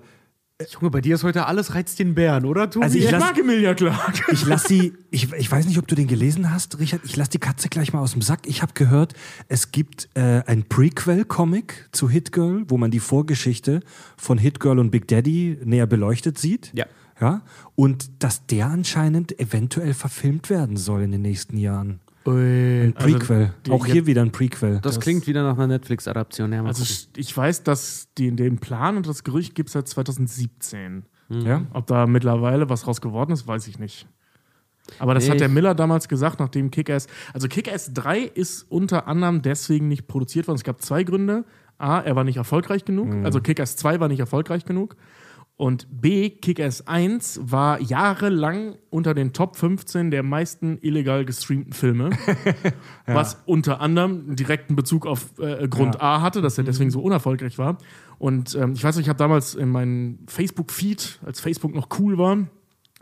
Speaker 4: Junge, bei dir ist heute alles reizt den Bären, oder? Tobi?
Speaker 1: Also ich
Speaker 3: Ich
Speaker 1: lass-
Speaker 3: mag Emilia Clarke.
Speaker 1: Ich lass die, ich, ich weiß nicht, ob du den gelesen hast, Richard. Ich lass die Katze gleich mal aus dem Sack. Ich habe gehört, es gibt äh, ein Prequel-Comic zu Hit Girl, wo man die Vorgeschichte von Hit Girl und Big Daddy näher beleuchtet sieht.
Speaker 4: Ja.
Speaker 1: Ja. Und dass der anscheinend eventuell verfilmt werden soll in den nächsten Jahren.
Speaker 4: Ui.
Speaker 1: Prequel.
Speaker 3: die-
Speaker 1: Auch hier wieder ein Prequel.
Speaker 4: Das, klingt wieder nach einer Netflix-Adaption. Ja,
Speaker 3: Also ich weiß, dass den, den Plan und das Gerücht gibt es seit 2017.
Speaker 1: ja.
Speaker 3: Ob da mittlerweile was raus geworden ist, weiß ich nicht. Aber das
Speaker 4: Nee,
Speaker 3: hat der Miller damals gesagt, nachdem Kick-Ass. Also Kick-Ass 3 ist unter anderem deswegen nicht produziert worden. Es gab zwei Gründe. A, er war nicht erfolgreich genug. Also Kick-Ass 2 war nicht erfolgreich genug. Und B, Kick-Ass 1 war jahrelang unter den Top 15 der meisten illegal gestreamten Filme. Was unter anderem einen direkten Bezug auf äh, Grund A hatte, dass er deswegen so unerfolgreich war. Und ähm, ich weiß noch, ich habe damals in meinem Facebook-Feed, als Facebook noch cool war,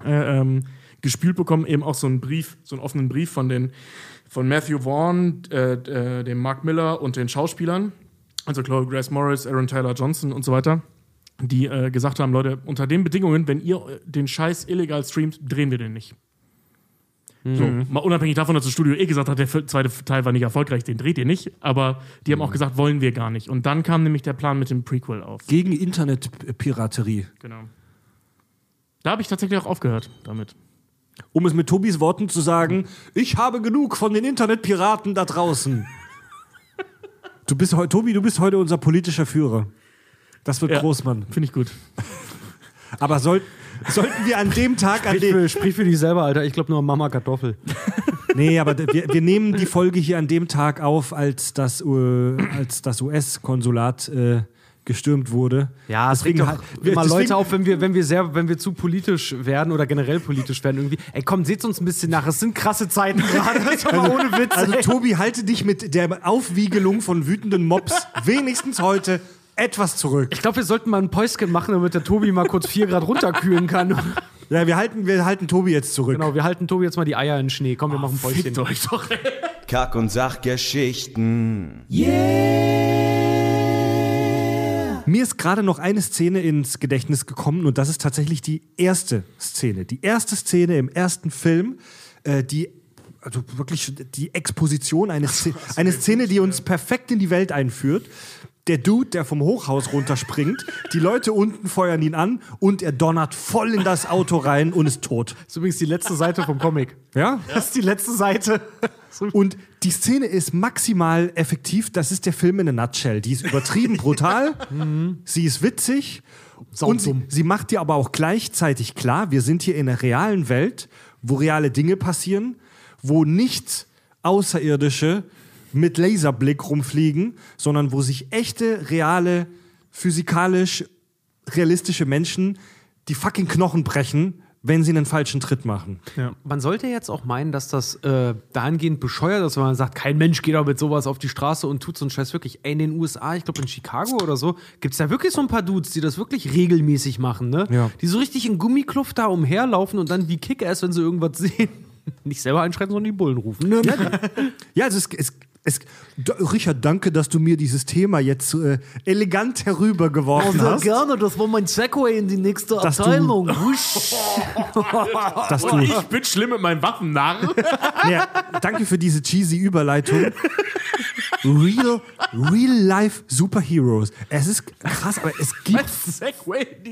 Speaker 3: äh, ähm, gespielt bekommen, eben auch so einen Brief, so einen offenen Brief von den von Matthew Vaughn, äh, äh, dem Mark Miller und den Schauspielern, also Chloe Grace Morris, Aaron Taylor Johnson und so weiter, die äh, gesagt haben, Leute, unter den Bedingungen, wenn ihr äh, den Scheiß illegal streamt, drehen wir den nicht. So, mal unabhängig davon, dass das Studio eh gesagt hat, der zweite Teil war nicht erfolgreich, den dreht ihr nicht, aber die haben auch gesagt, wollen wir gar nicht. Und dann kam nämlich der Plan mit dem Prequel auf.
Speaker 1: Gegen Internetpiraterie.
Speaker 3: Genau. Da habe ich tatsächlich auch aufgehört damit.
Speaker 1: Um es mit Tobis Worten zu sagen, ich habe genug von den Internetpiraten da draußen. Du bist Tobi, du bist heute unser politischer Führer. Das wird
Speaker 3: Ja.
Speaker 1: groß, Mann.
Speaker 3: Finde ich gut.
Speaker 1: Aber soll, sollten wir an dem Tag, an
Speaker 4: Sprich
Speaker 1: dem.
Speaker 4: für, sprich für dich selber, Alter. Ich glaube nur Mama Kartoffel.
Speaker 1: Nee, aber wir, wir nehmen die Folge hier an dem Tag auf, als das, äh, als das US-Konsulat äh, gestürmt wurde.
Speaker 4: Ja, es regt
Speaker 1: Deswegen
Speaker 4: doch
Speaker 1: halt- wir-
Speaker 4: immer Leute auf, wenn wir, wenn wir sehr, wenn wir zu politisch werden oder generell politisch werden irgendwie. Ey, komm, seht's uns ein bisschen nach. Es sind krasse Zeiten gerade. Aber ohne Witz.
Speaker 1: Also,
Speaker 4: ey.
Speaker 1: Tobi, halte dich mit der Aufwiegelung von wütenden Mobs wenigstens heute etwas zurück.
Speaker 4: ich glaube, wir sollten mal ein Päuschen machen, damit der Tobi mal kurz 4 Grad runterkühlen kann.
Speaker 1: Ja, wir halten, wir halten Tobi jetzt zurück.
Speaker 4: Genau, wir halten Tobi jetzt mal die Eier in den Schnee. Komm, wir machen ein Päuschen.
Speaker 3: Euch doch, ey.
Speaker 5: Kack- und Sachgeschichten.
Speaker 1: Mir ist gerade noch eine Szene ins Gedächtnis gekommen und das ist tatsächlich die erste Szene. Die erste Szene im ersten Film, äh, die also wirklich die Exposition eine, Szene, eine Szene, die uns perfekt in die Welt einführt. Der Dude, der vom Hochhaus runterspringt, die Leute unten feuern ihn an und er donnert voll in das Auto rein und ist tot.
Speaker 4: Das ist übrigens die letzte Seite vom Comic.
Speaker 1: Ja?
Speaker 4: Das ist die letzte Seite.
Speaker 1: Und die Szene ist maximal effektiv. Das ist der Film in a nutshell. Die ist übertrieben brutal. sie ist witzig. Und sie, sie macht dir aber auch gleichzeitig klar, wir sind hier in einer realen Welt, wo reale Dinge passieren, wo nicht Außerirdische mit Laserblick rumfliegen, sondern wo sich echte, reale, physikalisch realistische Menschen die fucking Knochen brechen, wenn sie einen falschen Tritt machen.
Speaker 4: Man sollte jetzt auch meinen, dass das äh, dahingehend bescheuert ist, wenn man sagt, kein Mensch geht auch mit sowas auf die Straße und tut so einen Scheiß wirklich. Ey, in den USA, ich glaube in Chicago oder so, gibt es da wirklich so ein paar Dudes, die das wirklich regelmäßig machen, ne?
Speaker 1: Ja.
Speaker 4: Die so richtig in Gummikluft da umherlaufen und dann wie Kick-Ass, wenn sie irgendwas sehen, nicht selber einschreiten, sondern die Bullen rufen. Ne?
Speaker 1: Ja, also es, es, es, Richard, danke, dass du mir dieses Thema jetzt äh, elegant herübergeworfen hast.
Speaker 4: Also gerne, das war mein Segway in die nächste
Speaker 1: Dass du-
Speaker 4: Abteilung. Husch.
Speaker 1: Dass du,
Speaker 3: ich bin schlimm mit meinen Waffen, Narr.
Speaker 1: ja, danke für diese cheesy Überleitung. Real, real life Superheroes. Es ist krass, aber es gibt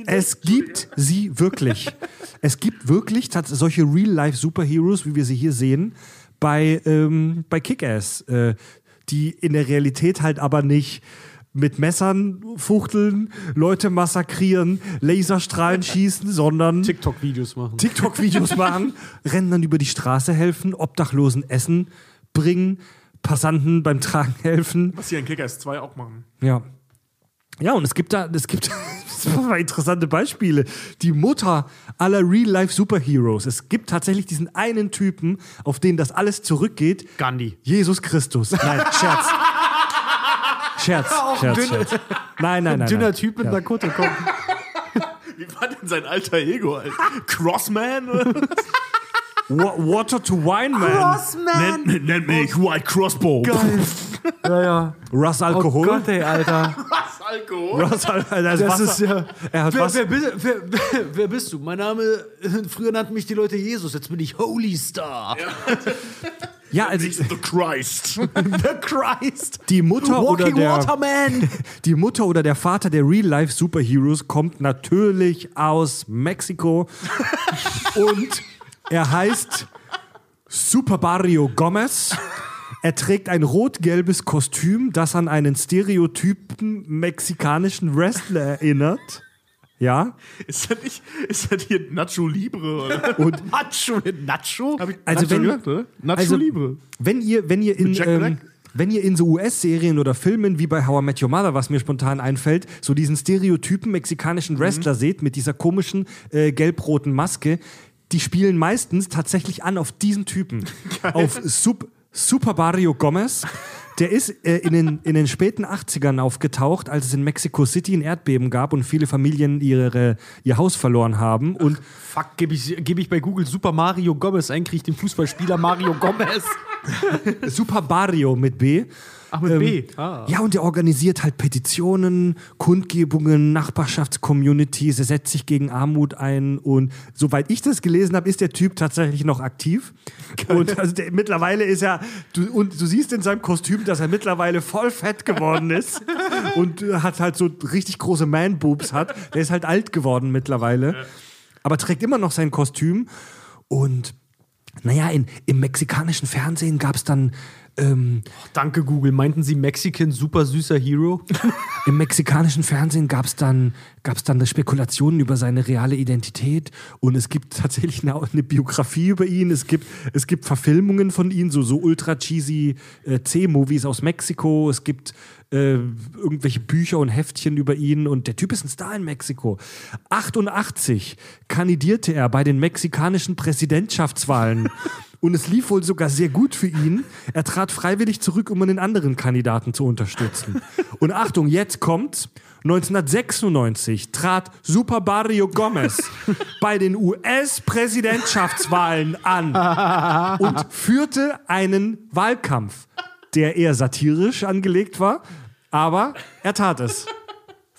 Speaker 1: Es gibt sie wirklich. Es gibt wirklich solche Real-Life-Superheroes, wie wir sie hier sehen, bei, ähm, bei Kick-Ass, äh, die in der Realität halt aber nicht mit Messern fuchteln, Leute massakrieren, Laserstrahlen schießen, sondern
Speaker 4: TikTok-Videos machen.
Speaker 1: TikTok-Videos machen, Rennen dann über die Straße helfen, Obdachlosen Essen bringen, Passanten beim Tragen helfen.
Speaker 3: Was hier in Kickers 2 auch machen.
Speaker 1: Ja. Ja, und es gibt da, es gibt interessante Beispiele. Die Mutter aller Real-Life-Superheroes. Es gibt tatsächlich diesen einen Typen, auf den das alles zurückgeht.
Speaker 4: Gandhi.
Speaker 1: Jesus Christus. Nein, Scherz. Scherz, Scherz,
Speaker 4: dünne-
Speaker 1: Scherz. Nein, nein, nein.
Speaker 4: Dünner
Speaker 1: nein.
Speaker 4: Typ in der Kutte kommt.
Speaker 3: Wie war denn sein alter Ego? Alter? Crossman?
Speaker 1: Wa- Water to Wine Man.
Speaker 3: nennt, nennt mich White Crossbow.
Speaker 4: Ja, ja.
Speaker 1: Russ
Speaker 4: Oh
Speaker 1: Alkohol.
Speaker 4: Gott, ey, Alter.
Speaker 3: Alkohol.
Speaker 1: Russ, Al- das,
Speaker 4: Das
Speaker 1: Wasser.
Speaker 4: ist ja.
Speaker 1: Er hat
Speaker 4: Wer,
Speaker 1: Wasser.
Speaker 4: wer, wer, wer, wer bist du? Mein Name, früher nannten mich die Leute Jesus, jetzt bin ich Holy Star.
Speaker 1: Ja, also
Speaker 3: The Christ.
Speaker 4: The Christ.
Speaker 1: die Mutter oder
Speaker 4: Walking
Speaker 1: der
Speaker 4: Waterman.
Speaker 1: die Mutter oder der Vater der Real Life Superheroes kommt natürlich aus Mexiko und er heißt Super Barrio Gomez. Er trägt ein rot-gelbes Kostüm, das an einen stereotypen mexikanischen Wrestler erinnert. Ja.
Speaker 3: ist, das nicht, ist das hier Nacho Libre? Oder?
Speaker 1: Und
Speaker 4: Nacho mit Nacho?
Speaker 1: Also
Speaker 3: Nacho
Speaker 1: wenn-
Speaker 3: gesagt, oder? Nacho
Speaker 1: also,
Speaker 3: Libre.
Speaker 1: Wenn ihr, wenn ihr in, ähm, wenn ihr in so US-Serien oder Filmen wie bei How I Met Your Mother, was mir spontan einfällt, so diesen stereotypen mexikanischen Wrestler seht mit dieser komischen äh, gelb-roten Maske, die spielen meistens tatsächlich an auf diesen Typen. Auf Sup Super Barrio Gomez. Der ist äh, in, den, in den späten 80ern aufgetaucht, als es in Mexico City ein Erdbeben gab und viele Familien ihre, ihr Haus verloren haben. Und
Speaker 4: Fuck, gebe ich, geb ich bei Google Super Mario Gomez ein, kriege ich den Fußballspieler Mario Gomez.
Speaker 1: Super Barrio mit B.
Speaker 4: Ach, mit B. Ah.
Speaker 1: Ja, und er organisiert halt Petitionen, Kundgebungen, Nachbarschaftscommunities, er setzt sich gegen Armut ein und soweit ich das gelesen habe, ist der Typ tatsächlich noch aktiv. Und also der, mittlerweile ist er, du, und du siehst in seinem Kostüm, dass er mittlerweile voll fett geworden ist und äh, hat halt so richtig große Man-Boobs hat. Der ist halt alt geworden mittlerweile, aber trägt immer noch sein Kostüm und naja, in, im mexikanischen Fernsehen gab es dann ähm,
Speaker 4: Danke, Google. Meinten Sie Mexican super süßer Hero?
Speaker 1: Im mexikanischen Fernsehen gab es dann, gab's dann Spekulationen über seine reale Identität und es gibt tatsächlich eine, eine Biografie über ihn. Es gibt, es gibt Verfilmungen von ihm, so, so ultra cheesy äh, C-Movies aus Mexiko. Es gibt äh, irgendwelche Bücher und Heftchen über ihn und der Typ ist ein Star in Mexiko. 88 kandidierte er bei den mexikanischen Präsidentschaftswahlen. Und es lief wohl sogar sehr gut für ihn. Er trat freiwillig zurück, um einen anderen Kandidaten zu unterstützen. Und Achtung, jetzt kommt's. 1996 trat Super Barrio Gomez bei den US-Präsidentschaftswahlen an und führte einen Wahlkampf, der eher satirisch angelegt war, aber er tat es.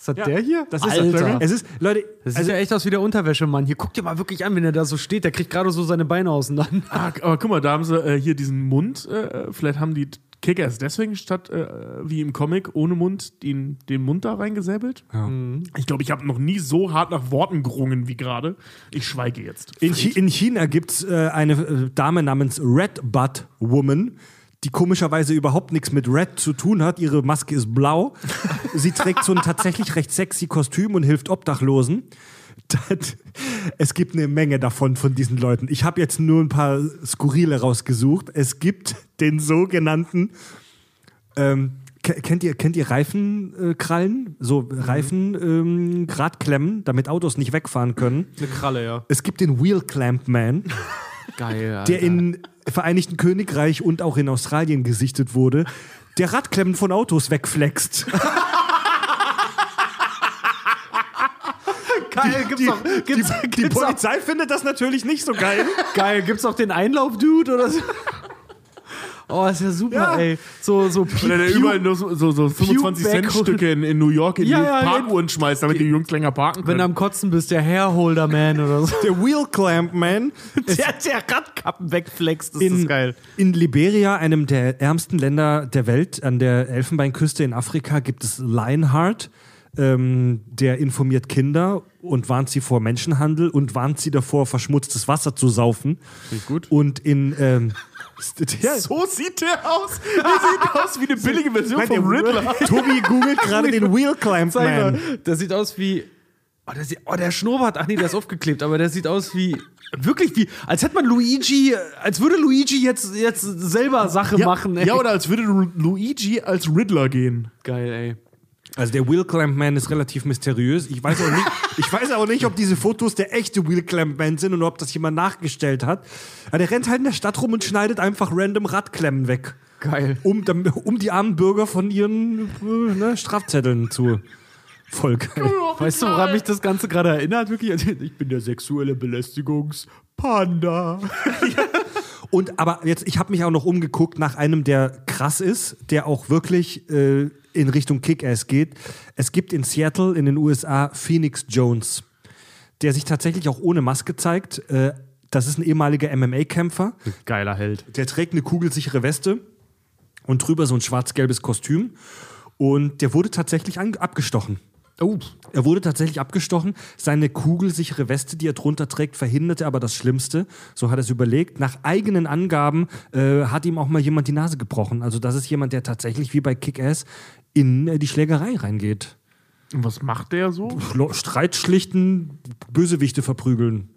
Speaker 4: Was hat der hier?
Speaker 1: Das ist
Speaker 4: Alter.
Speaker 1: Es ist, Leute,
Speaker 4: Das sieht
Speaker 1: also,
Speaker 4: ja echt aus wie der Unterwäschemann. Hier, guck dir mal wirklich an, wenn er da so steht. Der kriegt gerade so seine Beine auseinander.
Speaker 3: Ah, aber guck mal, da haben sie äh, hier diesen Mund. Äh, vielleicht haben die Kickers deswegen statt äh, wie im Comic ohne Mund den, den Mund da reingesäbelt. Ich glaube, ich habe noch nie so hart nach Worten gerungen wie gerade. Ich schweige jetzt.
Speaker 1: In, Chi in China gibt es äh, eine äh, Dame namens Red Butt Woman, die komischerweise überhaupt nichts mit Red zu tun hat. Ihre Maske ist blau. Sie trägt so ein tatsächlich recht sexy Kostüm und hilft Obdachlosen. Das- Es gibt eine Menge davon, von diesen Leuten. Ich habe jetzt nur ein paar Skurrile rausgesucht. Es gibt den sogenannten, ähm, ke- kennt ihr, kennt ihr Reifenkrallen? so Reifen ähm, damit Autos nicht wegfahren können.
Speaker 4: Eine Kralle, ja.
Speaker 1: Es gibt den Wheel Clamp Man,
Speaker 4: Geil,
Speaker 1: der im Vereinigten Königreich und auch in Australien gesichtet wurde, der Radklemmen von Autos wegflext.
Speaker 4: Geil, gibt's auch, gibt's,
Speaker 1: Die
Speaker 4: gibt's auch,
Speaker 1: Polizei findet das natürlich nicht so geil.
Speaker 4: geil, gibt's auch den Einlauf-Dude oder so? Oh, ist ja super,
Speaker 1: Ja.
Speaker 4: ey. So, so
Speaker 3: Oder der überall nur so, so, so 25 Cent
Speaker 4: Back-
Speaker 3: Stücke in, in New York in
Speaker 4: Ja,
Speaker 3: die
Speaker 4: ja,
Speaker 3: Parkuhren schmeißt, damit die Jungs länger parken
Speaker 4: Wenn
Speaker 3: können.
Speaker 4: du am Kotzen bist, der Hairholder Man oder so.
Speaker 1: Der Wheel Clamp Man
Speaker 4: Der, der Radkappen wegflext, ist
Speaker 1: in,
Speaker 4: das geil.
Speaker 1: in Liberia, einem der ärmsten Länder der Welt, an der Elfenbeinküste in Afrika, gibt es Lionheart. Ähm, der informiert Kinder und warnt sie vor Menschenhandel und warnt sie davor, verschmutztes Wasser zu saufen.
Speaker 3: gut.
Speaker 1: Und in ähm, ja,
Speaker 3: so sieht der aus. Der sieht aus wie eine billige Version
Speaker 1: Nein,
Speaker 3: vom
Speaker 1: der-
Speaker 3: Riddler.
Speaker 1: Tobi googelt gerade den Wheel Clamp
Speaker 4: Zeig
Speaker 1: Man.
Speaker 4: mal, der sieht aus wie. Oh, der, sieht, oh, der Schnurrbart, ach nee, der ist aufgeklebt, aber der sieht aus wie. Wirklich wie. Als hätte man Luigi. Als würde Luigi jetzt, jetzt selber Sache machen, ey.
Speaker 3: ja, oder als würde Lu- Luigi als Riddler gehen.
Speaker 4: Geil, ey.
Speaker 1: Also der Wheel Clamp Man ist relativ mysteriös. Ich weiß auch nicht, ich weiß auch nicht ob diese Fotos der echte Wheel Clamp Man sind und ob das jemand nachgestellt hat. Aber der rennt halt in der Stadt rum und schneidet einfach random Radklemmen weg.
Speaker 4: Geil.
Speaker 1: Um, um die armen Bürger von ihren äh, ne, Strafzetteln zu voll geil.
Speaker 4: Weißt du, woran mich das Ganze gerade erinnert? Wirklich? Also, Ich bin der sexuelle Belästigungspanda.
Speaker 1: Und aber jetzt, ich habe mich auch noch umgeguckt nach einem, der krass ist, der auch wirklich äh, in Richtung Kick-Ass geht. Es gibt in Seattle in den USA Phoenix Jones, der sich tatsächlich auch ohne Maske zeigt. Äh, das ist ein ehemaliger MMA-Kämpfer.
Speaker 4: Geiler Held.
Speaker 1: Der trägt eine kugelsichere Weste und drüber so ein schwarz-gelbes Kostüm. Und der wurde tatsächlich abgestochen.
Speaker 4: Oh.
Speaker 1: Er wurde tatsächlich abgestochen. Seine kugelsichere Weste, die er drunter trägt, verhinderte aber das Schlimmste. So hat er es überlegt. Nach eigenen Angaben äh, hat ihm auch mal jemand die Nase gebrochen. Also das ist jemand, der tatsächlich wie bei Kick-Ass in äh, die Schlägerei reingeht.
Speaker 3: Und was macht der so?
Speaker 1: Schlo- Streit schlichten, Bösewichte verprügeln.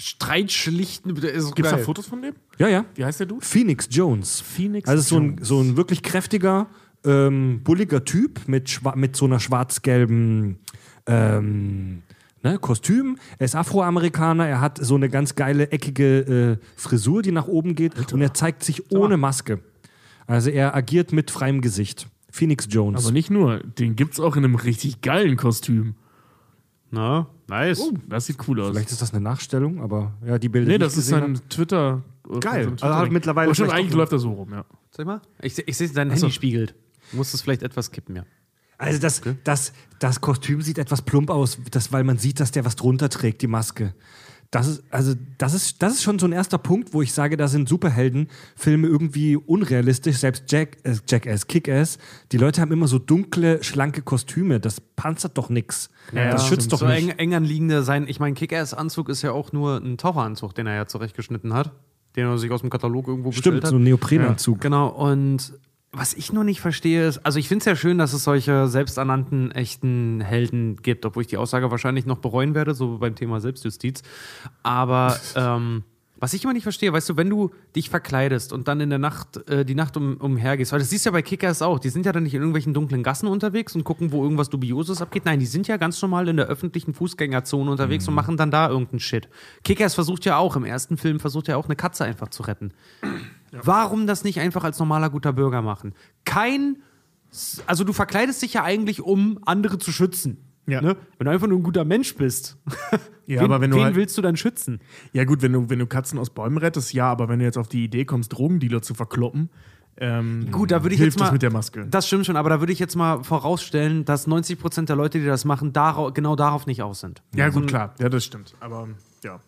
Speaker 4: Streitschlichten.
Speaker 3: Gibt es da Fotos von dem?
Speaker 1: Ja, ja.
Speaker 3: Wie heißt der Dude?
Speaker 1: Phoenix Jones.
Speaker 3: Phoenix
Speaker 1: Also so ein, so ein wirklich kräftiger, ähm, bulliger Typ mit, mit so einer schwarz-gelben ähm, ne, Kostüm. Er ist Afroamerikaner, er hat so eine ganz geile, eckige äh, Frisur, die nach oben geht und er zeigt sich ohne Maske. Also er agiert mit freiem Gesicht. Phoenix Jones.
Speaker 3: Aber nicht nur, den gibt's auch in einem richtig geilen Kostüm.
Speaker 4: Na, nice.
Speaker 3: Oh, das sieht cool aus.
Speaker 1: Vielleicht ist das eine Nachstellung, aber ja, die Bilder.
Speaker 3: Nee, das ist sein Twitter. oder
Speaker 1: Geil.
Speaker 3: sein
Speaker 1: Also hat mittlerweile vielleicht
Speaker 3: eigentlich läuft er so rum, ja.
Speaker 4: Sag mal. Ich, ich sehe, dein
Speaker 3: so.
Speaker 4: Handy spiegelt. Du musst es vielleicht etwas kippen, ja.
Speaker 1: Also das, das, das Kostüm sieht etwas plump aus, das, weil man sieht, dass der was drunter trägt, die Maske. Das ist, also, das ist, das ist schon so ein erster Punkt, wo ich sage, da sind Superheldenfilme irgendwie unrealistisch. Selbst Jack, äh, Jackass, Kick-Ass, die Leute haben immer so dunkle, schlanke Kostüme. Das panzert doch nix. das schützt
Speaker 3: stimmt.
Speaker 1: doch
Speaker 4: so
Speaker 1: nicht.
Speaker 4: eng, eng anliegende sein. Ich meine, Kick-Ass-Anzug ist ja auch nur ein Taucheranzug, den er ja zurechtgeschnitten hat. Den er sich aus dem Katalog irgendwo bestellt
Speaker 1: Stimmt,
Speaker 4: hat.
Speaker 1: so ein Neoprenanzug.
Speaker 4: Genau, und was ich nur nicht verstehe ist, also ich finde es ja schön, dass es solche selbsternannten, echten Helden gibt, obwohl ich die Aussage wahrscheinlich noch bereuen werde, so beim Thema Selbstjustiz. Aber ähm, was ich immer nicht verstehe, weißt du, wenn du dich verkleidest und dann in der Nacht, äh, die Nacht um, umhergehst, weil das siehst du ja bei Kickers auch, die sind ja dann nicht in irgendwelchen dunklen Gassen unterwegs und gucken, wo irgendwas Dubioses abgeht. Nein, die sind ja ganz normal in der öffentlichen Fußgängerzone unterwegs und machen dann da irgendeinen Shit. Kickers versucht ja auch, im ersten Film versucht ja auch eine Katze einfach zu retten. Warum das nicht einfach als normaler guter Bürger machen? Kein, also du verkleidest dich ja eigentlich, um andere zu schützen.
Speaker 3: Ja.
Speaker 4: Ne? Wenn du einfach nur ein guter Mensch bist,
Speaker 3: Ja,
Speaker 4: wen,
Speaker 3: aber wenn du
Speaker 4: wen
Speaker 3: halt-
Speaker 4: willst du dann schützen?
Speaker 3: Ja, gut, wenn du, wenn du Katzen aus Bäumen rettest, ja, aber wenn du jetzt auf die Idee kommst, Drogendealer zu verkloppen, ähm,
Speaker 4: Gut, da würde ich
Speaker 3: hilft
Speaker 4: jetzt mal.
Speaker 3: das mit der Maske.
Speaker 4: Das stimmt schon, aber da würde ich jetzt mal vorausstellen, dass 90% der Leute, die das machen, darau genau darauf nicht aus sind.
Speaker 3: Ja, gut, klar. Ja, das stimmt. Aber ja.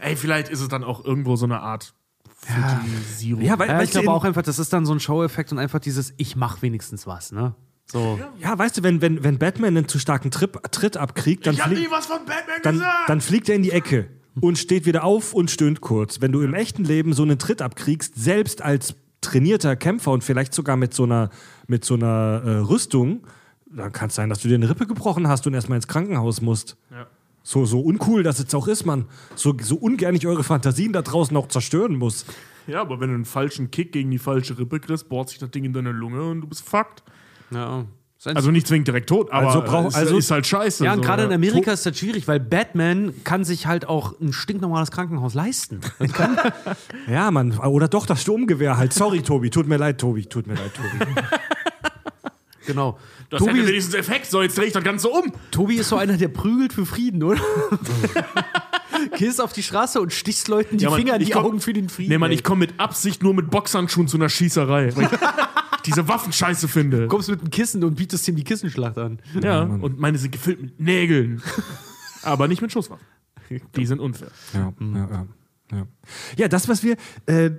Speaker 3: Ey, vielleicht ist es dann auch irgendwo so eine Art Futilisierung.
Speaker 1: Ja, weil,
Speaker 4: Ja, ich
Speaker 1: weißt du,
Speaker 4: glaube auch einfach, das ist dann so ein Show-Effekt und einfach dieses, ich mach wenigstens was, ne? So.
Speaker 1: Ja, weißt du, wenn, wenn, wenn Batman einen zu starken Trip, Tritt abkriegt, dann,
Speaker 3: ich hab
Speaker 1: fliegt-
Speaker 3: nie was von Batman
Speaker 1: dann,
Speaker 3: gesagt!
Speaker 1: dann fliegt er in die Ecke und steht wieder auf und stöhnt kurz. Wenn du im echten Leben so einen Tritt abkriegst, selbst als trainierter Kämpfer und vielleicht sogar mit so einer, mit so einer äh, Rüstung, dann kann es sein, dass du dir eine Rippe gebrochen hast und erstmal ins Krankenhaus musst.
Speaker 3: Ja.
Speaker 1: So, so uncool das jetzt auch ist, Mann. So, so ungern ich eure Fantasien da draußen auch zerstören muss.
Speaker 3: ja, aber wenn du einen falschen Kick gegen die falsche Rippe kriegst, bohrt sich das Ding in deine Lunge und du bist fucked.
Speaker 4: Ja. Ist
Speaker 3: Also nicht zwingend direkt tot, aber
Speaker 1: Also brauch-
Speaker 3: es
Speaker 1: also-
Speaker 3: ist halt scheiße.
Speaker 4: Ja, und
Speaker 3: so,
Speaker 4: gerade in. Amerika ist das schwierig, weil Batman kann sich halt auch ein stinknormales Krankenhaus leisten.
Speaker 1: Ja, Mann. Oder doch das Sturmgewehr halt. Sorry, Tobi. Tut mir leid, Tobi. Tut mir leid, Tobi.
Speaker 4: genau.
Speaker 3: Das hätte
Speaker 4: Tobi,
Speaker 3: wenigstens Effekt, so jetzt drehe ich das Ganze um.
Speaker 4: Tobi ist so einer, der prügelt für Frieden, oder? Gehst auf die Straße und stichst Leuten die
Speaker 3: Ja, Mann,
Speaker 4: Finger in die
Speaker 3: komm-
Speaker 4: Augen für den Frieden.
Speaker 3: Nee, Mann,
Speaker 4: ey.
Speaker 3: ich komme mit Absicht nur mit Boxhandschuhen zu einer Schießerei. Weil ich diese Waffen scheiße finde.
Speaker 4: Du kommst mit einem Kissen und bietest ihm die Kissenschlacht an.
Speaker 3: Ja, und meine sind gefüllt mit Nägeln. aber nicht mit Schusswaffen. Die sind unfair.
Speaker 1: Ja, ja, ja, ja. ja, das, was wir, äh,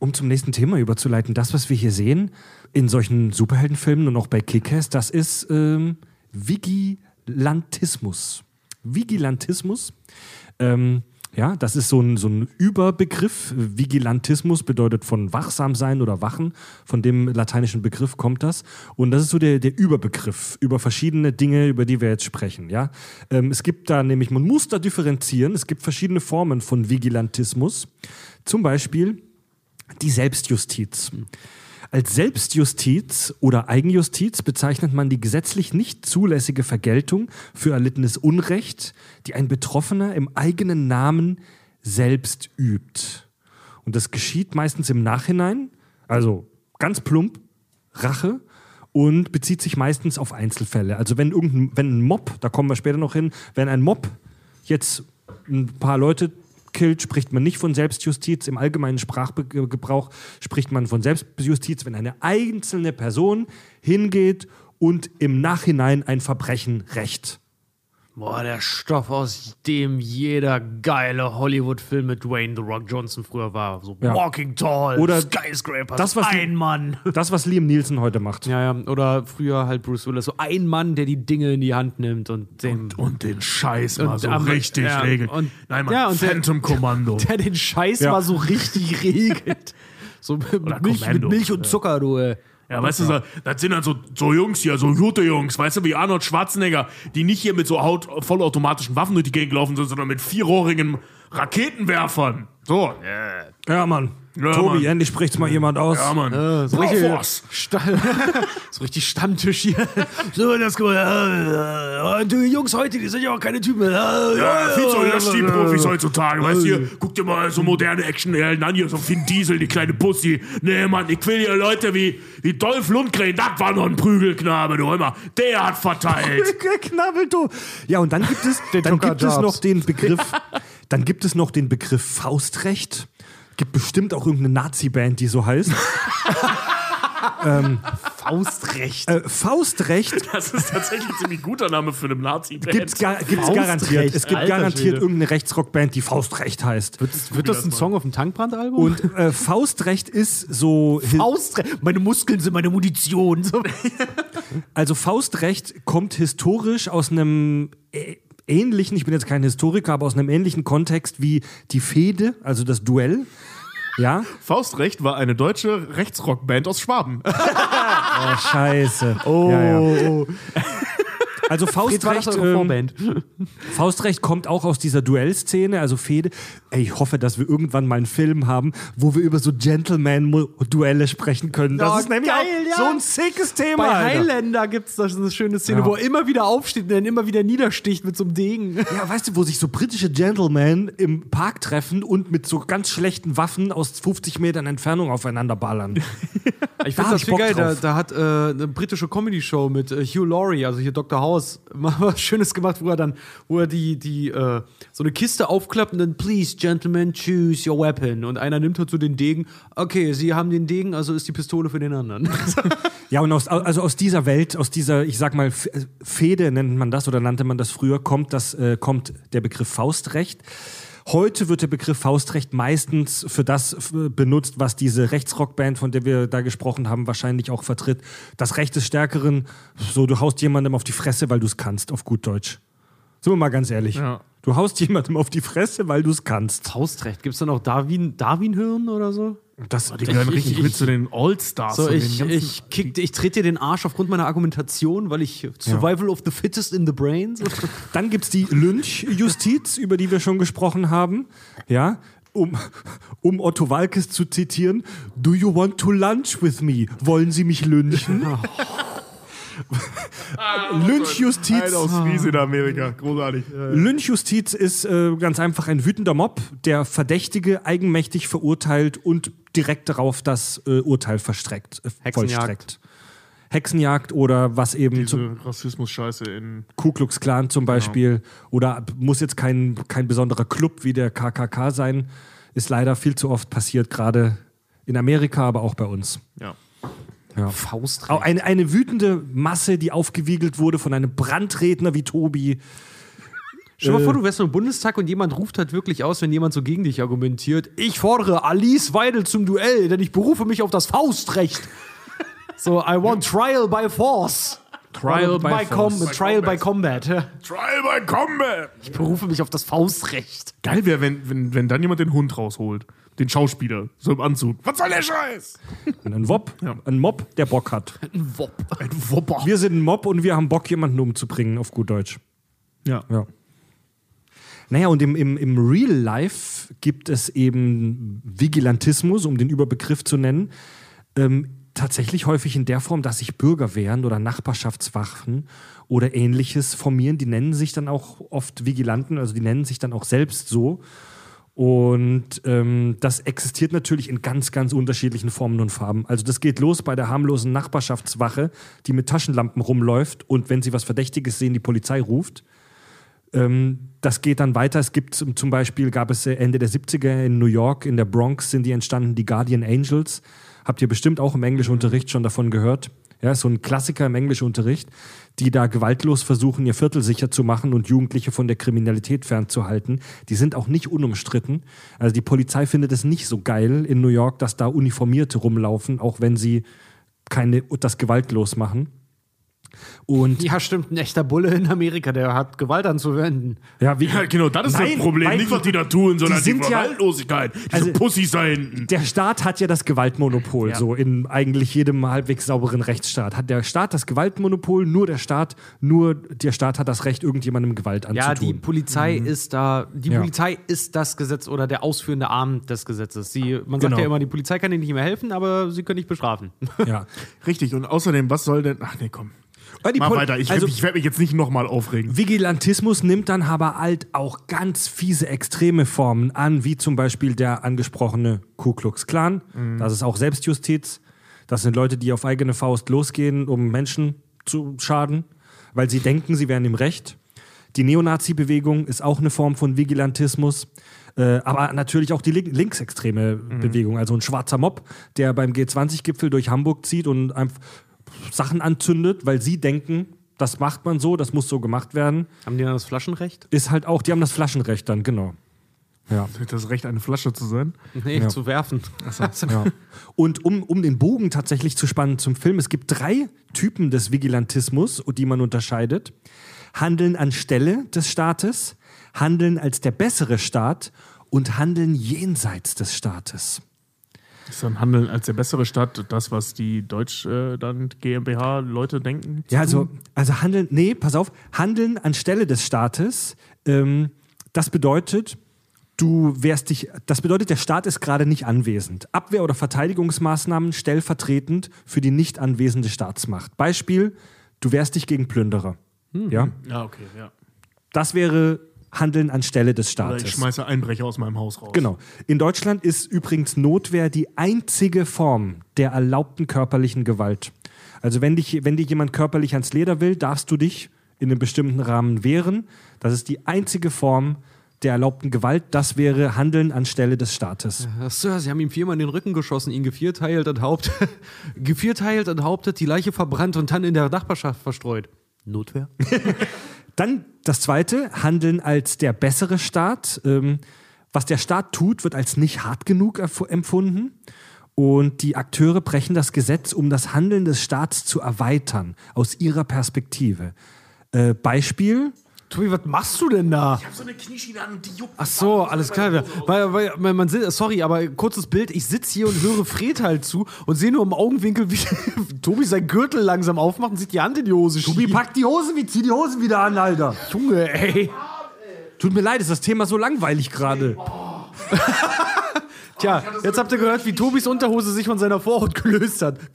Speaker 1: um zum nächsten Thema überzuleiten, das, was wir hier sehen in solchen Superheldenfilmen und auch bei Kick-Ass, das ist ähm, Vigilantismus. Vigilantismus. Ähm, ja, das ist so ein, so ein Überbegriff. Vigilantismus bedeutet von wachsam sein oder wachen. Von dem lateinischen Begriff kommt das. Und das ist so der, der Überbegriff über verschiedene Dinge, über die wir jetzt sprechen. Ja? Ähm, es gibt da nämlich, man muss da differenzieren. Es gibt verschiedene Formen von Vigilantismus. Zum Beispiel die Selbstjustiz. Als Selbstjustiz oder Eigenjustiz bezeichnet man die gesetzlich nicht zulässige Vergeltung für erlittenes Unrecht, die ein Betroffener im eigenen Namen selbst übt. Und das geschieht meistens im Nachhinein, also ganz plump, Rache und bezieht sich meistens auf Einzelfälle. Also wenn irgendein, wenn ein Mob, da kommen wir später noch hin, wenn ein Mob jetzt ein paar Leute killt, spricht man nicht von Selbstjustiz. Im allgemeinen Sprachgebrauch spricht man von Selbstjustiz, wenn eine einzelne Person hingeht und im Nachhinein ein Verbrechen rächt.
Speaker 4: Boah, der Stoff, aus dem jeder geile Hollywood-Film mit Dwayne The Rock Johnson früher war. So
Speaker 1: Ja.
Speaker 4: Walking Tall,
Speaker 1: Oder
Speaker 4: Skyscraper,
Speaker 1: das, was
Speaker 4: ein Mann.
Speaker 1: Das, was Liam Nielsen heute macht.
Speaker 4: Ja, ja, oder früher halt Bruce Willis, so ein Mann, der die Dinge in die Hand nimmt und den,
Speaker 3: Und den Scheiß mal
Speaker 4: Und
Speaker 3: so
Speaker 4: am-
Speaker 3: richtig
Speaker 4: ja,
Speaker 3: regelt.
Speaker 4: und-
Speaker 3: Nein, Mann,
Speaker 4: ja, und der-
Speaker 3: Phantom Kommando.
Speaker 4: der den Scheiß mal so richtig regelt. So mit Milch, mit. Milch und Zucker, du. ey.
Speaker 3: Ja, weißt du, das sind dann so, so Jungs hier, so gute Jungs, weißt du, wie Arnold Schwarzenegger, die nicht hier mit so haut, vollautomatischen Waffen durch die Gegend laufen sind, sondern mit vierrohrigen Raketenwerfern. So,
Speaker 1: Ja, Mann.
Speaker 3: Ja,
Speaker 1: Tobi,
Speaker 3: Mann.
Speaker 1: endlich spricht's mal jemand aus.
Speaker 3: ja, Mann.
Speaker 4: so
Speaker 3: Force.
Speaker 4: Sta so richtig Stammtisch hier. So, das guck mal, äh, die Jungs heute, die sind ja auch keine Typen. Äh,
Speaker 3: Ja, viel zu das die Profis heutzutage, weißt du, hier, guck dir mal so moderne Actionhelden an, hier so Finn Diesel, die kleine Pussy. Nee, Mann, ich will hier Leute wie, wie Dolph Lundgren, das war noch ein Prügelknabe, du immer, der hat verteilt.
Speaker 1: Geknabbelt, du. Ja, und dann gibt es, dann gibt es noch den Begriff, dann gibt es noch den Begriff Faustrecht. Gibt bestimmt auch irgendeine Nazi-Band, die so heißt.
Speaker 4: Faustrecht.
Speaker 1: Äh, Faustrecht
Speaker 3: Das ist tatsächlich ein ziemlich guter Name für eine Nazi-Band.
Speaker 1: gibt's, gar, gibt's garantiert. Es gibt
Speaker 4: alter
Speaker 1: garantiert
Speaker 4: Schwede.
Speaker 1: irgendeine Rechtsrockband, die Faustrecht heißt.
Speaker 4: Wird, wird das ein Song auf dem Tankbrand-Album?
Speaker 1: Und äh, Faustrecht ist so.
Speaker 4: Faustrecht. Meine Muskeln sind meine Munition. So.
Speaker 1: Also Faustrecht kommt historisch aus einem äh, ähnlichen, ich bin jetzt kein Historiker, aber aus einem ähnlichen Kontext wie die Fehde, also das Duell. Ja?
Speaker 3: Faustrecht war eine deutsche Rechtsrockband aus Schwaben.
Speaker 1: Oh, scheiße. Oh. Ja, ja. Also Faustrecht, ähm. Faustrecht kommt auch aus dieser Duellszene, also Fehde. Ey, ich hoffe, dass wir irgendwann mal einen Film haben, wo wir über so Gentleman-Duelle sprechen können. Das
Speaker 4: Ja,
Speaker 1: ist nämlich
Speaker 4: geil,
Speaker 1: auch
Speaker 4: ja.
Speaker 1: so ein sickes Thema.
Speaker 4: Bei
Speaker 1: Alter.
Speaker 4: Highlander gibt es da so eine schöne Szene,
Speaker 1: Ja.
Speaker 4: wo er immer wieder aufsteht und dann immer wieder niedersticht mit so einem Degen.
Speaker 1: Ja, weißt du, wo sich so britische Gentlemen im Park treffen und mit so ganz schlechten Waffen aus 50 Metern Entfernung aufeinander ballern.
Speaker 4: Ich
Speaker 1: Da
Speaker 4: finde das viel geil. Da, da hat äh, eine britische Comedy-Show mit äh, Hugh Laurie, also hier Dr. House, mal was Schönes gemacht, wo er dann, wo er die, die, äh, so eine Kiste aufklappt und dann, please, gentlemen, choose your weapon. Und einer nimmt halt so den Degen. Okay, sie haben den Degen, also ist die Pistole für den anderen.
Speaker 1: Ja, und aus, also aus dieser Welt, aus dieser, ich sag mal, Fehde nennt man das oder nannte man das früher, kommt, das, äh, kommt der Begriff Faustrecht. Heute wird der Begriff Faustrecht meistens für das f- benutzt, was diese Rechtsrockband, von der wir da gesprochen haben, wahrscheinlich auch vertritt. Das Recht des Stärkeren, so du haust jemandem auf die Fresse, weil du es kannst, auf gut Deutsch. Sind wir mal ganz ehrlich.
Speaker 3: Ja.
Speaker 1: Du haust jemandem auf die Fresse, weil du es kannst.
Speaker 4: Faustrecht. Gibt es dann auch Darwin, Darwin-Hirn oder so?
Speaker 1: Das,
Speaker 3: Die gehören
Speaker 4: Ich-
Speaker 3: richtig
Speaker 4: ich-
Speaker 3: mit zu den All-Stars.
Speaker 4: So, ich, ich, kick, ich trete dir den Arsch aufgrund meiner Argumentation, weil ich Survival of the Fittest in the Brain. So.
Speaker 1: Dann gibt es die Lynchjustiz, über die wir schon gesprochen haben. Ja, um, um Otto Walkes zu zitieren: Do you want to lunch with me? Wollen Sie mich lynchen? Lynchjustiz.
Speaker 3: Ein aus Wies in Amerika. Großartig.
Speaker 1: Lynchjustiz ist äh, ganz einfach ein wütender Mob, der Verdächtige eigenmächtig verurteilt und direkt darauf das äh, Urteil verstreckt, äh,
Speaker 4: Hexenjagd.
Speaker 1: vollstreckt. Hexenjagd oder was eben
Speaker 3: Diese Rassismus-Scheiße in.
Speaker 1: Ku Klux Klan zum Beispiel. Oder muss jetzt kein, kein besonderer Club wie der KKK sein. Ist leider viel zu oft passiert, gerade in Amerika, aber auch bei uns.
Speaker 3: Ja.
Speaker 4: Faustrecht.
Speaker 1: Auch eine, eine wütende Masse, die aufgewiegelt wurde von einem Brandredner wie Tobi.
Speaker 4: Stell dir mal vor,
Speaker 1: Äh.
Speaker 4: du wärst so im Bundestag und jemand ruft halt wirklich aus, wenn jemand so gegen dich argumentiert. Ich fordere Alice Weidel zum Duell, denn ich berufe mich auf das Faustrecht. so, I want trial by force.
Speaker 1: Trial by
Speaker 4: by com. Trial by combat.
Speaker 3: Trial by Combat!
Speaker 4: Ich berufe mich auf das Faustrecht.
Speaker 3: Geil wäre, wenn, wenn, wenn dann jemand den Hund rausholt. Den Schauspieler. So im Anzug. Was soll der Scheiß?
Speaker 1: Ein Wop,
Speaker 3: Ja.
Speaker 1: ein Mob, der Bock hat.
Speaker 4: Ein Wop.
Speaker 3: Ein Wopper.
Speaker 1: Wir sind ein Mob und wir haben Bock, jemanden umzubringen, auf gut Deutsch.
Speaker 3: Ja.
Speaker 1: Ja. Naja, und im, im, im Real Life gibt es eben Vigilantismus, um den Überbegriff zu nennen. Ähm, tatsächlich häufig in der Form, dass sich Bürgerwehren oder Nachbarschaftswachen oder ähnliches formieren. Die nennen sich dann auch oft Vigilanten, also die nennen sich dann auch selbst so. Und ähm, das existiert natürlich in ganz, ganz unterschiedlichen Formen und Farben. Also das geht los bei der harmlosen Nachbarschaftswache, die mit Taschenlampen rumläuft und wenn sie was Verdächtiges sehen, die Polizei ruft Ähm, das geht dann weiter. Es gibt zum Beispiel, gab es äh, Ende der 70er in New York, in der Bronx sind die entstanden, die Guardian Angels. Habt ihr bestimmt auch im Englischunterricht schon davon gehört. Ja, so ein Klassiker im Englischunterricht, die da gewaltlos versuchen, ihr Viertel sicher zu machen und Jugendliche von der Kriminalität fernzuhalten. Die sind auch nicht unumstritten. Also die Polizei findet es nicht so geil in New York, dass da Uniformierte rumlaufen, auch wenn sie keine, das gewaltlos machen. Und
Speaker 4: Ja, stimmt. Ein echter Bulle in Amerika, der hat Gewalt anzuwenden.
Speaker 1: ja, wie,
Speaker 3: Ja, genau, das ist
Speaker 1: Nein,
Speaker 3: das Problem. Nicht, was die da tun, sondern die,
Speaker 1: ja-
Speaker 3: Gewaltlosigkeit. Diese
Speaker 1: Also-
Speaker 3: Pussys da hinten.
Speaker 1: der Staat hat ja das Gewaltmonopol,
Speaker 3: Ja.
Speaker 1: so in eigentlich jedem halbwegs sauberen Rechtsstaat. Hat der Staat das Gewaltmonopol, nur der Staat, nur der Staat hat das Recht, irgendjemandem Gewalt anzutun.
Speaker 4: Ja, die Polizei ist da, die
Speaker 1: Ja.
Speaker 4: Polizei ist das Gesetz oder der ausführende Arm des Gesetzes. Sie, man sagt
Speaker 1: Genau.
Speaker 4: ja immer, die Polizei kann ihnen nicht mehr helfen, aber sie können nicht bestrafen.
Speaker 1: ja.
Speaker 3: Richtig, und außerdem, was soll denn. Ach nee, komm.
Speaker 1: Pol-
Speaker 3: weiter. Ich,
Speaker 1: also,
Speaker 3: ich werde mich jetzt nicht nochmal aufregen.
Speaker 1: Vigilantismus nimmt dann aber halt auch ganz fiese extreme Formen an, wie zum Beispiel der angesprochene Ku Klux Klan. Das ist auch Selbstjustiz. Das sind Leute, die auf eigene Faust losgehen, um Menschen zu schaden, weil sie denken, sie wären im Recht. Die Neonazi-Bewegung ist auch eine Form von Vigilantismus. Äh, aber natürlich auch die link linksextreme Bewegung, also ein schwarzer Mob, der beim G20-Gipfel durch Hamburg zieht und einfach Sachen anzündet, weil sie denken, das macht man so, das muss so gemacht werden,
Speaker 4: Haben die dann das Flaschenrecht?
Speaker 1: ist halt auch, die haben das Flaschenrecht dann, genau. Ja.
Speaker 3: Das Recht, eine Flasche zu sein.
Speaker 4: Nee,
Speaker 1: Ja.
Speaker 4: zu werfen.
Speaker 1: ja. Und um, um den Bogen tatsächlich zu spannen zum Film, es gibt drei Typen des Vigilantismus, die man unterscheidet. Handeln anstelle des Staates, Handeln als der bessere Staat und Handeln jenseits des Staates.
Speaker 3: Ist dann Handeln als der bessere Staat das, was die Deutsch äh, dann GmbH-Leute denken?
Speaker 1: Ja, also, also handeln, nee, pass auf, handeln anstelle des Staates, ähm, das bedeutet, du wärst dich, das bedeutet, der Staat ist gerade nicht anwesend. Abwehr- oder Verteidigungsmaßnahmen stellvertretend für die nicht anwesende Staatsmacht. Beispiel, du wehrst dich gegen Plünderer. Ja,
Speaker 3: Ja, okay, ja.
Speaker 1: das wäre Handeln anstelle des
Speaker 3: Oder
Speaker 1: Staates.
Speaker 3: ich schmeiße Einbrecher aus meinem Haus raus.
Speaker 1: Genau. In Deutschland ist übrigens Notwehr die einzige Form der erlaubten körperlichen Gewalt. Also wenn dich, wenn dir jemand körperlich ans Leder will, darfst du dich in einem bestimmten Rahmen wehren. Das ist die einzige Form der erlaubten Gewalt. Das wäre Handeln anstelle des Staates.
Speaker 4: Sir, sie haben ihm viermal in den Rücken geschossen, ihn gevierteilt, enthauptet, gevierteilt, enthauptet, die Leiche verbrannt und dann in der Nachbarschaft verstreut. Notwehr?
Speaker 1: Dann das zweite, Handeln als der bessere Staat. Ähm, was der Staat tut, wird als nicht hart genug empfunden. Und die Akteure brechen das Gesetz, um das Handeln des Staats zu erweitern, aus ihrer Perspektive. Äh, Beispiel,
Speaker 4: Tobi, was machst du denn da?
Speaker 3: So eine Knieschiene an und die juckt.
Speaker 4: Ach so, alles klar. Weil, weil, weil man, sorry, aber kurzes Bild. Ich sitze hier und höre Fred halt zu und sehe nur im Augenwinkel, wie Tobi sein Gürtel langsam aufmacht und sich die Hand in die Hose schiebt.
Speaker 1: pack die Hosen, wie zieh die Hosen wieder an, Alter.
Speaker 4: Junge, ey.
Speaker 1: Tut mir leid, ist das Thema so langweilig gerade.
Speaker 4: Tja, jetzt habt ihr gehört, wie Tobis Unterhose sich von seiner Vorhaut gelöst hat.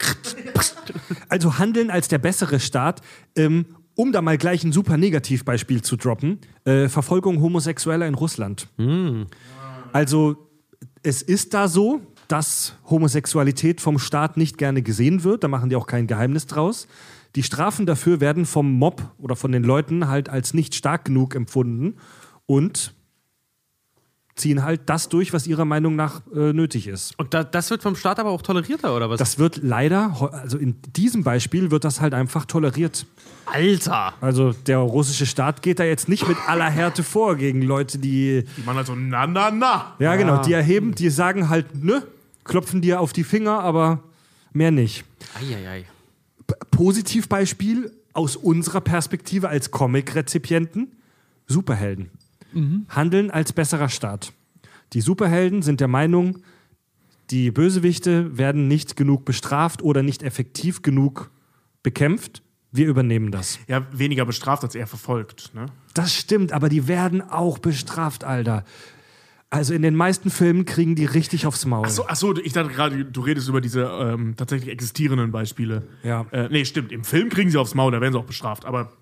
Speaker 1: Also Handeln als der bessere Staat, ähm, um da mal gleich ein super Negativbeispiel zu droppen, äh, Verfolgung Homosexueller in Russland. Also es ist da so, dass Homosexualität vom Staat nicht gerne gesehen wird, da machen die auch kein Geheimnis draus. Die Strafen dafür werden vom Mob oder von den Leuten halt als nicht stark genug empfunden und ziehen halt das durch, was ihrer Meinung nach äh, nötig ist.
Speaker 4: Und da, das wird vom Staat aber auch tolerierter, oder was?
Speaker 1: Das wird leider, also in diesem Beispiel wird das halt einfach toleriert.
Speaker 4: Alter!
Speaker 1: Also der russische Staat geht da jetzt nicht mit aller Härte vor gegen Leute, die,
Speaker 3: Die machen halt so, na, na, na.
Speaker 1: ja genau, die erheben, die sagen halt, nö, klopfen dir auf die Finger, aber mehr nicht.
Speaker 4: Eieiei.
Speaker 1: Positivbeispiel aus unserer Perspektive als Comic-Rezipienten, Superhelden. Handeln als besserer Staat. Die Superhelden sind der Meinung, die Bösewichte werden nicht genug bestraft oder nicht effektiv genug bekämpft. Wir übernehmen das.
Speaker 3: Ja, weniger bestraft als eher verfolgt. Ne?
Speaker 1: Das stimmt, aber die werden auch bestraft, Alter. Also in den meisten Filmen kriegen die richtig aufs Maul.
Speaker 3: Achso, ach so, ich dachte gerade, du redest über diese ähm, tatsächlich existierenden Beispiele.
Speaker 1: Ja.
Speaker 3: Äh, nee, stimmt. Im Film kriegen sie aufs Maul, da werden sie auch bestraft. Aber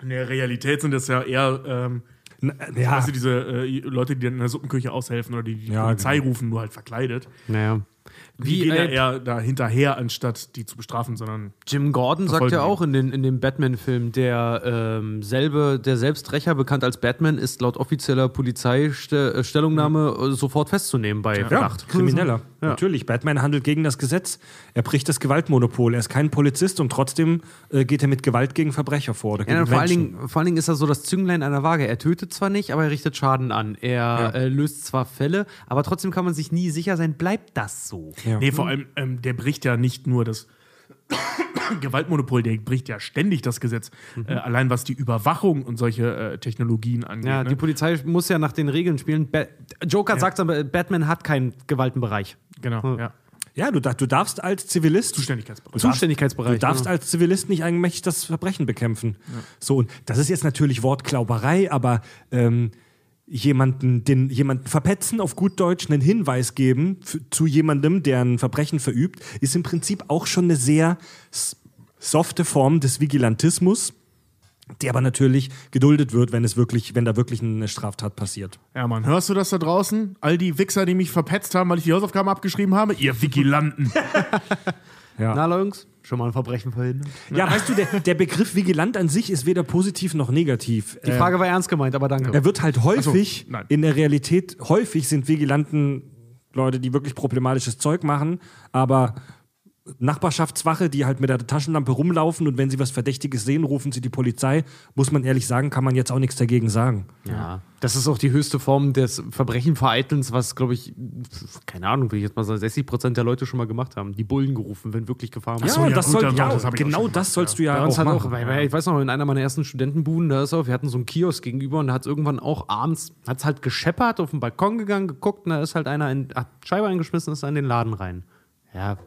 Speaker 3: in der Realität sind das ja eher, ähm,
Speaker 1: N- ja,
Speaker 3: weißt du, diese äh, Leute, die dann in der Suppenküche aushelfen oder die die
Speaker 1: Ja,
Speaker 3: Polizei
Speaker 1: genau.
Speaker 3: rufen, nur halt verkleidet.
Speaker 4: Naja.
Speaker 3: Die
Speaker 4: Wie
Speaker 3: gehen ja
Speaker 4: äh,
Speaker 3: eher da hinterher, anstatt die zu bestrafen, sondern
Speaker 4: Jim Gordon sagt ja auch in, den, in dem Batman-Film, der ähm, selbe, der Selbsträcher, bekannt als Batman, ist laut offizieller Polizeistellungnahme äh, sofort festzunehmen bei Verdacht.
Speaker 1: Krimineller. Natürlich, Batman handelt gegen das Gesetz. Er bricht das Gewaltmonopol. Er ist kein Polizist und trotzdem äh, geht er mit Gewalt gegen Verbrecher vor. Oder
Speaker 4: Ja, vor, allen. Dingen, vor allen Dingen ist er so das Zünglein der Waage. Er tötet zwar nicht, aber er richtet Schaden an. Er äh, löst zwar Fälle, aber trotzdem kann man sich nie sicher sein, bleibt das so?
Speaker 1: Ja.
Speaker 3: Nee, vor allem, ähm, der bricht ja nicht nur das Gewaltmonopol, der bricht ja ständig das Gesetz. Äh, allein was die Überwachung und solche äh, Technologien angeht.
Speaker 4: Ja,
Speaker 3: ne?
Speaker 4: die Polizei muss ja nach den Regeln spielen. Ba Joker sagt aber, Batman hat keinen Gewaltenbereich.
Speaker 3: Genau, ja.
Speaker 1: Ja, du, du darfst als Zivilist.
Speaker 3: Zuständigkeitsbereich.
Speaker 4: Zuständigkeitsbereich.
Speaker 1: Du darfst
Speaker 4: genau.
Speaker 1: als Zivilist nicht eigenmächtig das Verbrechen bekämpfen. So, und das ist jetzt natürlich Wortklauberei, aber ähm, jemanden, den, jemanden verpetzen, auf gut Deutsch einen Hinweis geben zu jemandem, der ein Verbrechen verübt, ist im Prinzip auch schon eine sehr softe Form des Vigilantismus, die aber natürlich geduldet wird, wenn es wirklich, wenn da wirklich eine Straftat passiert.
Speaker 3: Ja, Mann, hörst du das da draußen? All die Wichser, die mich verpetzt haben, weil ich die Hausaufgaben abgeschrieben habe? Ihr Vigilanten.
Speaker 4: Na, Jungs, schon mal ein Verbrechen verhindern.
Speaker 1: Ja, weißt du, der, der Begriff Vigilant an sich ist weder positiv noch negativ.
Speaker 4: Die Frage war ernst gemeint, aber danke.
Speaker 1: Er wird halt häufig,
Speaker 3: nein.
Speaker 1: in der Realität, häufig sind Vigilanten Leute, die wirklich problematisches Zeug machen, aber Nachbarschaftswache, die halt mit der Taschenlampe rumlaufen und wenn sie was Verdächtiges sehen, rufen sie die Polizei, muss man ehrlich sagen, kann man jetzt auch nichts dagegen sagen.
Speaker 4: Ja, das ist auch die höchste Form des Verbrechenvereitelns, was, glaube ich, keine Ahnung, will ich jetzt mal sagen, 60 Prozent der Leute schon mal gemacht haben. Die Bullen gerufen, wenn wirklich Gefahr war.
Speaker 1: Ja,
Speaker 3: so, ja,
Speaker 1: das
Speaker 3: gut,
Speaker 1: soll, ja,
Speaker 3: das ich auch
Speaker 1: genau das sollst du ja
Speaker 4: Bei uns
Speaker 1: auch machen.
Speaker 4: auch, weil, weil ich weiß noch, in einer meiner ersten Studentenbuden, da ist auch, wir hatten so einen Kiosk gegenüber und da hat es irgendwann auch abends, hat es halt gescheppert, auf den Balkon gegangen, geguckt und da ist halt einer, in, hat Scheibe eingeschmissen und ist in den Laden rein. Ja,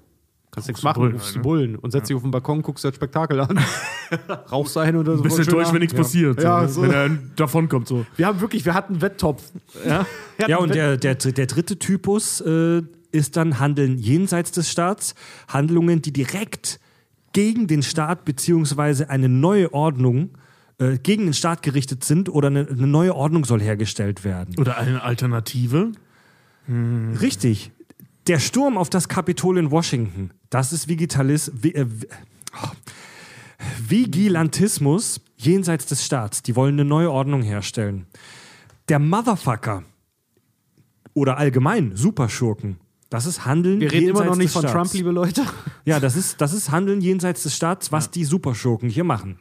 Speaker 4: kannst nichts machen,
Speaker 3: Bullen
Speaker 4: rufst die
Speaker 3: ne?
Speaker 4: Bullen und setzt dich auf den Balkon, guckst dir das Spektakel an. Rauchst ein oder so.
Speaker 3: Bist enttäuscht, wenn nichts passiert. so,
Speaker 4: Ja,
Speaker 3: ne?
Speaker 4: so.
Speaker 3: Wenn er davonkommt. So.
Speaker 4: Wir haben wirklich, wir hatten einen Wetttopf. Ja,
Speaker 1: Ja, und
Speaker 4: Wett-
Speaker 1: der, der, der dritte Typus äh, ist dann Handeln jenseits des Staats. Handlungen, die direkt gegen den Staat beziehungsweise eine neue Ordnung äh, gegen den Staat gerichtet sind oder eine, eine neue Ordnung soll hergestellt werden.
Speaker 3: Oder eine Alternative.
Speaker 1: Richtig. Der Sturm auf das Kapitol in Washington, das ist Vigitalis, vi, äh, oh. Vigilantismus jenseits des Staats. Die wollen eine neue Ordnung herstellen. Der Motherfucker oder allgemein Superschurken, das ist Handeln
Speaker 4: wir reden immer
Speaker 1: jenseits
Speaker 4: noch nicht
Speaker 1: des
Speaker 4: von
Speaker 1: Staats.
Speaker 4: Trump, liebe Leute.
Speaker 1: Ja, das ist, das ist Handeln jenseits des Staats, was die Superschurken hier machen.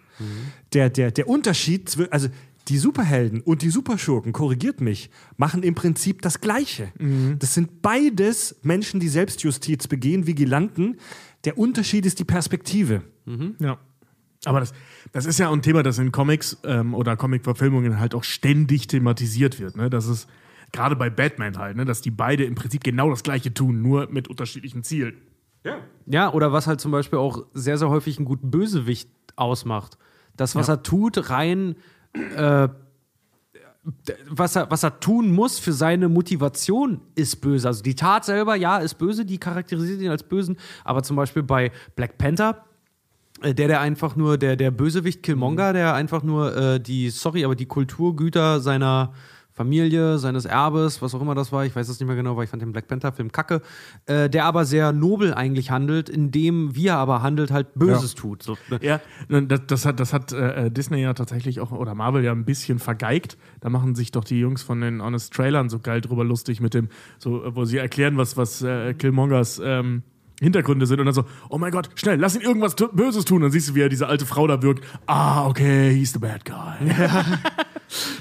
Speaker 1: Der, der, der Unterschied, also die Superhelden und die Superschurken, korrigiert mich, machen im Prinzip das Gleiche. Das sind beides Menschen, die Selbstjustiz begehen, Vigilanten. Der Unterschied ist die Perspektive.
Speaker 3: Ja. Aber das, das ist ja ein Thema, das in Comics ähm, oder Comic-Verfilmungen halt auch ständig thematisiert wird. Ne? Das ist gerade bei Batman halt, ne? dass die beide im Prinzip genau das Gleiche tun, nur mit unterschiedlichen Zielen.
Speaker 4: Ja, oder was halt zum Beispiel auch sehr, sehr häufig einen guten Bösewicht ausmacht. Das, was
Speaker 3: Ja.
Speaker 4: er tut, rein. Äh, was er, was er tun muss für seine Motivation ist böse. Also die Tat selber, ja, ist böse, die charakterisiert ihn als Bösen. Aber zum Beispiel bei Black Panther, äh, der, der einfach nur, der, der Bösewicht Killmonger, der einfach nur äh, die, sorry, aber die Kulturgüter seiner Familie, seines Erbes, was auch immer das war, ich weiß es nicht mehr genau, weil ich fand den Black Panther-Film kacke, äh, der aber sehr nobel eigentlich handelt, indem wie er aber handelt, halt Böses tut. So, ne?
Speaker 3: Ja, das, das hat, das hat äh, Disney ja tatsächlich auch, oder Marvel ja ein bisschen vergeigt. Da machen sich doch die Jungs von den Honest Trailern so geil drüber lustig mit dem, so, äh, wo sie erklären, was, was äh, Killmongers ähm, Hintergründe sind und dann so, oh mein Gott, schnell, lass ihn irgendwas Böses tun. Dann siehst du, wie er diese alte Frau da wirkt. Ah, okay, he's the bad guy.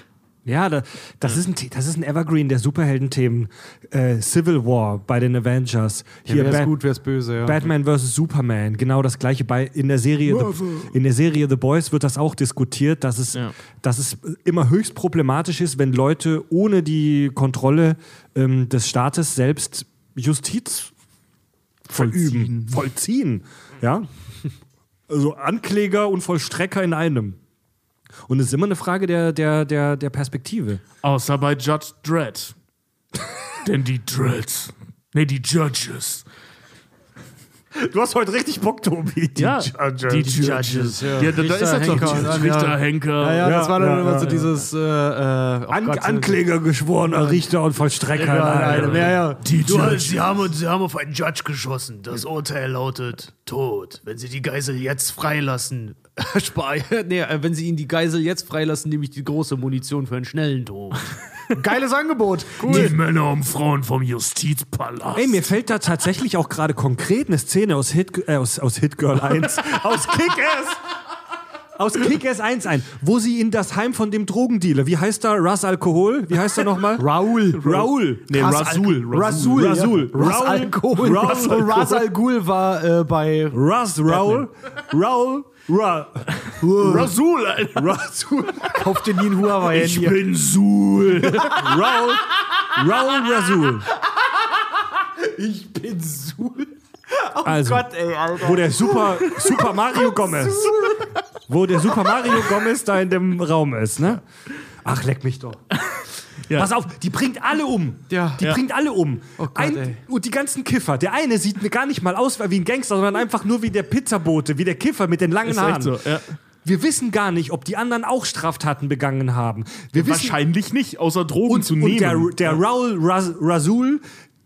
Speaker 1: Ja, da, das, Ist ein, das ist ein Evergreen der Superheldenthemen. Äh, Civil War bei den Avengers.
Speaker 4: Ja,
Speaker 1: Hier
Speaker 4: wer ist
Speaker 1: Bat-
Speaker 4: gut, wer ist böse, ja.
Speaker 1: Batman vs. Superman, genau das gleiche. Bei, in, der Serie The, in der Serie The Boys wird das auch diskutiert, dass es,
Speaker 3: Ja.
Speaker 1: dass es immer höchst problematisch ist, wenn Leute ohne die Kontrolle ähm, des Staates selbst Justiz verüben, vollziehen. Ja? Also Ankläger und Vollstrecker in einem. Und es ist immer eine Frage der, der, der, der Perspektive.
Speaker 3: Außer bei Judge Dredd. Denn die Dreads, nee, die Judges,
Speaker 1: Du hast heute richtig Bock, Tobi. Die
Speaker 3: Ja,
Speaker 1: Judges.
Speaker 3: die Judges.
Speaker 4: ja.
Speaker 3: Ja, da, da ist er doch.
Speaker 4: Henker
Speaker 3: Richter. Henker.
Speaker 4: Ja, ja, das war dann
Speaker 1: ja,
Speaker 4: immer
Speaker 1: ja,
Speaker 4: so
Speaker 1: ja.
Speaker 4: dieses äh, äh, oh
Speaker 1: An
Speaker 4: Gott,
Speaker 1: Ankläger geschworener Richter und Vollstrecker.
Speaker 4: Ja, ja.
Speaker 3: Die
Speaker 6: Du,
Speaker 3: Judges.
Speaker 6: sie, haben, sie haben auf einen Judge geschossen. Das Urteil lautet Tod. Wenn sie die Geisel jetzt freilassen,
Speaker 4: Spar nee, äh, wenn sie ihn die Geisel jetzt freilassen, nehme ich die große Munition für einen schnellen Tod. Geiles Angebot.
Speaker 3: Die Männer und Frauen vom Justizpalast.
Speaker 1: Ey, mir fällt da tatsächlich auch gerade konkret eine Szene aus Hit, äh, aus, aus Hit Girl 1, aus Kick-Ass, aus Kick-Ass 1 ein, wo sie in das Heim von dem Drogendealer, wie heißt er, Ras Alkohol, wie heißt er nochmal?
Speaker 4: Raul.
Speaker 1: Raul.
Speaker 3: Nee, Rasul.
Speaker 4: Rasul.
Speaker 1: Rasul.
Speaker 4: Ras
Speaker 1: Raul.
Speaker 4: Al Ghul.
Speaker 1: Ras Al Ghul.
Speaker 4: Ras Al Ghul war äh, bei.
Speaker 1: Ras Raul, Raul, Ra,
Speaker 3: Rasul, Alter.
Speaker 1: Rasul,
Speaker 4: Kauf dir nie ein Huawei.
Speaker 3: Ich bin Sul.
Speaker 1: Raul, Raul Rasul.
Speaker 4: Ich bin Sul.
Speaker 1: Also,
Speaker 4: ey, Alter.
Speaker 1: wo der Super, Super Mario Gomez, wo der Super Mario Gomez da in dem Raum ist, ne? Ach, leck mich doch. Pass auf, die bringt alle um.
Speaker 4: Ja.
Speaker 1: Die
Speaker 3: Ja.
Speaker 1: bringt alle um.
Speaker 4: Oh Gott,
Speaker 1: Ein, und die ganzen Kiffer. Der eine sieht gar nicht mal aus wie ein Gangster, sondern einfach nur wie der Pizzabote, wie der Kiffer mit den langen
Speaker 3: Ist
Speaker 1: Haaren.
Speaker 3: echt so, ja.
Speaker 1: Wir wissen gar nicht, ob die anderen auch Straftaten begangen haben. Wir wissen,
Speaker 3: Wahrscheinlich nicht, außer Drogen
Speaker 1: und,
Speaker 3: zu
Speaker 1: und
Speaker 3: nehmen.
Speaker 1: der, der Raul Ras, Rasul,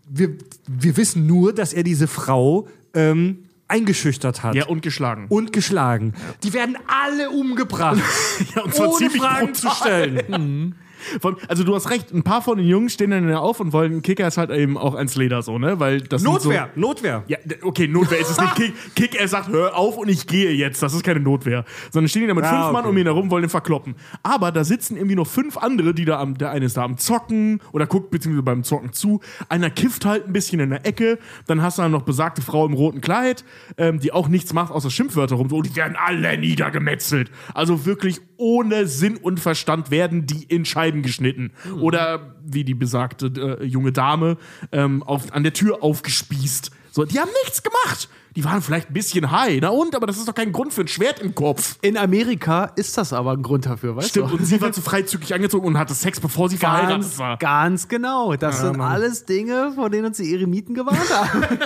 Speaker 1: wir, wir wissen nur, dass er diese Frau ähm, eingeschüchtert hat.
Speaker 3: ja, und geschlagen.
Speaker 1: Und geschlagen. Die werden alle umgebracht.
Speaker 3: Ja, und
Speaker 1: ohne Fragen
Speaker 3: brutal.
Speaker 1: zu stellen.
Speaker 3: Von, also du hast recht, ein paar von den Jungs stehen dann auf und wollen Kicker ist halt eben auch ans Leder so, ne? Weil das
Speaker 1: Notwehr,
Speaker 3: So,
Speaker 1: Notwehr.
Speaker 3: ja, okay, Notwehr ist es nicht. Kick, Kick, er sagt, hör auf und ich gehe jetzt. Das ist keine Notwehr. Sondern stehen die da mit
Speaker 1: Ah,
Speaker 3: fünf
Speaker 1: okay.
Speaker 3: Mann um ihn herum, wollen ihn verkloppen. Aber da sitzen irgendwie noch fünf andere, die da am, der eine ist da am Zocken oder guckt beziehungsweise beim Zocken zu. Einer kifft halt ein bisschen in der Ecke. Dann hast du dann noch besagte Frau im roten Kleid, ähm, die auch nichts macht, außer Schimpfwörter rum. So, die werden alle niedergemetzelt. Also wirklich ohne Sinn und Verstand werden die in Scheiben geschnitten. Oder wie die besagte äh, junge Dame ähm, auf, an der Tür aufgespießt. So, die haben nichts gemacht. Die waren vielleicht ein bisschen high, na und? Aber das ist doch kein Grund für ein Schwert im Kopf.
Speaker 4: In Amerika ist das aber ein Grund dafür, weißt
Speaker 3: Stimmt,
Speaker 4: du?
Speaker 3: und sie war zu freizügig angezogen und hatte Sex, bevor sie verheiratet
Speaker 4: Ganz,
Speaker 3: war.
Speaker 4: ganz genau. Das sind alles Dinge, vor denen uns die Eremiten gewarnt haben.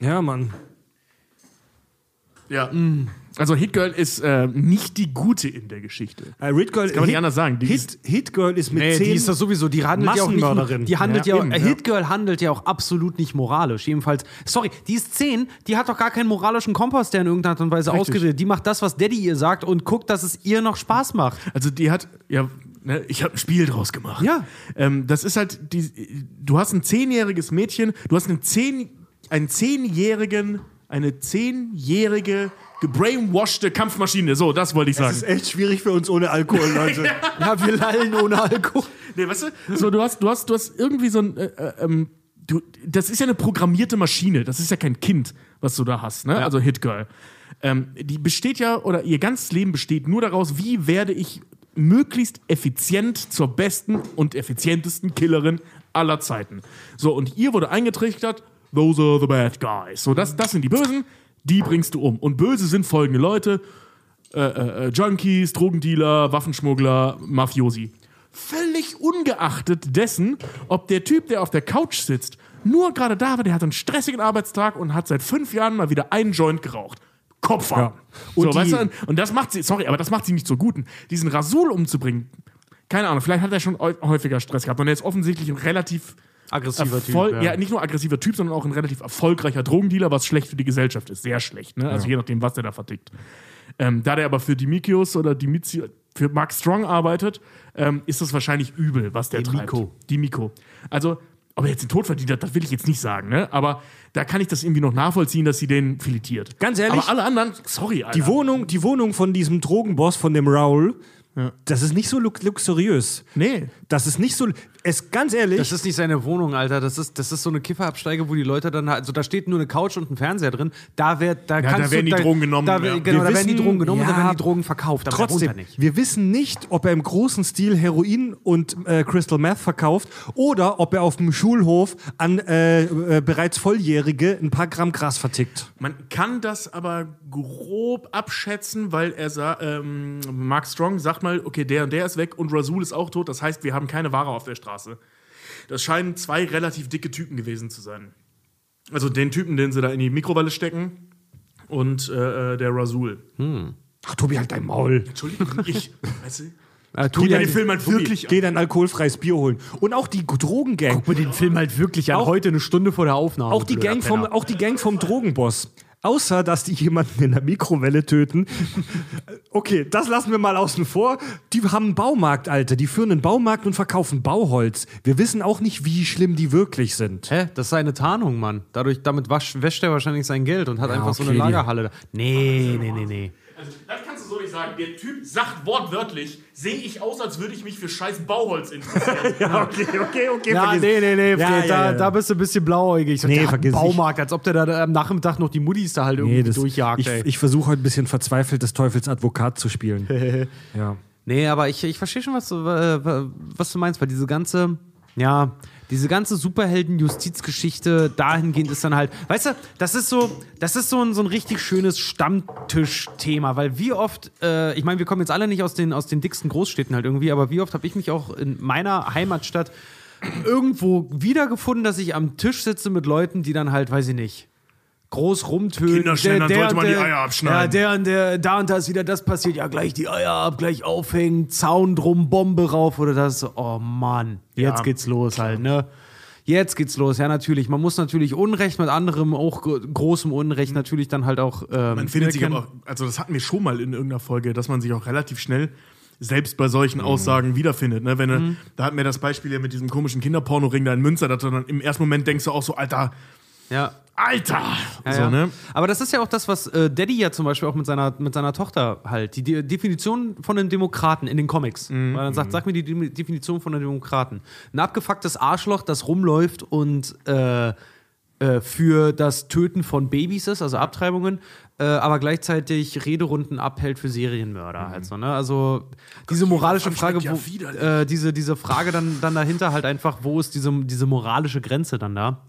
Speaker 1: Ja, Mann.
Speaker 3: Ja. Also Hitgirl ist äh, nicht die gute in der Geschichte.
Speaker 1: Äh, Hit Girl,
Speaker 3: kann man nicht anders sagen. Die
Speaker 1: Hit, Hit Girl ist mit
Speaker 4: Nee,
Speaker 1: zehn
Speaker 4: die ist das sowieso. Die handelt ja auch nicht.
Speaker 1: Massenmörderin.
Speaker 4: Die handelt
Speaker 1: Ja,
Speaker 4: ja,
Speaker 1: eben,
Speaker 4: äh,
Speaker 1: ja.
Speaker 4: Hitgirl handelt ja auch absolut nicht moralisch. Jedenfalls, sorry, die ist 10, die hat doch gar keinen moralischen Kompass, der in irgendeiner Art und Weise ausgeredet. Die macht das, was Daddy ihr sagt und guckt, dass es ihr noch Spaß macht.
Speaker 3: Also die hat, ja, ne, ich habe ein Spiel draus gemacht.
Speaker 4: Ja.
Speaker 3: Ähm, das ist halt, die, du hast ein zehnjähriges Mädchen, du hast einen, zehn, einen zehnjährigen, eine zehnjährige gebrainwashte Kampfmaschine. So, das wollte ich sagen.
Speaker 1: Das ist echt schwierig für uns ohne Alkohol, Leute.
Speaker 4: Ja, wir lallen ohne Alkohol.
Speaker 3: Nee, weißt du, so, du, hast, du, hast, du hast irgendwie so ein. Äh, äh, ähm, du, das ist ja eine programmierte Maschine. Das ist ja kein Kind, was du da hast, ne? Also Hitgirl. Ähm, die besteht ja, oder ihr ganzes Leben besteht nur daraus, wie werde ich möglichst effizient zur besten und effizientesten Killerin aller Zeiten. So, und ihr wurde eingetrichtert, those are the bad guys. So, das, das sind die Bösen, die bringst du um. Und böse sind folgende Leute: äh, äh, äh, Junkies, Drogendealer, Waffenschmuggler, Mafiosi. Völlig ungeachtet dessen, ob der Typ, der auf der Couch sitzt, nur gerade da war, der hat einen stressigen Arbeitstag und hat seit fünf Jahren mal wieder einen Joint geraucht. Kopf ab.
Speaker 1: Ja.
Speaker 3: Und, so, weißt du, und das macht sie, sorry, aber das macht sie nicht zur Guten. Diesen Rasul umzubringen, keine Ahnung, vielleicht hat er schon häu- häufiger Stress gehabt und er ist offensichtlich relativ
Speaker 4: Aggressiver Typ.
Speaker 3: Erfol-
Speaker 4: ja.
Speaker 3: ja. nicht nur aggressiver Typ, sondern auch ein relativ erfolgreicher Drogendealer, was schlecht für die Gesellschaft ist. Sehr schlecht, ne? Also je nachdem, was der da vertickt. Ähm, da der aber für Dimikios oder Dimitri, für Mark Strong arbeitet, ähm, ist das wahrscheinlich übel, was der
Speaker 4: Dimiko.
Speaker 3: treibt. Dimiko. Also, ob er jetzt den Tod verdient hat, das will ich jetzt nicht sagen, ne? Aber da kann ich das irgendwie noch nachvollziehen, dass sie den filetiert.
Speaker 1: Ganz ehrlich?
Speaker 3: Aber alle anderen, sorry, Alter.
Speaker 1: Die Wohnung, die Wohnung von diesem Drogenboss, von dem Raul, das ist nicht so lux luxuriös.
Speaker 3: Nee.
Speaker 1: Das ist nicht so. Es, ganz ehrlich,
Speaker 4: Das ist nicht seine Wohnung, Alter. Das ist, das ist so eine Kifferabsteige, wo die Leute dann also da steht nur eine Couch und ein Fernseher drin. Da, wird, da, kannst
Speaker 3: werden
Speaker 4: du,
Speaker 3: die Drogen genommen,
Speaker 4: Da,
Speaker 3: ja.
Speaker 4: Genau,
Speaker 1: Wir
Speaker 4: da werden die Drogen genommen und
Speaker 1: ja,
Speaker 4: da werden die Drogen verkauft. Aber
Speaker 1: Trotzdem,
Speaker 4: da nicht.
Speaker 1: wir wissen nicht, ob er im großen Stil Heroin und äh, Crystal Meth verkauft oder ob er auf dem Schulhof an äh, äh, bereits Volljährige ein paar Gramm Gras vertickt.
Speaker 3: Man kann das aber grob abschätzen, weil er sa ähm, Mark Strong sagt mal, okay, der und der ist weg und Rasul ist auch tot. Das heißt, wir haben keine Ware auf der Straße. Das scheinen zwei relativ dicke Typen gewesen zu sein. Also den Typen, den sie da in die Mikrowelle stecken. Und äh, äh, der Rasul.
Speaker 1: Ach, Tobi, halt dein Maul.
Speaker 3: Entschuldigung, ich. Weißt du?
Speaker 4: Äh,
Speaker 3: Geh dir den Film halt wirklich
Speaker 1: Geh dein alkoholfreies Bier holen. Und auch die Drogengang.
Speaker 4: Guck mir den Film halt wirklich an,
Speaker 1: Auch-
Speaker 4: heute eine Stunde vor der Aufnahme.
Speaker 1: Auch die, Gang vom, auch die Gang vom Drogenboss. Außer, dass die jemanden in der Mikrowelle töten. Okay, das lassen wir mal außen vor. Die haben einen Baumarkt, Alter. Die führen einen Baumarkt und verkaufen Bauholz. Wir wissen auch nicht, wie schlimm die wirklich sind.
Speaker 4: Hä? Das ist seine Tarnung, Mann. Dadurch, damit wasch, wäscht er wahrscheinlich sein Geld und hat einfach so eine
Speaker 1: okay,
Speaker 4: Lagerhalle. da. Nee, nee, nee, nee.
Speaker 3: Also, das kannst du so nicht sagen. Der Typ sagt wortwörtlich, sehe ich aus, als würde ich mich für scheiß Bauholz interessieren.
Speaker 1: Ja, okay, okay, okay.
Speaker 4: Ja,
Speaker 1: vergiss-
Speaker 4: nee, nee, nee,
Speaker 1: Ja,
Speaker 4: Fred,
Speaker 1: ja,
Speaker 4: da,
Speaker 1: ja.
Speaker 4: da bist du ein bisschen blauäugig.
Speaker 1: Nee, vergiss ich.
Speaker 4: Baumarkt, als ob der da am Nachmittag noch die Muttis da halt irgendwie
Speaker 1: Nee, das,
Speaker 4: durchjagt,
Speaker 1: ich ich versuche heute ein bisschen verzweifelt des Teufels Advokat zu spielen. ja.
Speaker 4: Nee, aber ich, ich verstehe schon, was du, äh, was du meinst, weil diese ganze, ja, diese ganze Superhelden-Justizgeschichte dahingehend ist dann halt, weißt du, das ist so, das ist so ein, so ein richtig schönes Stammtischthema, weil wie oft, äh, ich meine, wir kommen jetzt alle nicht aus den, aus den dicksten Großstädten halt irgendwie, aber wie oft habe ich mich auch in meiner Heimatstadt irgendwo wiedergefunden, dass ich am Tisch sitze mit Leuten, die dann halt, weiß ich nicht, groß rumtönen.
Speaker 3: Kinderschändern sollte
Speaker 4: und
Speaker 3: man die Eier abschneiden.
Speaker 4: Ja, der und der, da und da ist wieder das passiert. Ja, gleich die Eier ab, gleich aufhängen, Zaun drum, Bombe rauf oder das. Oh Mann, jetzt
Speaker 3: Ja.
Speaker 4: geht's los halt, ne? Jetzt geht's los, ja natürlich. Man muss natürlich Unrecht mit anderem, auch gro- großem Unrecht natürlich dann halt auch. Ähm,
Speaker 3: Man findet sich aber, auch- also das hatten wir schon mal in irgendeiner Folge, dass man sich auch relativ schnell selbst bei solchen Aussagen wiederfindet. Ne? Wenn du, Da hatten wir das Beispiel ja mit diesem komischen Kinderpornoring da in Münster, dass du dann im ersten Moment denkst du auch so, Alter,
Speaker 4: Ja.
Speaker 3: Alter!
Speaker 4: Ja,
Speaker 3: so,
Speaker 4: ja.
Speaker 3: ne?
Speaker 4: Aber das ist ja auch das, was äh, Daddy ja zum Beispiel auch mit seiner, mit seiner Tochter halt, die, De Definition von einem Demokraten in den Comics.
Speaker 3: Mhm.
Speaker 4: Weil er sagt, sag mir die De Definition von einem Demokraten. Ein abgefucktes Arschloch, das rumläuft und äh, äh, für das Töten von Babys ist, also Abtreibungen, äh, aber gleichzeitig Rederunden abhält für Serienmörder. Halt so, ne? Also diese moralische Frage, wo, äh, diese, diese Frage dann, dann dahinter halt einfach, wo ist diese, diese moralische Grenze dann da?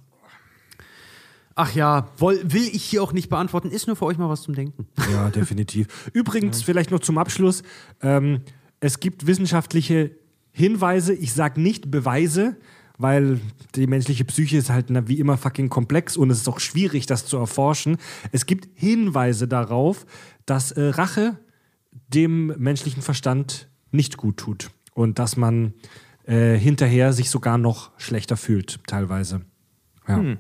Speaker 4: Ach ja, woll, will ich hier auch nicht beantworten, ist nur für euch mal was zum Denken.
Speaker 1: Ja, definitiv. Übrigens, vielleicht noch zum Abschluss: ähm, Es gibt wissenschaftliche Hinweise, ich sage nicht Beweise, weil die menschliche Psyche ist halt na, wie immer fucking komplex und es ist auch schwierig, das zu erforschen. Es gibt Hinweise darauf, dass äh, Rache dem menschlichen Verstand nicht gut tut und dass man äh, hinterher sich sogar noch schlechter fühlt, teilweise. Ja.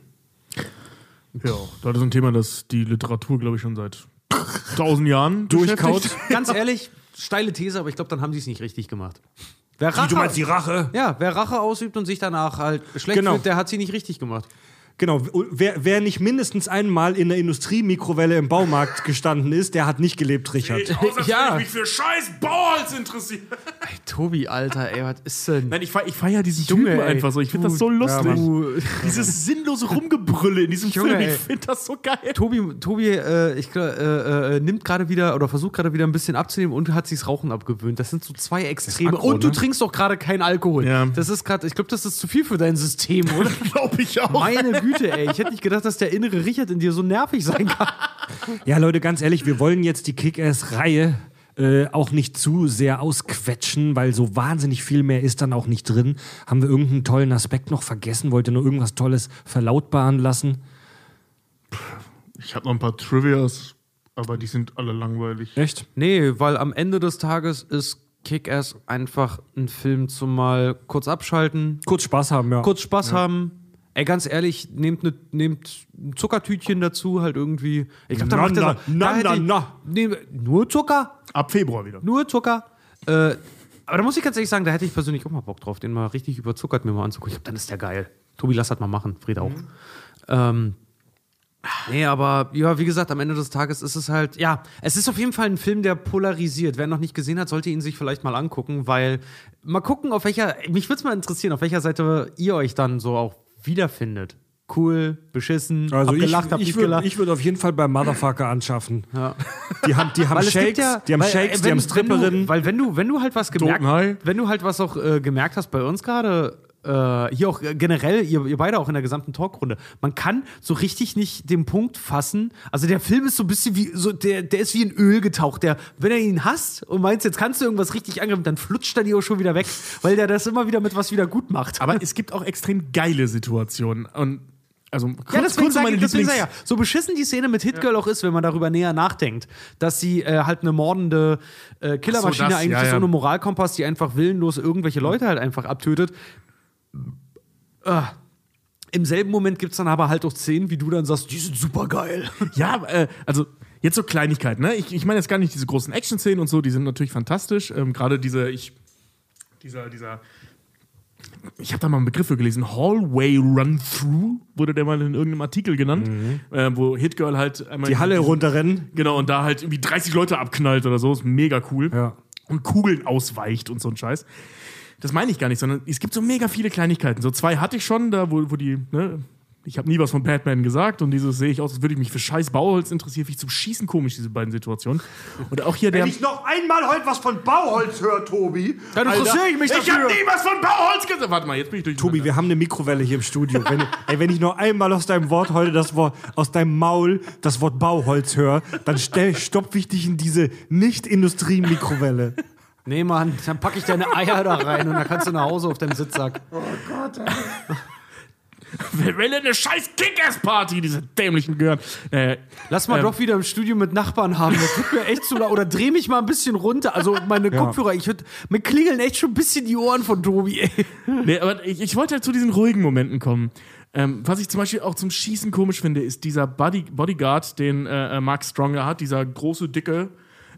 Speaker 3: Ja, das ist ein Thema, das die Literatur, glaube ich, schon seit tausend Jahren
Speaker 1: Durchkaut.
Speaker 4: Ganz ehrlich, steile These, aber ich glaube, dann haben sie es nicht richtig gemacht. Wer Rache,
Speaker 1: Du meinst die Rache?
Speaker 4: ja, wer Rache ausübt und sich danach halt schlecht
Speaker 1: Genau.
Speaker 4: fühlt, der hat sie nicht richtig gemacht.
Speaker 1: Genau, wer, wer nicht mindestens einmal in der Industriemikrowelle im Baumarkt gestanden ist, der hat nicht gelebt, Richard.
Speaker 3: Sieht aus, als
Speaker 4: Ja.
Speaker 3: würde ich mich für scheiß Balls interessieren.
Speaker 4: Ey, Tobi, Alter, ey, was ist denn?
Speaker 3: Nein, ich feiere ich feier diesen
Speaker 4: Junge,
Speaker 3: Typen
Speaker 4: ey.
Speaker 3: einfach so. Ich finde das so lustig.
Speaker 4: Ja.
Speaker 3: Dieses sinnlose Rumgebrülle in diesem
Speaker 4: Junge,
Speaker 3: Film, ich finde das so geil.
Speaker 4: Tobi, Tobi äh, ich, glaub, äh, äh, nimmt gerade wieder oder versucht gerade wieder ein bisschen abzunehmen und hat sich das Rauchen abgewöhnt. Das sind so zwei Extreme.
Speaker 1: aggro,
Speaker 4: und du
Speaker 1: ne?
Speaker 4: trinkst doch gerade keinen Alkohol.
Speaker 3: Ja.
Speaker 4: Das ist gerade, ich glaube, das ist zu viel für dein System, oder?
Speaker 3: Glaube ich auch.
Speaker 4: Meine Güte, ey. Ich hätte nicht gedacht, dass der innere Richard in dir so nervig sein kann.
Speaker 1: Ja, Leute, ganz ehrlich, wir wollen jetzt die Kick-Ass-Reihe äh, auch nicht zu sehr ausquetschen, weil so wahnsinnig viel mehr ist dann auch nicht drin. Haben wir irgendeinen tollen Aspekt noch vergessen? Wollt ihr nur irgendwas Tolles verlautbaren lassen?
Speaker 3: Ich habe noch ein paar Trivias, aber die sind alle langweilig.
Speaker 1: Echt?
Speaker 4: Nee, weil am Ende des Tages ist Kick-Ass einfach ein Film zum mal kurz abschalten,
Speaker 1: Kurz Spaß haben, ja.
Speaker 4: kurz Spaß haben. Ey, ganz ehrlich, nehmt, ne, nehmt ein Zuckertütchen dazu, halt irgendwie. Ich glaube, da
Speaker 1: Na,
Speaker 4: macht er so-
Speaker 1: na, na,
Speaker 4: ich-
Speaker 1: na.
Speaker 4: Nee, nur Zucker?
Speaker 3: Ab Februar wieder.
Speaker 4: Nur Zucker? Äh, aber da muss ich ganz ehrlich sagen, da hätte ich persönlich auch mal Bock drauf, den mal richtig überzuckert mir mal anzugucken. Ich glaube, dann ist der geil. Tobi, lass das mal machen, Fried auch. Ähm, nee, aber ja, wie gesagt, am Ende des Tages ist es halt, ja, es ist auf jeden Fall ein Film, der polarisiert. Wer noch nicht gesehen hat, sollte ihn sich vielleicht mal angucken, weil mal gucken, auf welcher, mich würde es mal interessieren, auf welcher Seite ihr euch dann so auch wiederfindet. Cool, beschissen,
Speaker 1: Also
Speaker 4: hab
Speaker 1: ich,
Speaker 4: gelacht, hab
Speaker 1: ich
Speaker 4: nicht
Speaker 1: würde würd auf jeden Fall beim Motherfucker anschaffen.
Speaker 4: Ja.
Speaker 1: Die haben, die haben Shakes,
Speaker 4: ja,
Speaker 1: die haben
Speaker 4: weil,
Speaker 1: Shakes,
Speaker 4: äh,
Speaker 1: die haben
Speaker 4: wenn-
Speaker 1: Stripperinnen.
Speaker 4: Wenn weil wenn du, wenn du halt was gemerkt, wenn du halt was auch äh, gemerkt hast bei uns gerade, äh, hier auch äh, generell, ihr, ihr beide auch in der gesamten Talkrunde, man kann so richtig nicht den Punkt fassen. Also der Film ist so ein bisschen wie, so, der, der ist wie in Öl getaucht. Der, wenn er ihn hasst und meinst, jetzt kannst du irgendwas richtig angreifen, dann flutscht er dir auch schon wieder weg, weil der das immer wieder mit was wieder gut macht.
Speaker 3: Aber es gibt auch extrem geile Situationen. Und Also kurz,
Speaker 4: Ja, deswegen
Speaker 3: kurz
Speaker 4: sage
Speaker 3: meine
Speaker 4: deswegen
Speaker 3: Lieblings...
Speaker 4: sag ich ja, so beschissen die Szene mit Hitgirl auch ist, wenn man darüber näher nachdenkt, dass sie äh, halt eine mordende äh, Killermaschine
Speaker 3: so, das,
Speaker 4: eigentlich
Speaker 3: ja,
Speaker 4: ist,
Speaker 3: ja.
Speaker 4: ohne Moralkompass, die einfach willenlos irgendwelche Leute halt einfach abtötet. Ah. Im selben Moment gibt es dann aber halt auch Szenen, wie du dann sagst, die sind super geil.
Speaker 3: Ja, äh, also jetzt so Kleinigkeiten, ne? Ich, ich meine jetzt gar nicht diese großen Action-Szenen und so, die sind natürlich fantastisch. Ähm, Gerade diese, ich, dieser, dieser, ich habe da mal einen Begriff für gelesen, Hallway Run-Through, wurde der mal in irgendeinem Artikel genannt, äh, wo Hitgirl halt einmal
Speaker 1: Die Halle runterrennen.
Speaker 3: Genau, und da halt irgendwie 30 Leute abknallt oder so. Ist mega cool.
Speaker 1: Ja.
Speaker 3: Und Kugeln ausweicht und so ein Scheiß. Das meine ich gar nicht, sondern es gibt so mega viele Kleinigkeiten. So zwei hatte ich schon, da wo, wo die, ne, ich habe nie was von Batman gesagt und dieses sehe ich aus, als würde ich mich für scheiß Bauholz interessieren. Finde ich zum Schießen komisch, diese beiden Situationen. Und auch hier der.
Speaker 1: Wenn ich noch einmal heute was von Bauholz höre, Tobi.
Speaker 4: Dann interessiere ich mich
Speaker 3: ich habe nie was von Bauholz gesagt. Warte mal, jetzt bin ich durch.
Speaker 1: Tobi, wir haben eine Mikrowelle hier im Studio. Wenn, ey, wenn ich noch einmal aus deinem Wort heute das Wort, aus deinem Maul das Wort Bauholz höre, dann stell, stopf ich dich in diese Nicht-Industrie-Mikrowelle.
Speaker 4: Nee, Mann, dann packe ich deine Eier da rein und dann kannst du nach Hause auf deinem Sitzsack.
Speaker 3: Wir wollen eine scheiß Kick-Ass-Party, diese dämlichen gehören. Äh,
Speaker 4: Lass mal
Speaker 3: Ähm.
Speaker 4: doch wieder im Studio mit Nachbarn haben. Das tut mir echt zu laut. Oder dreh mich mal ein bisschen runter. Also meine Kopfhörer, ich würd, mir klingeln echt schon ein bisschen die Ohren von Tobi, ey.
Speaker 3: Nee, aber ich, ich wollte halt zu diesen ruhigen Momenten kommen. Ähm, was ich zum Beispiel auch zum Schießen komisch finde, ist dieser Body, Bodyguard, den äh, äh, Mark Stronger hat, dieser große, dicke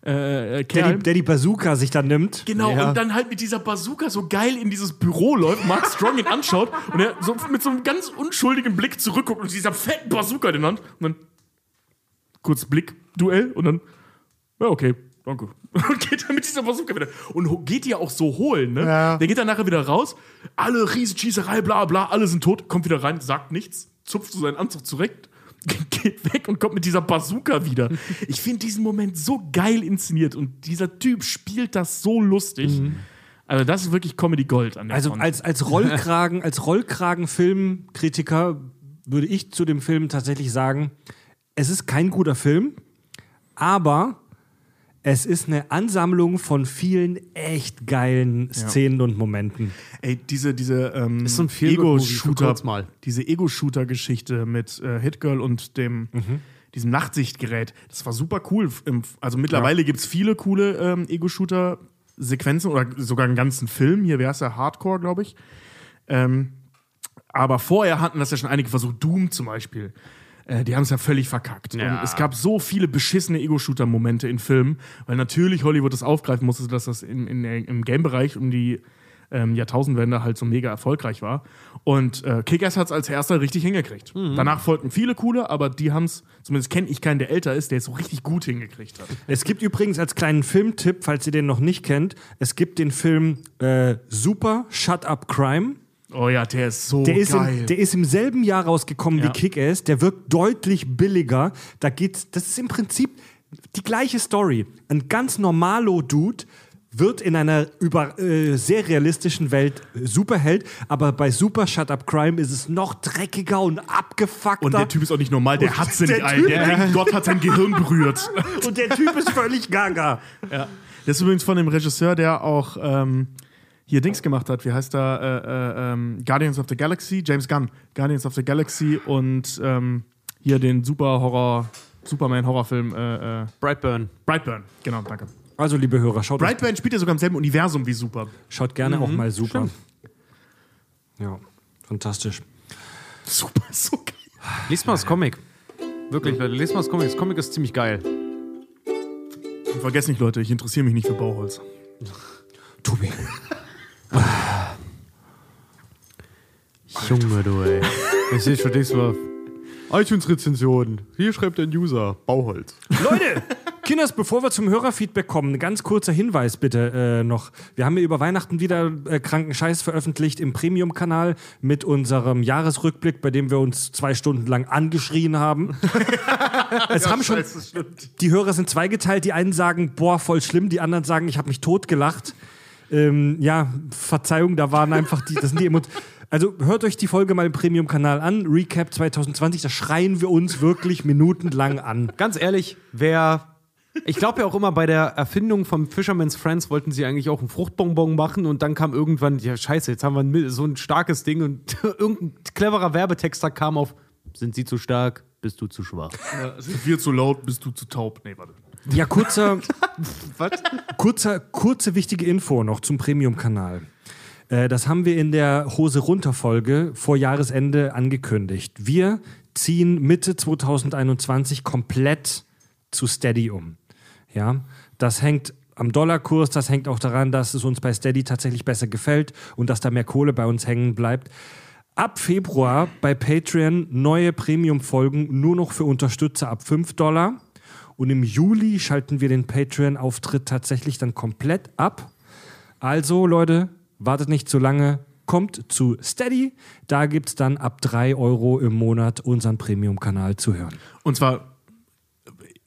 Speaker 3: äh, äh,
Speaker 1: Der
Speaker 3: Kerl.
Speaker 1: die, der die Bazooka sich dann nimmt.
Speaker 3: Genau,
Speaker 4: Ja.
Speaker 3: und dann halt mit dieser Bazooka so geil in dieses Büro läuft, Mark Strong ihn anschaut und er so mit so einem ganz unschuldigen Blick zurückguckt und dieser fetten Bazooka in der Hand und dann kurz Blick, Duell und dann, ja, okay, danke. Und geht dann mit dieser Bazooka wieder. Und geht die ja auch so holen, ne?
Speaker 1: Ja.
Speaker 3: Der geht dann nachher wieder raus, alle Riesenschießerei, bla bla, alle sind tot, kommt wieder rein, sagt nichts, zupft so seinen Anzug zurecht, geht weg und kommt mit dieser Bazooka wieder. Ich finde diesen Moment so geil inszeniert und dieser Typ spielt das so lustig. Also, das ist wirklich Comedy Gold an der
Speaker 1: Also
Speaker 3: Front.
Speaker 1: als, als Rollkragen, als Rollkragen-Filmkritiker würde ich zu dem Film tatsächlich sagen, es ist kein guter Film, aber es ist eine Ansammlung von vielen echt geilen Szenen und Momenten.
Speaker 3: Ey, diese, diese ähm,
Speaker 4: Ist so ein Feel-Good-Movie für
Speaker 3: Ego-Shooter,
Speaker 4: mal.
Speaker 3: diese Ego-Shooter-Geschichte mit äh, Hitgirl und dem diesem Nachtsichtgerät, das war super cool. Im- Also mittlerweile gibt es viele coole ähm, Ego-Shooter-Sequenzen oder sogar einen ganzen Film. Hier wäre es ja Hardcore, glaube ich. Ähm, aber vorher hatten das ja schon einige versucht. Doom zum Beispiel. Äh, die haben es ja völlig verkackt.
Speaker 4: Ja.
Speaker 3: Und es gab so viele beschissene Ego-Shooter-Momente in Filmen, weil natürlich Hollywood das aufgreifen musste, dass das in, in, im Game-Bereich um die ähm, Jahrtausendwende halt so mega erfolgreich war. Und äh, Kick-Ass hat es als erster richtig hingekriegt. Danach folgten viele coole, aber die haben es, zumindest kenne ich keinen, der älter ist, der es so richtig gut hingekriegt hat.
Speaker 1: Es gibt übrigens als kleinen Filmtipp, falls ihr den noch nicht kennt, es gibt den Film äh, Super Shut Up Crime.
Speaker 3: Oh ja, der ist so
Speaker 1: Der ist,
Speaker 3: geil.
Speaker 1: im, der ist im selben Jahr rausgekommen
Speaker 3: Ja.
Speaker 1: wie Kick-Ass. Der wirkt deutlich billiger. Da geht's, das ist im Prinzip die gleiche Story. Ein ganz normalo Dude wird in einer über, äh, sehr realistischen Welt Superheld, aber bei Super Shut Up Crime ist es noch dreckiger und abgefuckter.
Speaker 3: und der Typ ist auch nicht normal, der hat sie nicht ein. Der Gott hat sein Gehirn berührt.
Speaker 1: und der Typ ist völlig gaga.
Speaker 3: Ja. Das ist übrigens von dem Regisseur, der auch ähm, hier Dings gemacht hat. Wie heißt er? Äh, äh, ähm, Guardians of the Galaxy, James Gunn. Guardians of the Galaxy und ähm, hier den Super Horror, Superman-Horrorfilm äh, äh,
Speaker 4: Brightburn.
Speaker 3: Brightburn. Genau, danke.
Speaker 1: Also, liebe Hörer, schaut,
Speaker 3: Brightburn spielt ja sogar im selben Universum wie Super.
Speaker 1: schaut gerne auch mal Super. Ja, fantastisch.
Speaker 3: Super, ist so geil.
Speaker 4: Lies mal das Comic. Wirklich, Leute, lest mal das Comic. Das Comic ist ziemlich geil.
Speaker 3: Und vergesst nicht, Leute, ich interessiere mich nicht für Bauholz.
Speaker 1: Tobi.
Speaker 4: Junge, du, ey. Ich sehe schon nichts mehr. iTunes-Rezension. Hier schreibt ein User. Bauholz.
Speaker 1: Leute, Kinders, bevor wir zum Hörerfeedback kommen, ein ganz kurzer Hinweis bitte äh, noch. Wir haben ja über Weihnachten wieder äh, kranken Scheiß veröffentlicht im Premium-Kanal mit unserem Jahresrückblick, bei dem wir uns zwei Stunden lang angeschrien haben. es haben schon, die Hörer sind zweigeteilt. Die einen sagen, boah, voll schlimm. Die anderen sagen, ich habe mich totgelacht. Ähm, ja, Verzeihung, da waren einfach die, das sind die Emotionen. Also hört euch die Folge mal im Premium-Kanal an. Recap 2020, da schreien wir uns wirklich minutenlang an.
Speaker 4: Ganz ehrlich, wer. Ich glaube ja auch immer, bei der Erfindung vom Fisherman's Friends wollten sie eigentlich auch einen Fruchtbonbon machen und dann kam irgendwann, ja, scheiße, jetzt haben wir so ein starkes Ding und irgendein cleverer Werbetexter kam auf Sind sie zu stark, bist du zu schwach.
Speaker 3: Sind wir zu laut, bist du zu taub? Nee, warte.
Speaker 1: Ja, kurzer, kurzer, kurze wichtige Info noch zum Premium-Kanal. Äh, Das haben wir in der Hose runter Folge vor Jahresende angekündigt. Wir ziehen Mitte 2021 komplett zu Steady um. Ja, das hängt am Dollarkurs, das hängt auch daran, dass es uns bei Steady tatsächlich besser gefällt und dass da mehr Kohle bei uns hängen bleibt. Ab Februar bei Patreon neue Premium-Folgen nur noch für Unterstützer ab 5 Dollar. Und im Juli schalten wir den Patreon-Auftritt tatsächlich dann komplett ab. Also, Leute, wartet nicht zu lange. Kommt zu Steady. Da gibt es dann ab 3 Euro im Monat unseren Premium-Kanal zu hören.
Speaker 3: Und zwar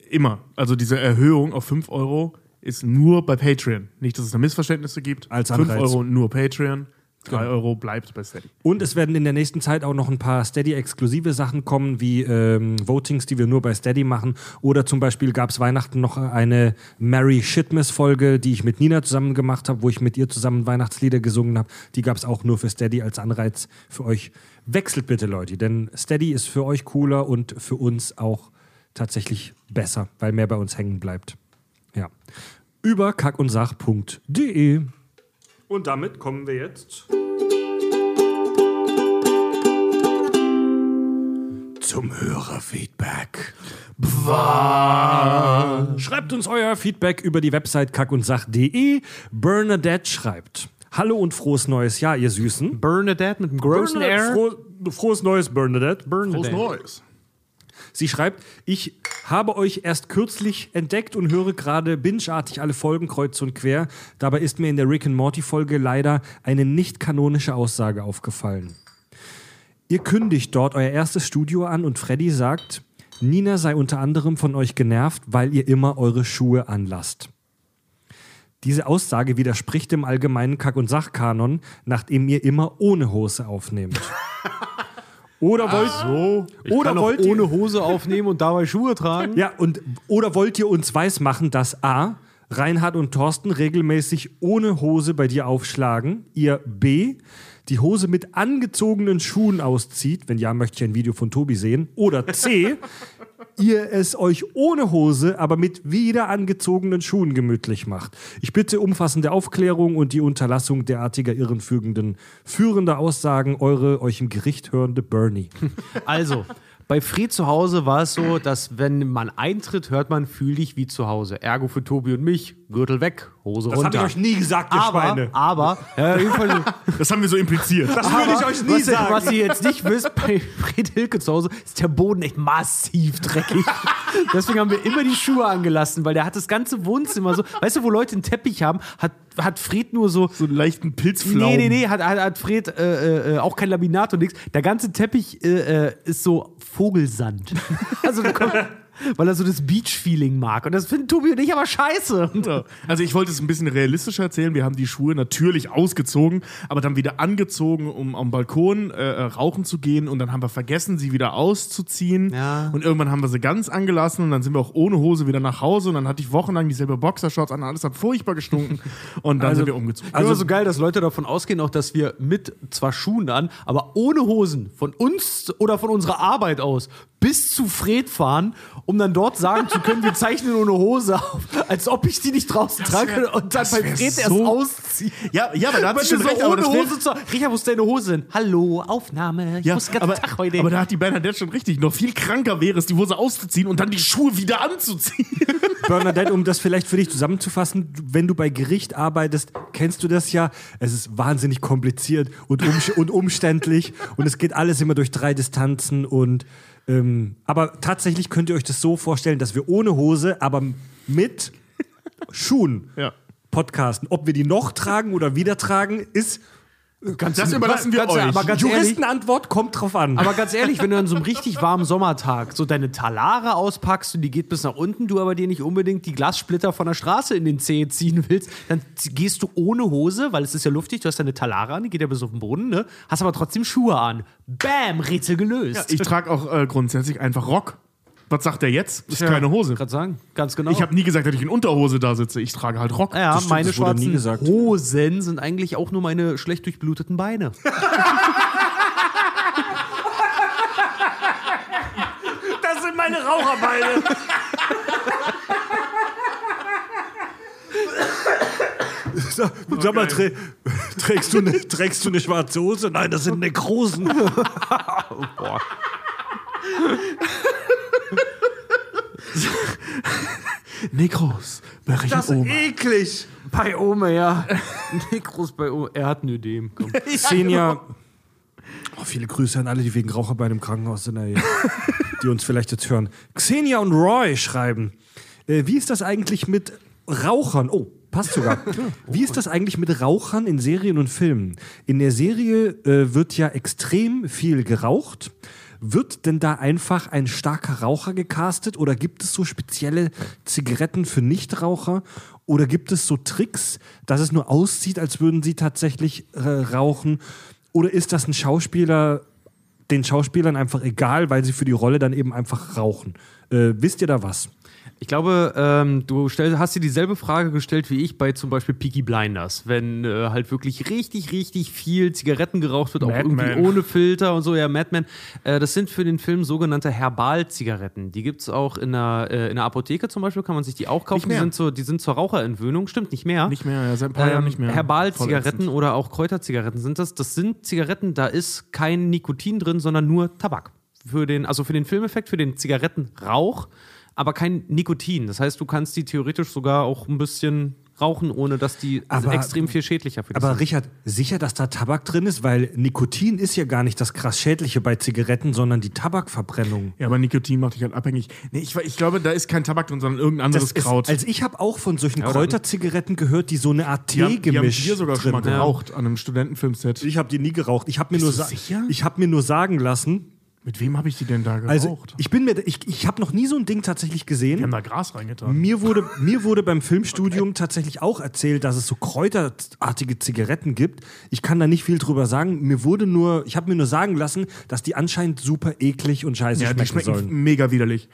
Speaker 3: immer. Also diese Erhöhung auf 5 Euro ist nur bei Patreon. Nicht, dass es da Missverständnisse gibt.
Speaker 1: Als
Speaker 3: 5
Speaker 1: Anreiz.
Speaker 3: Euro nur Patreon, 3 Euro bleibt bei Steady.
Speaker 1: Und es werden in der nächsten Zeit auch noch ein paar Steady-exklusive Sachen kommen, wie ähm, Votings, die wir nur bei Steady machen. Oder zum Beispiel gab es Weihnachten noch eine Mary Shitmas-Folge, die ich mit Nina zusammen gemacht habe, wo ich mit ihr zusammen Weihnachtslieder gesungen habe. Die gab es auch nur für Steady als Anreiz für euch. Wechselt bitte, Leute, denn Steady ist für euch cooler und für uns auch tatsächlich besser, weil mehr bei uns hängen bleibt. Ja. Über kackundsach.de. Und damit kommen wir jetzt zum Hörerfeedback. Schreibt uns euer Feedback über die Website kackundsach.de. Bernadette schreibt: Hallo und frohes neues Jahr, ihr Süßen.
Speaker 4: Bernadette mit einem großen
Speaker 1: Bernadette,
Speaker 4: R.
Speaker 1: Froh, frohes neues, Bernadette.
Speaker 3: Frohes Neues.
Speaker 1: Sie schreibt, ich habe euch erst kürzlich entdeckt und höre gerade bingeartig alle Folgen kreuz und quer. Dabei ist mir in der Rick and Morty Folge leider eine nicht kanonische Aussage aufgefallen. Ihr kündigt dort euer erstes Studio an und Freddy sagt, Nina sei unter anderem von euch genervt, weil ihr immer eure Schuhe anlasst. Diese Aussage widerspricht dem allgemeinen Kack- und Sachkanon, nachdem ihr immer ohne Hose aufnehmt. Oder wollt, so. oder
Speaker 4: Kann auch
Speaker 1: wollt ihr,
Speaker 4: ohne Hose aufnehmen und dabei Schuhe tragen.
Speaker 1: ja, und oder wollt ihr uns weismachen, dass A. Reinhard und Thorsten regelmäßig ohne Hose bei dir aufschlagen, ihr B. die Hose mit angezogenen Schuhen auszieht, wenn ja, möchte ich ein Video von Tobi sehen, oder C. ihr es euch ohne Hose, aber mit wieder angezogenen Schuhen gemütlich macht. Ich bitte umfassende Aufklärung und die Unterlassung derartiger irrenführenden, führender Aussagen, eure euch im Gericht hörende Bernie.
Speaker 4: Also, bei Fred zu Hause war es so, dass wenn man eintritt, hört man, fühl dich wie zu Hause. Ergo für Tobi und mich, Gürtel weg, Hose
Speaker 1: Das habe
Speaker 4: runter.
Speaker 1: ich euch nie gesagt, ihr
Speaker 4: aber,
Speaker 1: Schweine.
Speaker 4: aber, ja,
Speaker 3: Das haben wir so impliziert.
Speaker 1: Das würde ich euch nie
Speaker 4: was, ihr-
Speaker 1: sagen.
Speaker 4: was ihr jetzt nicht wisst, bei Fred Hilke zu Hause ist der Boden echt massiv dreckig. Deswegen haben wir immer die Schuhe angelassen, weil der hat das ganze Wohnzimmer so, weißt du, wo Leute einen Teppich haben, hat, hat Fred nur so,
Speaker 3: so einen leichten Pilzflaum.
Speaker 4: Nee, nee, nee, hat, hat, hat Fred äh, äh, auch kein Laminat und nichts. Der ganze Teppich äh, äh, ist so Vogelsand. also, da kommt, weil er so das Beach-Feeling mag. Und das finden Tobi und ich aber scheiße.
Speaker 3: Ja. Also ich wollte es ein bisschen realistischer erzählen. Wir haben die Schuhe natürlich ausgezogen, aber dann wieder angezogen, um am Balkon äh, äh, rauchen zu gehen. Und dann haben wir vergessen, sie wieder auszuziehen.
Speaker 4: Ja.
Speaker 3: Und irgendwann haben wir sie ganz angelassen und dann sind wir auch ohne Hose wieder nach Hause. Und dann hatte ich wochenlang dieselbe Boxershorts an. Alles hat furchtbar gestunken. Und dann sind wir umgezogen.
Speaker 4: Also so geil, dass Leute davon ausgehen, auch dass wir mit zwar Schuhen an, aber ohne Hosen von uns oder von unserer Arbeit aus bis zu Fred fahren, um dann dort sagen zu können, wir zeichnen ohne Hose auf, als ob ich die nicht draußen trage und dann
Speaker 3: das
Speaker 4: bei Fred erst
Speaker 3: so-
Speaker 4: ausziehen.
Speaker 3: Ja, ja, aber da hat
Speaker 4: Weil
Speaker 3: sie schon recht.
Speaker 4: so
Speaker 3: Aber
Speaker 4: ohne
Speaker 3: das
Speaker 4: Hose zu Richard, wo ist deine Hose hin? Hallo, Aufnahme. Ich
Speaker 3: Ja,
Speaker 4: muss den ganzen
Speaker 3: aber,
Speaker 4: Tag heute.
Speaker 3: aber da hat die Bernadette schon richtig. Noch viel kranker wäre es, die Hose auszuziehen und dann die Schuhe wieder anzuziehen.
Speaker 1: Bernadette, um das vielleicht für dich zusammenzufassen, wenn du bei Gericht arbeitest, kennst du das ja. Es ist wahnsinnig kompliziert und, umsch und umständlich und es geht alles immer durch drei Distanzen und ähm, aber tatsächlich könnt ihr euch das so vorstellen, dass wir ohne Hose, aber mit Schuhen
Speaker 3: Ja.
Speaker 1: podcasten. Ob wir die noch tragen oder wieder tragen, ist
Speaker 4: ganz,
Speaker 3: Das überlassen wir
Speaker 4: ganz,
Speaker 3: euch.
Speaker 4: Aber ganz ehrlich,
Speaker 1: Juristenantwort kommt drauf an.
Speaker 4: aber ganz ehrlich, wenn du an so einem richtig warmen Sommertag so deine Talare auspackst und die geht bis nach unten, du aber dir nicht unbedingt die Glassplitter von der Straße in den Zeh ziehen willst, dann gehst du ohne Hose, weil es ist ja luftig, du hast deine Talare an, die geht ja bis auf den Boden, ne? Hast aber trotzdem Schuhe an. Bam, Rätsel gelöst.
Speaker 3: Ich trage auch äh, grundsätzlich einfach Rock. Was sagt er jetzt? Das ist keine Hose.
Speaker 4: gerade sagen, ganz genau.
Speaker 3: Ich habe nie gesagt, dass ich in Unterhose da sitze. Ich trage halt Rock.
Speaker 4: ja,
Speaker 1: stimmt,
Speaker 4: meine
Speaker 1: das wurde nie
Speaker 4: schwarzen
Speaker 1: gesagt.
Speaker 4: Hosen sind eigentlich auch nur meine schlecht durchbluteten Beine.
Speaker 1: meine Raucherbeine. Sag, sag mal, trä trägst, du eine, trägst du eine schwarze Hose? Nein, das sind Nekrosen.
Speaker 3: Nekros. Berechnet
Speaker 1: Das ist
Speaker 3: Oma.
Speaker 1: eklig.
Speaker 4: Bei Ome, ja. Nekros bei Ome. Er hat ein Ödem. Komm.
Speaker 1: Xenia. Oh, viele Grüße an alle, die wegen Raucherbein im Krankenhaus sind, ey, die uns vielleicht jetzt hören. Xenia und Roy schreiben. Äh, wie ist das eigentlich mit Rauchern? Oh, passt sogar. Wie ist das eigentlich mit Rauchern in Serien und Filmen? In der Serie äh, wird ja extrem viel geraucht. Wird denn da einfach ein starker Raucher gecastet oder gibt es so spezielle Zigaretten für Nichtraucher? Oder gibt es so Tricks, dass es nur aussieht, als würden sie tatsächlich äh, rauchen? Oder ist das ein Schauspieler, den Schauspielern einfach egal, weil sie für die Rolle dann eben einfach rauchen? Äh, wisst ihr da was?
Speaker 4: Ich glaube, ähm, du stell, hast dir dieselbe Frage gestellt wie ich bei zum Beispiel Peaky Blinders. Wenn äh, halt wirklich richtig, richtig viel Zigaretten geraucht wird, auch irgendwie
Speaker 3: Madman.
Speaker 4: ohne Filter und so, ja, Madman. Äh, das sind für den Film sogenannte Herbal-Zigaretten. Die gibt es auch in der, äh, in der Apotheke zum Beispiel, kann man sich die auch kaufen. Die sind, so, die sind zur Raucherentwöhnung, stimmt nicht mehr.
Speaker 3: Nicht mehr, ja, seit ein paar Jahren
Speaker 4: Ähm,
Speaker 3: nicht mehr.
Speaker 4: Herbal-Zigaretten oder auch Kräuterzigaretten sind das. Das sind Zigaretten, da ist kein Nikotin drin, sondern nur Tabak. Für den, also für den Filmeffekt, für den Zigarettenrauch, aber kein Nikotin. Das heißt, du kannst die theoretisch sogar auch ein bisschen rauchen, ohne dass die
Speaker 1: Aber-
Speaker 4: extrem viel schädlicher für dich
Speaker 1: Aber
Speaker 4: sind.
Speaker 1: Richard, sicher, dass da Tabak drin ist? Weil Nikotin ist ja gar nicht das krass Schädliche bei Zigaretten, sondern die Tabakverbrennung.
Speaker 3: Ja, aber Nikotin macht dich halt abhängig. Nee, ich, ich glaube, da ist kein Tabak drin, sondern irgendein anderes
Speaker 1: ist,
Speaker 3: Kraut.
Speaker 1: also ich habe auch von solchen Kräuterzigaretten gehört, die so eine Art
Speaker 3: haben, die haben
Speaker 1: Teegemisch
Speaker 3: wir sogar schon mal
Speaker 1: drin
Speaker 3: geraucht an einem Studentenfilmset.
Speaker 1: Ich habe die nie geraucht. Ich habe mir,
Speaker 3: Bist
Speaker 1: nur
Speaker 3: du
Speaker 1: sa-
Speaker 3: sicher?
Speaker 1: ich hab mir nur sagen lassen,
Speaker 3: Mit wem habe ich die denn da geraucht?
Speaker 1: also ich bin mir, ich, ich habe noch nie so ein Ding tatsächlich
Speaker 3: wir haben
Speaker 1: gesehen.
Speaker 3: da Gras reingetan.
Speaker 1: Mir wurde, mir wurde beim Filmstudium tatsächlich auch erzählt, dass es so kräuterartige Zigaretten gibt. Ich kann da nicht viel drüber sagen. Mir wurde nur, ich habe mir nur sagen lassen, dass die anscheinend super eklig und scheiße
Speaker 3: Ja, die
Speaker 1: schmecken
Speaker 3: schmecken
Speaker 1: sollen.
Speaker 3: mega widerlich.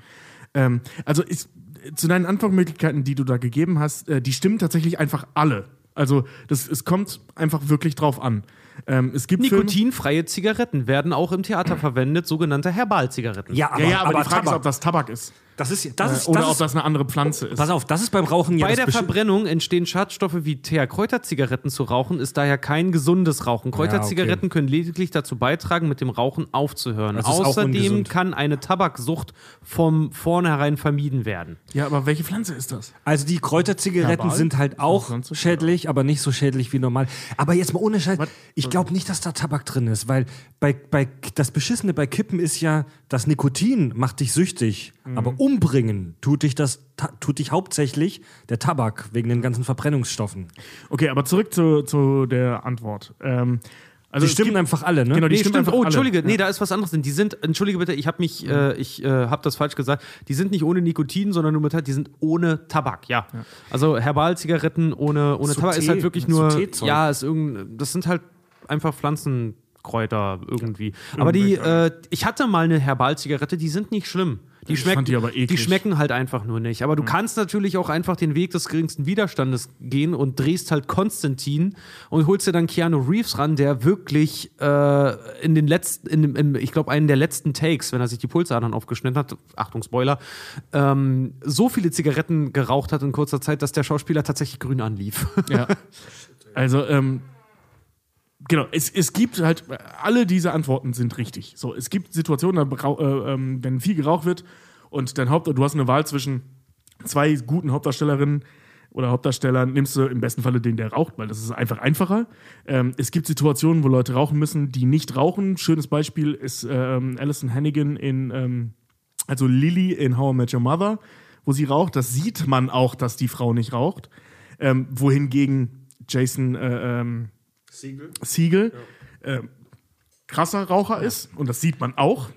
Speaker 3: Ähm, also ist, zu deinen Antwortmöglichkeiten, die du da gegeben hast, äh, die stimmen tatsächlich einfach alle. Also das, es kommt einfach wirklich drauf an. Ähm, es gibt
Speaker 4: Nikotinfreie Zigaretten werden auch im Theater verwendet, sogenannte Herbal-Zigaretten.
Speaker 1: Ja, aber,
Speaker 3: ja, ja, aber,
Speaker 1: aber
Speaker 3: die Frage ist,
Speaker 1: Tabak.
Speaker 3: ob das Tabak ist.
Speaker 1: Das ist, das ist,
Speaker 3: Oder
Speaker 1: das
Speaker 3: ob
Speaker 1: ist,
Speaker 3: das eine andere Pflanze ist.
Speaker 1: pass auf, das ist beim Rauchen ja
Speaker 4: Bei der Verbrennung entstehen Schadstoffe wie Teer. Kräuterzigaretten zu rauchen ist daher kein gesundes Rauchen. Kräuterzigaretten können lediglich dazu beitragen, mit dem Rauchen aufzuhören. Außerdem kann eine Tabaksucht vom vornherein vermieden werden.
Speaker 3: Ja, aber welche Pflanze ist das?
Speaker 1: Also die Kräuterzigaretten
Speaker 3: Herbal?
Speaker 1: sind halt auch schädlich, aber nicht so schädlich wie normal. Aber jetzt mal ohne Scheiß, ich glaube nicht, dass da Tabak drin ist, weil bei, bei, das Beschissene bei Kippen ist ja, das Nikotin macht dich süchtig,
Speaker 3: Mhm.
Speaker 1: aber umbringen tut dich das tut dich hauptsächlich der Tabak wegen den ganzen Verbrennungsstoffen.
Speaker 3: Okay, aber zurück zu, zu der Antwort. Ähm, also
Speaker 1: Die stimmen
Speaker 3: gibt-
Speaker 1: einfach alle, ne?
Speaker 3: Genau, die
Speaker 4: Nee,
Speaker 3: stimmen einfach
Speaker 4: Oh,
Speaker 3: alle.
Speaker 4: Entschuldige, nee, da ist was anderes drin. Die sind, entschuldige bitte, ich habe mich, äh, ich äh, habe das falsch gesagt. Die sind nicht ohne Nikotin, sondern nur mit, die sind ohne Tabak, ja. Also Herbal-Zigaretten ohne, ohne
Speaker 1: Zu
Speaker 4: Tabak ist
Speaker 1: Tee-
Speaker 4: halt wirklich nur, ja, ist irgend, das sind halt einfach Pflanzenkräuter irgendwie. Aber die, äh, ich hatte mal eine Herbal-Zigarette, die sind nicht schlimm. Die,
Speaker 3: Ich
Speaker 4: schmecken,
Speaker 3: fand die aber eklig.
Speaker 4: schmecken halt einfach nur nicht. Aber du kannst natürlich auch einfach den Weg des geringsten Widerstandes gehen und drehst halt Konstantin und holst dir dann Keanu Reeves ran, der wirklich äh, in den letzten, in dem, im, ich glaube, einen der letzten Takes, wenn er sich die Pulsadern aufgeschnitten hat, Achtung, Spoiler, ähm, so viele Zigaretten geraucht hat in kurzer Zeit, dass der Schauspieler tatsächlich grün anlief.
Speaker 3: Ja. Also, ähm, genau, es, es gibt halt, alle diese Antworten sind richtig. So, es gibt Situationen, da äh, ähm, wenn viel geraucht wird und dein Haupt, du hast eine Wahl zwischen zwei guten Hauptdarstellerinnen oder Hauptdarstellern, nimmst du im besten Falle den, der raucht, weil das ist einfach einfacher. Ähm, es gibt Situationen, wo Leute rauchen müssen, die nicht rauchen. Schönes Beispiel ist ähm, Alison Hannigan in, ähm, also Lily in How I Met Your Mother, wo sie raucht. Das sieht man auch, dass die Frau nicht raucht. Ähm, wohingegen Jason äh, ähm, Siegel, äh, krasser Raucher ist. Und das sieht man auch.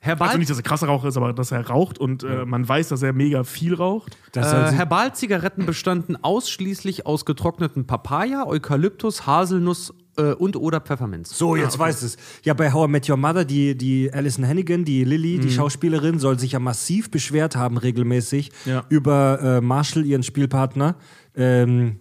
Speaker 4: Herbal
Speaker 3: Also nicht, dass er krasser Raucher ist, aber dass er raucht und äh, man weiß, dass er mega viel raucht.
Speaker 4: Äh,
Speaker 1: sie-
Speaker 4: Herbalzigaretten bestanden ausschließlich aus getrockneten Papaya, Eukalyptus, Haselnuss äh, und oder Pfefferminz.
Speaker 1: so, jetzt weißt es. Ja, bei How I Met Your Mother, die, die Alison Hannigan, die Lily,
Speaker 3: Mhm.
Speaker 1: die Schauspielerin, soll sich ja massiv beschwert haben, regelmäßig,
Speaker 3: Ja.
Speaker 1: über äh, Marshall, ihren Spielpartner, ähm,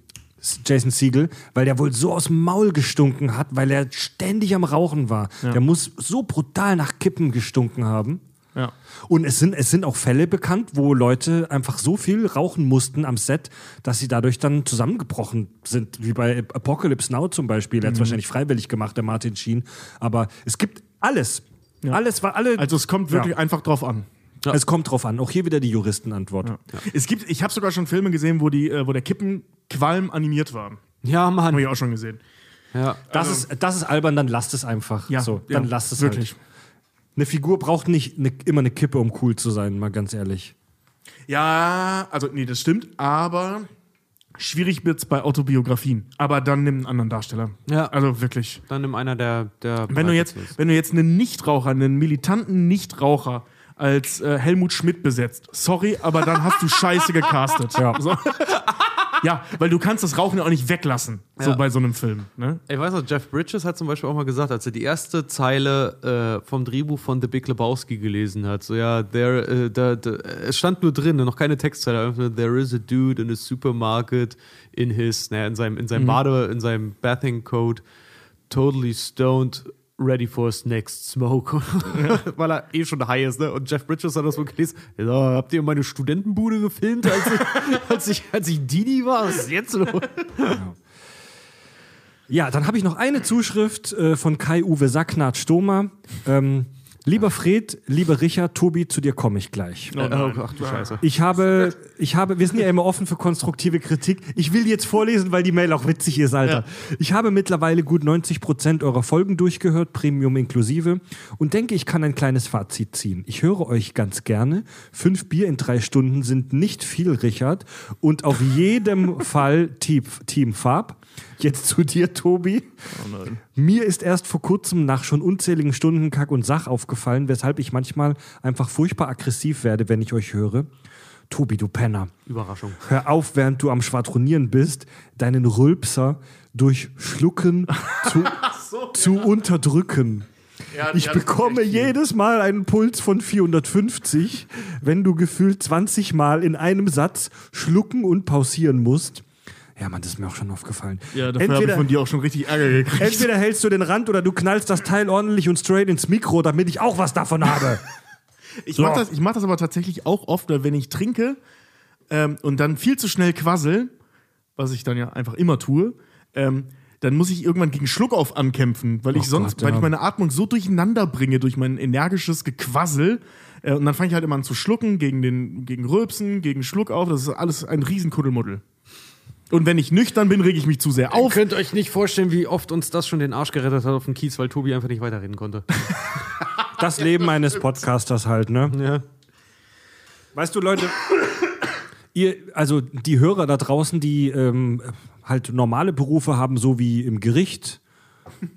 Speaker 1: Jason Siegel, weil der wohl so aus dem Maul gestunken hat, weil er ständig am Rauchen war. Der muss so brutal nach Kippen gestunken haben.
Speaker 3: Ja.
Speaker 1: Und es sind, es sind auch Fälle bekannt, wo Leute einfach so viel rauchen mussten am Set, dass sie dadurch dann zusammengebrochen sind. Wie bei Apocalypse Now zum Beispiel. Der hat es wahrscheinlich freiwillig gemacht, der Martin Sheen. Aber es gibt alles. Alles war alle.
Speaker 3: Also es kommt wirklich
Speaker 1: Ja.
Speaker 3: einfach drauf an.
Speaker 1: Es kommt drauf an. Auch hier wieder die Juristenantwort.
Speaker 3: Es gibt, ich habe sogar schon Filme gesehen, wo, die, äh, wo der Kippenqualm animiert war.
Speaker 4: Ja,
Speaker 3: Habe
Speaker 4: Mann.
Speaker 3: ich auch schon gesehen.
Speaker 4: Ja.
Speaker 1: Das, ist, das ist albern, dann lasst es einfach.
Speaker 3: Ja,
Speaker 1: so, dann
Speaker 3: ja,
Speaker 1: lasst es
Speaker 3: wirklich.
Speaker 1: Halt. Eine Figur braucht nicht eine, immer eine Kippe, um cool zu sein, mal ganz ehrlich.
Speaker 3: Ja, also nee, das stimmt, aber schwierig wird's bei Autobiografien. Aber dann nimm einen anderen Darsteller.
Speaker 4: Ja.
Speaker 3: Also wirklich.
Speaker 4: Dann nimm einer der. der
Speaker 3: Wenn du jetzt, wenn du jetzt einen Nichtraucher, einen militanten Nichtraucher als äh, Helmut Schmidt besetzt, sorry, aber dann hast du Scheiße gecastet.
Speaker 1: Ja.
Speaker 3: So. ja, weil du kannst das Rauchen ja auch nicht weglassen, so
Speaker 4: Ja.
Speaker 3: bei so einem Film. Ne?
Speaker 4: Ich weiß noch, Jeff Bridges hat zum Beispiel auch mal gesagt, als er die erste Zeile äh, vom Drehbuch von The Big Lebowski gelesen hat, so ja, there, äh, da, da, es stand nur drin, noch keine Textzeile, einfach nur, there is a dude in a supermarket in his, naja, in seinem, in seinem Bade, in seinem Bathing Coat, totally stoned, ready for his next smoke. Weil er eh schon high ist, ne? Und Jeff Bridges hat das wohl gelesen. Ja, habt ihr meine Studentenbude gefilmt, als ich, als ich, als ich Didi war? Was ist jetzt los?
Speaker 1: Ja, dann habe ich noch eine Zuschrift äh, von Kai-Uwe Sacknat-Stoma. Ähm, lieber Fred, lieber Richard, Tobi, zu dir komme ich gleich.
Speaker 4: Oh, ach du Scheiße.
Speaker 1: Ich habe, ich habe, wir sind ja immer offen für konstruktive Kritik. Ich will die jetzt vorlesen, weil die Mail auch witzig ist, Alter. Ich habe mittlerweile gut 90 Prozent eurer Folgen durchgehört, Premium inklusive, und denke, ich kann ein kleines Fazit ziehen. Ich höre euch ganz gerne. Fünf Bier in drei Stunden sind nicht viel, Richard, und auf jedem Fall Team, Team Farb. Jetzt zu dir, Tobi. Mir ist erst vor kurzem nach schon unzähligen Stunden Kack und Sach aufgefallen, weshalb ich manchmal einfach furchtbar aggressiv werde, wenn ich euch höre. Tobi, du Penner.
Speaker 4: Überraschung.
Speaker 1: Hör auf, während du am Schwadronieren bist, deinen Rülpser durch Schlucken zu, zu unterdrücken. Ich bekomme jedes Mal einen Puls von 450, wenn du gefühlt 20 Mal in einem Satz schlucken und pausieren musst. Ja, Mann, das ist mir auch schon aufgefallen.
Speaker 3: Ja, dafür habe ich
Speaker 1: entweder,
Speaker 3: von dir auch schon richtig Ärger gekriegt.
Speaker 1: entweder hältst du den Rand oder du knallst das Teil ordentlich und straight ins Mikro, damit ich auch was davon habe.
Speaker 3: Ich mache das, ich mach das aber tatsächlich auch oft, weil wenn ich trinke ähm, und dann viel zu schnell quassel, was ich dann ja einfach immer tue, ähm, dann muss ich irgendwann gegen Schluckauf ankämpfen, weil ich
Speaker 1: Oh
Speaker 3: sonst,
Speaker 1: Gott,
Speaker 3: weil
Speaker 1: ja.
Speaker 3: ich meine Atmung so durcheinander bringe durch mein energisches Gequassel. Äh, und dann fange ich halt immer an zu schlucken, gegen den, gegen Rülpsen, gegen Schluckauf. Das ist alles ein Riesenkuddelmuddel. Und wenn ich nüchtern bin, rege ich mich zu sehr
Speaker 4: Ihr
Speaker 3: auf.
Speaker 4: könnt euch nicht vorstellen, wie oft uns das schon den Arsch gerettet hat auf dem Kiez, weil Tobi einfach nicht weiterreden konnte.
Speaker 1: Das Leben eines Podcasters halt, ne?
Speaker 4: ja.
Speaker 1: Weißt du, Leute, ihr, also die Hörer da draußen, die ähm, halt normale Berufe haben, so wie im Gericht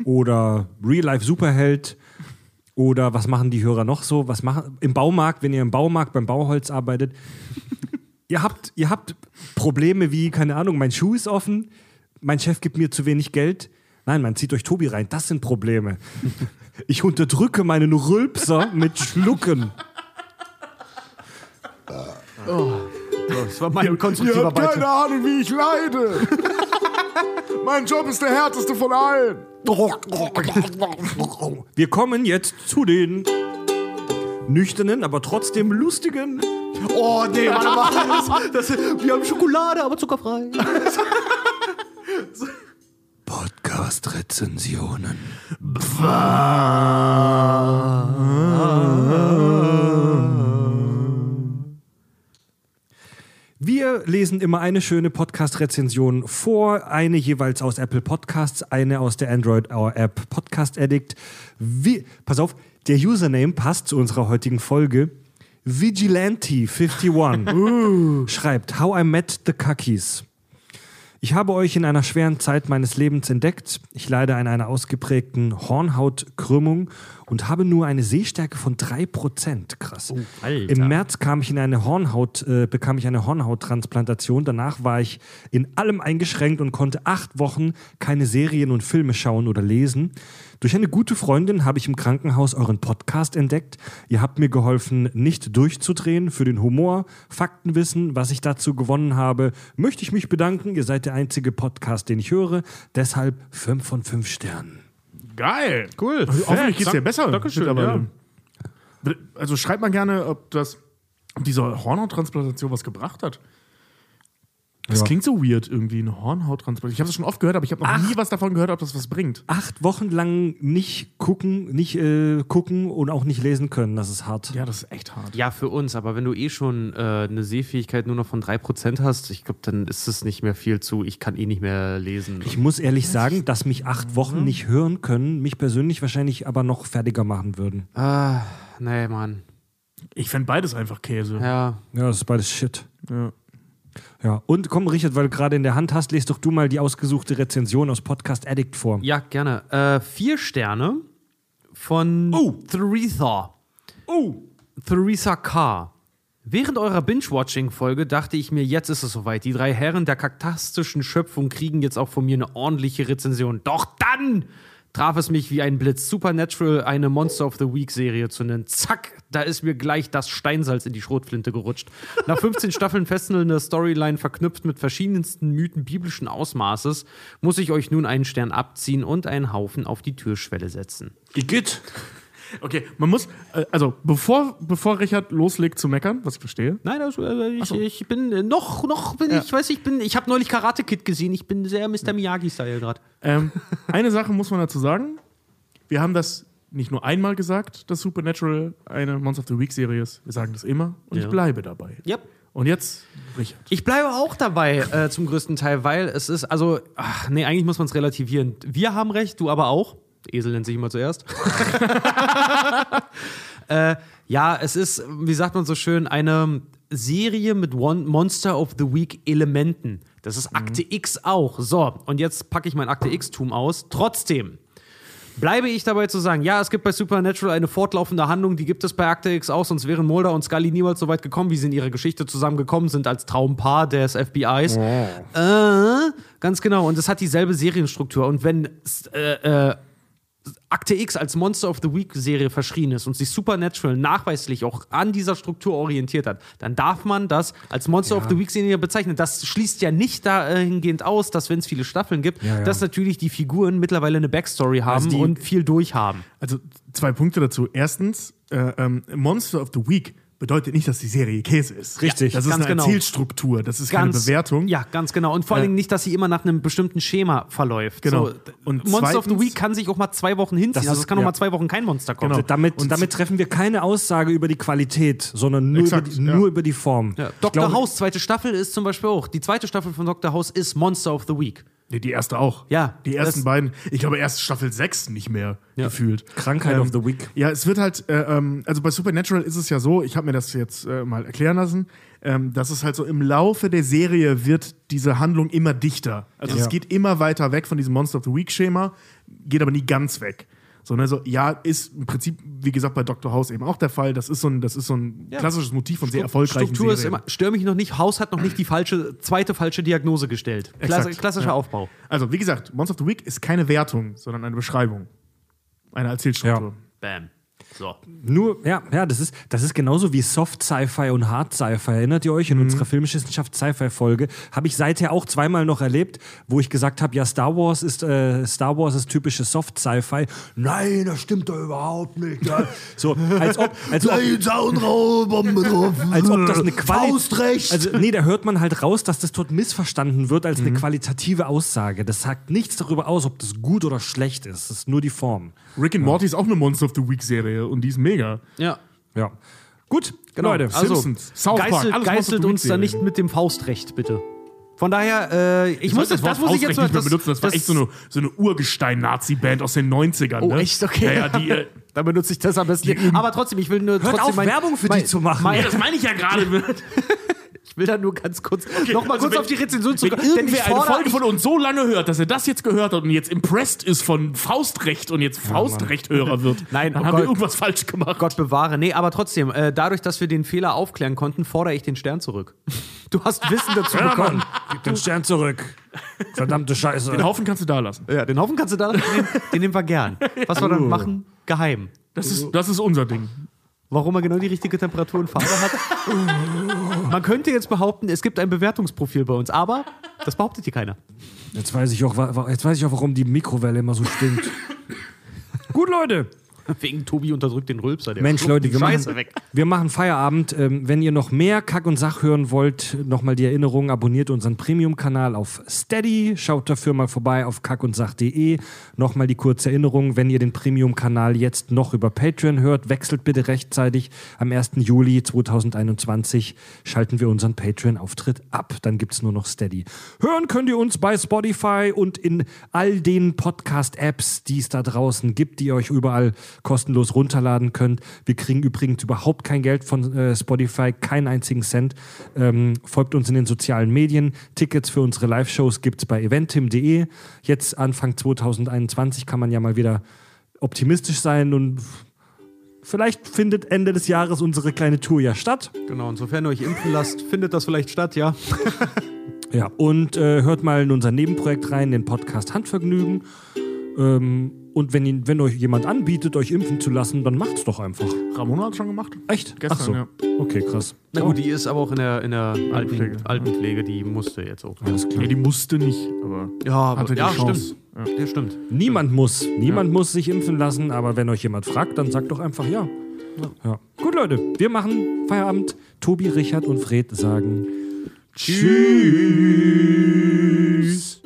Speaker 1: oder Real-Life-Superheld oder was machen die Hörer noch so? Was machen im Baumarkt, wenn ihr im Baumarkt beim Bauholz arbeitet? Ihr habt, ihr habt Probleme wie, keine Ahnung, mein Schuh ist offen, mein Chef gibt mir zu wenig Geld. Nein, man zieht euch Tobi rein. Das sind Probleme. Ich unterdrücke meinen Rülpser mit Schlucken.
Speaker 4: Das war mein
Speaker 3: Ihr
Speaker 4: konstruktiver
Speaker 3: habt keine. Ahnung, wie ich leide. mein Job ist der härteste von allen.
Speaker 1: Wir kommen jetzt zu den nüchternen, aber trotzdem lustigen.
Speaker 4: Oh, nee, warte mal. Das, das, wir haben Schokolade, aber zuckerfrei.
Speaker 1: Podcast-Rezensionen. Wir lesen immer eine schöne Podcast-Rezension vor, eine jeweils aus Apple Podcasts, eine aus der Android-App Podcast Addict. Wie, pass auf, der Username passt zu unserer heutigen Folge. Vigilante51 schreibt How I Met the Cookies. Ich habe euch in einer schweren Zeit meines Lebens entdeckt. Ich leide an einer ausgeprägten Hornhautkrümmung und habe nur eine Sehstärke von 3%. Krass.
Speaker 4: Alter.
Speaker 1: Im März kam ich in eine Hornhaut, äh, bekam ich eine Hornhauttransplantation. Danach war ich in allem eingeschränkt und konnte acht Wochen keine Serien und Filme schauen oder lesen. Durch eine gute Freundin habe ich im Krankenhaus euren Podcast entdeckt. Ihr habt mir geholfen, nicht durchzudrehen. Für den Humor, Faktenwissen, was ich dazu gewonnen habe, möchte ich mich bedanken. Ihr seid der einzige Podcast, den ich höre. Deshalb 5 von 5 Sternen.
Speaker 3: Geil.
Speaker 4: Cool.
Speaker 3: Hoffentlich geht's dir besser.
Speaker 4: Dankeschön, ja.
Speaker 3: Also schreibt mal gerne, ob das, ob diese Hornhauttransplantation was gebracht hat. Das
Speaker 1: Ja.
Speaker 3: klingt so weird irgendwie, eine Hornhauttransplantation. Ich habe das schon oft gehört, aber ich habe noch nie was davon gehört, ob das was bringt.
Speaker 1: Acht Wochen lang nicht gucken, nicht äh, gucken und auch nicht lesen können, das ist hart.
Speaker 3: Ja, das ist echt hart.
Speaker 4: Ja, für uns, aber wenn du eh schon äh, eine Sehfähigkeit nur noch von 3% hast, ich glaube, dann ist es nicht mehr viel zu, ich kann eh nicht mehr lesen.
Speaker 1: Ich muss ehrlich sagen, dass mich acht Wochen nicht hören können, mich persönlich wahrscheinlich aber noch fertiger machen würden.
Speaker 4: ah, nee, Mann.
Speaker 3: Ich fände beides einfach Käse.
Speaker 4: Ja.
Speaker 1: Ja, das ist beides Shit.
Speaker 3: Ja.
Speaker 1: Ja, und komm, Richard, weil du gerade in der Hand hast, lest doch du mal die ausgesuchte Rezension aus Podcast Addict vor.
Speaker 4: Ja, gerne. Äh, vier Sterne von
Speaker 3: Oh.
Speaker 4: Theresa.
Speaker 3: Oh!
Speaker 4: Theresa K. Während eurer Binge-Watching-Folge dachte ich mir, jetzt ist es soweit. Die drei Herren der kaktastischen Schöpfung kriegen jetzt auch von mir eine ordentliche Rezension. Doch dann traf es mich wie ein Blitz. Supernatural eine Monster of the Week-Serie zu nennen. Zack, da ist mir gleich das Steinsalz in die Schrotflinte gerutscht. Nach 15 Staffeln fesselnde Storyline verknüpft mit verschiedensten Mythen biblischen Ausmaßes, muss ich euch nun einen Stern abziehen und einen Haufen auf die Türschwelle setzen.
Speaker 1: Igitt.
Speaker 3: Okay, man muss, äh, also bevor, bevor Richard loslegt zu meckern, was ich verstehe,
Speaker 4: Nein, also, ich, ich bin äh, noch, noch bin
Speaker 3: Ja.
Speaker 4: ich, weiß ich bin, ich habe neulich Karate Kid gesehen. Ich bin sehr Mr. Miyagi-Style gerade.
Speaker 3: Ähm, eine Sache muss man dazu sagen. Wir haben das nicht nur einmal gesagt, dass Supernatural eine Monster of the Week Serie ist. Wir sagen das immer und
Speaker 4: Ja.
Speaker 3: ich bleibe dabei.
Speaker 4: Yep.
Speaker 3: Und jetzt, Richard.
Speaker 4: Ich bleibe auch dabei äh, zum größten Teil, weil es ist, also, ach, nee, eigentlich muss man es relativieren. Wir haben recht, du aber auch. Esel nennt sich immer zuerst. äh, ja, es ist, wie sagt man so schön, eine Serie mit One Monster of the Week Elementen. Das ist Akte X auch. So, und jetzt packe ich mein Akte X-Tum aus. Trotzdem bleibe ich dabei zu sagen, ja, es gibt bei Supernatural eine fortlaufende Handlung, die gibt es bei Akte X auch, sonst wären Mulder und Scully niemals so weit gekommen, wie sie in ihrer Geschichte zusammengekommen sind als Traumpaar des FBIs. Äh, ganz genau. Und es hat dieselbe Serienstruktur. Und wenn äh, äh, Akte X als Monster of the Week Serie verschrien ist und sich Supernatural nachweislich auch an dieser Struktur orientiert hat, dann darf man das als Monster of the Week Serie bezeichnen. Das schließt ja nicht dahingehend aus, dass wenn es viele Staffeln gibt,
Speaker 1: Ja, ja.
Speaker 4: dass natürlich die Figuren mittlerweile eine Backstory haben
Speaker 3: die-
Speaker 4: und viel durchhaben.
Speaker 3: Also zwei Punkte dazu. Erstens, äh, ähm, Monster of the Week bedeutet nicht, dass die Serie Käse ist.
Speaker 1: Richtig.
Speaker 3: Das ist
Speaker 4: Ganz
Speaker 3: eine
Speaker 4: genau.
Speaker 3: Erzählstruktur, das ist keine Bewertung.
Speaker 4: Ja, ganz genau. Und vor allen
Speaker 3: Äh,
Speaker 4: Dingen nicht, dass sie immer nach einem bestimmten Schema verläuft.
Speaker 3: Genau.
Speaker 4: So,
Speaker 3: Und
Speaker 4: Monster of the
Speaker 3: zweitens-
Speaker 4: Week kann sich auch mal zwei Wochen hinziehen.
Speaker 1: Das
Speaker 4: also
Speaker 1: ist-
Speaker 4: es kann auch
Speaker 1: ja.
Speaker 4: mal zwei Wochen kein Monster kommen.
Speaker 3: Genau.
Speaker 1: Damit,
Speaker 3: Und-
Speaker 1: damit treffen wir keine Aussage über die Qualität, sondern nur,
Speaker 3: Exakt,
Speaker 1: über, die,
Speaker 3: ja.
Speaker 1: nur über die Form.
Speaker 4: Ja. Dr.
Speaker 1: glaube-
Speaker 4: House, zweite Staffel ist zum Beispiel auch. Die zweite Staffel von Dr. House ist Monster of the Week.
Speaker 3: Nee, die erste auch.
Speaker 4: Ja,
Speaker 3: Die ersten beiden. Ich glaube, erst Staffel 6 nicht mehr gefühlt.
Speaker 1: Krankheit
Speaker 3: Ähm,
Speaker 1: of the Week.
Speaker 3: Ja, es wird halt, äh, ähm, also bei Supernatural ist es ja so, ich habe mir das jetzt äh, mal erklären lassen, ähm, dass es halt so im Laufe der Serie wird diese Handlung immer dichter. Also
Speaker 1: Ja.
Speaker 3: es geht immer weiter weg von diesem Monster of the Week-Schema, geht aber nie ganz weg. So, ne, so, ja, ist im Prinzip, wie gesagt, bei Dr. House eben auch der Fall. Das ist so ein, das ist so ein klassisches Motiv von sehr erfolgreichen
Speaker 4: Struktur
Speaker 3: Serien.
Speaker 4: ist immer, stör mich noch nicht, House hat noch nicht die falsche, zweite falsche Diagnose gestellt.
Speaker 3: Exakt,
Speaker 4: klassischer
Speaker 3: ja.
Speaker 4: Aufbau.
Speaker 3: Also, wie gesagt, Monster of the Week ist keine Wertung, sondern eine Beschreibung. Eine Erzählstruktur.
Speaker 4: Bam. So.
Speaker 1: Nur, ja, ja, das ist, das ist genauso wie Soft Sci-Fi und Hard Sci-Fi. Erinnert ihr euch? In unserer Filmwissenschaft Sci-Fi-Folge habe ich seither auch zweimal noch erlebt, wo ich gesagt habe, ja, Star Wars ist äh, Star Wars ist typische Soft Sci-Fi. Nein, das stimmt doch überhaupt nicht. Ja. So, als ob, als ob, als ob das eine Qualität. Also, nee, da hört man halt raus, dass das dort missverstanden wird als eine qualitative Aussage. Das sagt nichts darüber aus, ob das gut oder schlecht ist. Das ist nur die Form.
Speaker 3: Rick and Morty ist auch eine Monster of the Week-Serie und die ist mega.
Speaker 4: Ja.
Speaker 1: Ja. Gut,
Speaker 4: Genau.
Speaker 1: Leute.
Speaker 4: Also,
Speaker 3: Simpsons, South Park,
Speaker 4: geißelt,
Speaker 3: alles
Speaker 4: geißelt uns da nicht mit dem Faustrecht, bitte. Von daher, äh, ich muss
Speaker 3: das,
Speaker 4: das, das muss ich jetzt mal
Speaker 3: nicht mehr
Speaker 4: das-
Speaker 3: benutzen. Das war echt so eine, so eine Urgestein-Nazi-Band aus den 90ern.
Speaker 4: Oh,
Speaker 3: ne?
Speaker 4: echt? Okay.
Speaker 3: Ja, ja, die, äh,
Speaker 4: Da benutze ich das am besten. Aber trotzdem, ich will nur trotzdem
Speaker 1: auf,
Speaker 4: mein-
Speaker 1: Werbung für die
Speaker 4: mein-
Speaker 1: zu machen.
Speaker 4: Mein,
Speaker 3: ja, das meine ich ja gerade.
Speaker 4: ich will da nur ganz kurz noch mal
Speaker 3: also
Speaker 4: kurz
Speaker 3: wenn-
Speaker 4: auf die Rezension
Speaker 3: Wenn
Speaker 4: zurück. Denn ich
Speaker 3: irgendwer eine Folge von uns so lange hört, dass er das jetzt gehört hat und jetzt impressed ist von Faustrecht und jetzt Faustrecht-Hörer wird,
Speaker 4: Nein,
Speaker 3: dann
Speaker 4: oh
Speaker 3: haben wir
Speaker 4: Gott.
Speaker 3: irgendwas falsch gemacht.
Speaker 4: Gott bewahre. Nee, aber trotzdem, äh, dadurch, dass wir den Fehler aufklären konnten, fordere ich den Stern zurück. Du hast Wissen dazu
Speaker 1: Ja,
Speaker 4: bekommen.
Speaker 1: Mann, gib den Stern zurück. Verdammte Scheiße.
Speaker 3: Den Haufen kannst du da lassen.
Speaker 4: Ja, den Haufen kannst du da nehmen. Den nehmen wir gern. Was wir dann machen, geheim.
Speaker 3: Das ist, das ist unser Ding.
Speaker 4: Warum er genau die richtige Temperatur und Farbe hat? Man könnte jetzt behaupten, es gibt ein Bewertungsprofil bei uns, aber das behauptet hier keiner.
Speaker 1: Jetzt weiß ich auch, jetzt weiß ich auch, warum die Mikrowelle immer so stinkt. Gut, Leute.
Speaker 4: Wegen Tobi unterdrückt den Rülpser. Der
Speaker 1: Mensch, Leute, wir machen,
Speaker 4: weg.
Speaker 1: wir machen Feierabend. Ähm, wenn ihr noch mehr Kack und Sach hören wollt, nochmal die Erinnerung, abonniert unseren Premium-Kanal auf Steady. Schaut dafür mal vorbei auf kackundsach.de. Nochmal die kurze Erinnerung, wenn ihr den Premium-Kanal jetzt noch über Patreon hört, wechselt bitte rechtzeitig. Am 1. Juli 2021 schalten wir unseren Patreon-Auftritt ab. Dann gibt es nur noch Steady. Hören könnt ihr uns bei Spotify und in all den Podcast-Apps, die es da draußen gibt, die ihr euch überall kostenlos runterladen könnt. Wir kriegen übrigens überhaupt kein Geld von äh, Spotify, keinen einzigen Cent. Ähm, folgt uns in den sozialen Medien. Tickets für unsere Live-Shows gibt es bei eventim.de. Jetzt Anfang 2021 kann man ja mal wieder optimistisch sein und vielleicht findet Ende des Jahres unsere kleine Tour ja statt.
Speaker 4: Genau, insofern ihr euch impfen lasst, findet das vielleicht statt, ja.
Speaker 1: Ja, und äh, hört mal in unser Nebenprojekt rein, den Podcast Handvergnügen. Ähm, und wenn, ihn, wenn euch jemand anbietet, euch impfen zu lassen, dann macht's doch einfach.
Speaker 3: Ramona hat schon gemacht.
Speaker 1: Echt?
Speaker 3: Gestern,
Speaker 1: Ach so.
Speaker 3: ja.
Speaker 1: Okay, krass.
Speaker 4: Na gut, die ist aber auch in der, in der
Speaker 3: Altenpflege.
Speaker 4: Alten, Altenpflege, die musste jetzt auch.
Speaker 1: Alles klar.
Speaker 3: Nee, die musste nicht, aber
Speaker 4: Ja,
Speaker 3: hatte die
Speaker 4: ja
Speaker 3: Chance.
Speaker 4: stimmt. Ja. stimmt.
Speaker 1: Niemand muss. Niemand muss sich impfen lassen, aber wenn euch jemand fragt, dann sagt doch einfach ja. ja. Gut, Leute, wir machen Feierabend. Tobi, Richard und Fred sagen Tschüss.